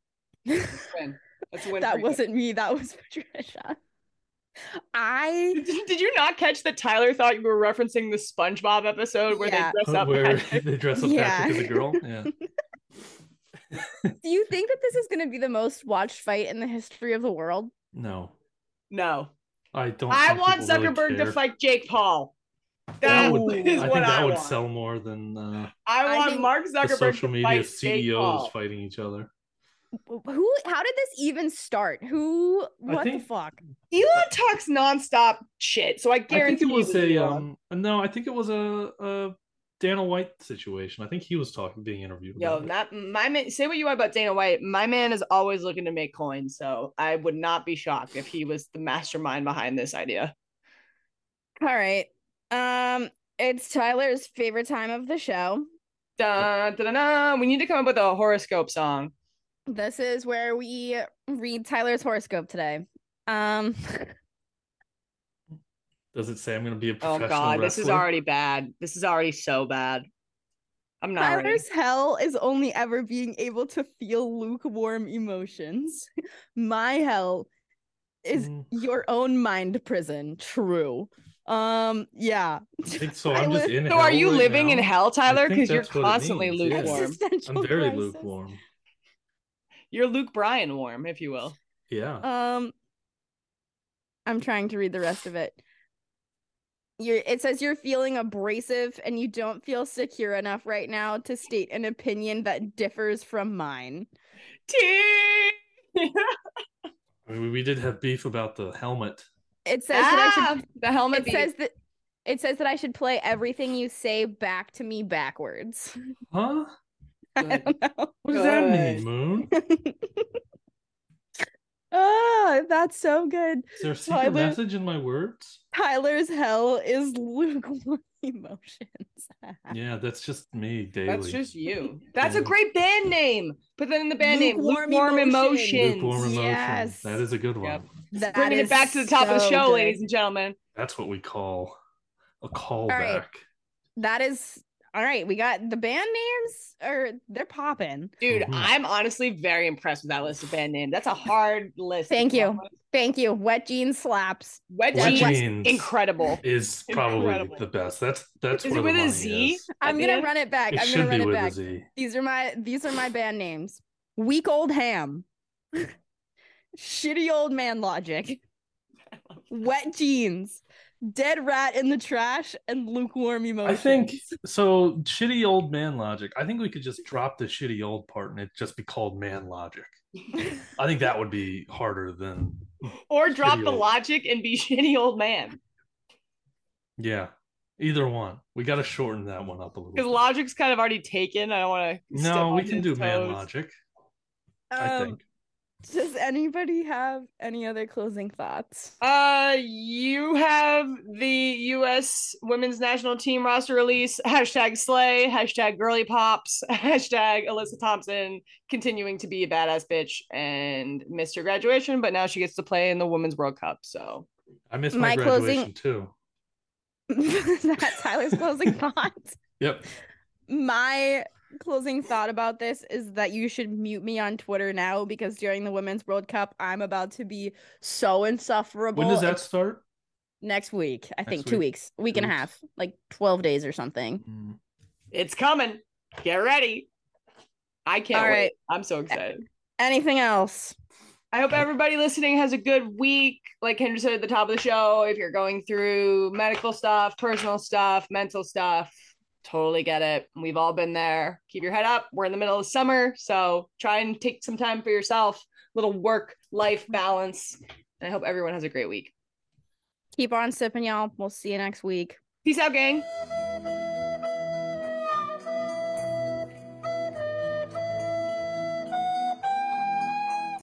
Speaker 3: Win. *laughs* That's a win.
Speaker 1: that wasn't me, that was Patricia. I
Speaker 3: Did you, did you not catch that Tyler thought you were referencing the SpongeBob episode where
Speaker 1: Yeah.
Speaker 3: they dress up *laughs*
Speaker 4: Where
Speaker 3: Patrick?
Speaker 4: they dress up
Speaker 1: Yeah.
Speaker 4: Patrick as a girl. *laughs* Yeah.
Speaker 1: do you think that this is going to be the most watched fight in the history of the world?
Speaker 4: No,
Speaker 3: No.
Speaker 4: I don't.
Speaker 3: I want
Speaker 4: people really
Speaker 3: Zuckerberg to fight Jake Paul.
Speaker 4: That
Speaker 3: That
Speaker 4: would, *laughs*
Speaker 3: is
Speaker 4: I
Speaker 3: what
Speaker 4: think that
Speaker 3: I
Speaker 4: would
Speaker 3: want.
Speaker 4: sell more than uh,
Speaker 3: I
Speaker 1: I
Speaker 3: want
Speaker 1: think
Speaker 3: Mark
Speaker 4: the
Speaker 3: Zuckerberg
Speaker 4: social
Speaker 3: to
Speaker 4: media
Speaker 3: fight Jake
Speaker 4: CEOs
Speaker 3: Paul.
Speaker 4: fighting each other.
Speaker 1: Who how did this even start? Who what
Speaker 4: think-
Speaker 1: the fuck?
Speaker 3: Elon talks nonstop shit, so I
Speaker 4: I
Speaker 3: guarantee
Speaker 4: think it was
Speaker 3: you
Speaker 4: a
Speaker 3: Elon.
Speaker 4: um. No, I think it was a, a Dana White situation. I think he was talking, being interviewed.
Speaker 3: Yo,
Speaker 4: about it.
Speaker 3: that my man. Say what you want about Dana White. My man is always looking to make coins, so I would not be shocked if he was the mastermind behind this idea.
Speaker 1: All right. Um it's Tyler's favorite time of the show.
Speaker 3: Dun, dun, dun, dun. We need to come up with a horoscope song.
Speaker 1: This is where we read Tyler's horoscope today. Um *laughs*
Speaker 4: Does it say I'm going to be a professional?
Speaker 3: Oh
Speaker 4: professional
Speaker 3: God, this is already bad. This is already so bad. I'm not ready.
Speaker 1: Tyler's hell is only ever being able to feel lukewarm emotions. *laughs* My hell is
Speaker 4: Mm.
Speaker 1: your own mind prison. True. Um yeah.
Speaker 4: I think so.
Speaker 1: I *laughs*
Speaker 4: I'm just
Speaker 1: li-
Speaker 4: in
Speaker 3: So
Speaker 4: hell
Speaker 3: are you
Speaker 4: right
Speaker 3: living in hell, Tyler? Because you're
Speaker 4: that's what it
Speaker 3: constantly
Speaker 4: means, yeah.
Speaker 3: lukewarm.
Speaker 4: I'm very
Speaker 1: crisis.
Speaker 4: lukewarm.
Speaker 3: You're Luke Bryan warm, if you will.
Speaker 4: Yeah.
Speaker 1: Um I'm trying to read the rest of it. You're it says you're feeling abrasive and you don't feel secure enough right now to state an opinion that differs from mine.
Speaker 3: T- *laughs*
Speaker 4: I mean, we did have beef about the helmet.
Speaker 1: It says that I
Speaker 3: ah,
Speaker 1: should
Speaker 3: the helmet.
Speaker 1: it
Speaker 3: beat.
Speaker 1: says that it says that I should play everything you say back to me backwards.
Speaker 4: Huh? *laughs*
Speaker 1: I don't know.
Speaker 4: What does that mean, Moon?
Speaker 1: Ah, *laughs* that's so good.
Speaker 4: Is there a secret
Speaker 1: Tyler-
Speaker 4: message in my words?
Speaker 1: Tyler's hell is lukewarm *laughs* emotions.
Speaker 4: Yeah, that's just me daily.
Speaker 3: That's just you. That's a great band name. Put that in the band
Speaker 1: Lukewarm
Speaker 3: name. Lukewarm
Speaker 1: Emotions.
Speaker 3: Emotions.
Speaker 4: lukewarm emotion.
Speaker 1: Yes.
Speaker 4: That is a good one.
Speaker 3: Yep.
Speaker 1: That
Speaker 3: Bringing it
Speaker 1: is
Speaker 3: back to the top of the show,
Speaker 1: good.
Speaker 3: ladies and gentlemen.
Speaker 4: That's what we call a callback.
Speaker 1: right. That is all right. We got the band names, or they're popping.
Speaker 3: Dude,
Speaker 4: Mhm.
Speaker 3: I'm honestly very impressed with that list of band names. That's a hard list.
Speaker 1: Thank you. Thank you. Wet jeans slaps.
Speaker 3: Wet,
Speaker 4: Wet
Speaker 3: jeans,
Speaker 4: Jeans.
Speaker 3: incredible.
Speaker 4: Is probably
Speaker 3: Incredible.
Speaker 4: the best. That's that's
Speaker 3: Is
Speaker 4: where
Speaker 3: it with a
Speaker 4: money
Speaker 3: Z?
Speaker 4: is.
Speaker 1: I'm gonna
Speaker 3: end?
Speaker 1: run it back.
Speaker 4: It
Speaker 1: I'm
Speaker 4: should
Speaker 1: gonna
Speaker 4: be
Speaker 1: run it
Speaker 4: with
Speaker 1: back. These are my these are my band names. Weak old ham. *laughs* Shitty old man logic. *laughs* Wet jeans. Dead rat in the trash, and lukewarm emotions.
Speaker 4: I think so. Shitty old man logic. I think we could just drop the shitty old part and it just be called man logic. I think that would be harder than
Speaker 3: Or drop the
Speaker 4: old.
Speaker 3: logic and be *laughs* shitty old man.
Speaker 4: yeah. Either one. We got to shorten that one up a little.
Speaker 3: Because logic's kind of already taken. I don't want to.
Speaker 4: No, we can do man logic. I
Speaker 1: Um,
Speaker 4: think.
Speaker 1: Does anybody have any other closing thoughts?
Speaker 3: Uh, you have the U.S. Women's National Team roster release. Hashtag Slay. Hashtag Girly Pops. *laughs* Hashtag Alyssa Thompson continuing to be a badass bitch and missed her graduation, but now she gets to play in the Women's World Cup. So
Speaker 4: I missed my,
Speaker 1: my
Speaker 4: graduation
Speaker 1: closing-
Speaker 4: too. *laughs*
Speaker 1: That's Tyler's closing *laughs* thoughts.
Speaker 4: Yep.
Speaker 1: My closing thought about this is that you should mute me on Twitter now because during the Women's World Cup, I'm about to be so insufferable.
Speaker 4: When does that start?
Speaker 1: next week? I think
Speaker 4: Next
Speaker 1: two
Speaker 4: week?
Speaker 1: weeks, week
Speaker 4: Two
Speaker 1: and a half, like 12 days or something.
Speaker 4: Mm.
Speaker 3: it's coming. Get ready. I can't
Speaker 1: All
Speaker 3: wait.
Speaker 1: right.
Speaker 3: I'm so excited.
Speaker 1: Anything else?
Speaker 3: I hope everybody listening has a good week. Like Kendra said at the top of the show, if you're going through medical stuff, personal stuff, mental stuff, totally get it. We've all been there. Keep your head up. We're in the middle of summer, so try and take some time for yourself. Little work life balance. And I hope everyone has a great week.
Speaker 1: Keep on sipping, y'all. We'll see you next week.
Speaker 3: Peace out, gang.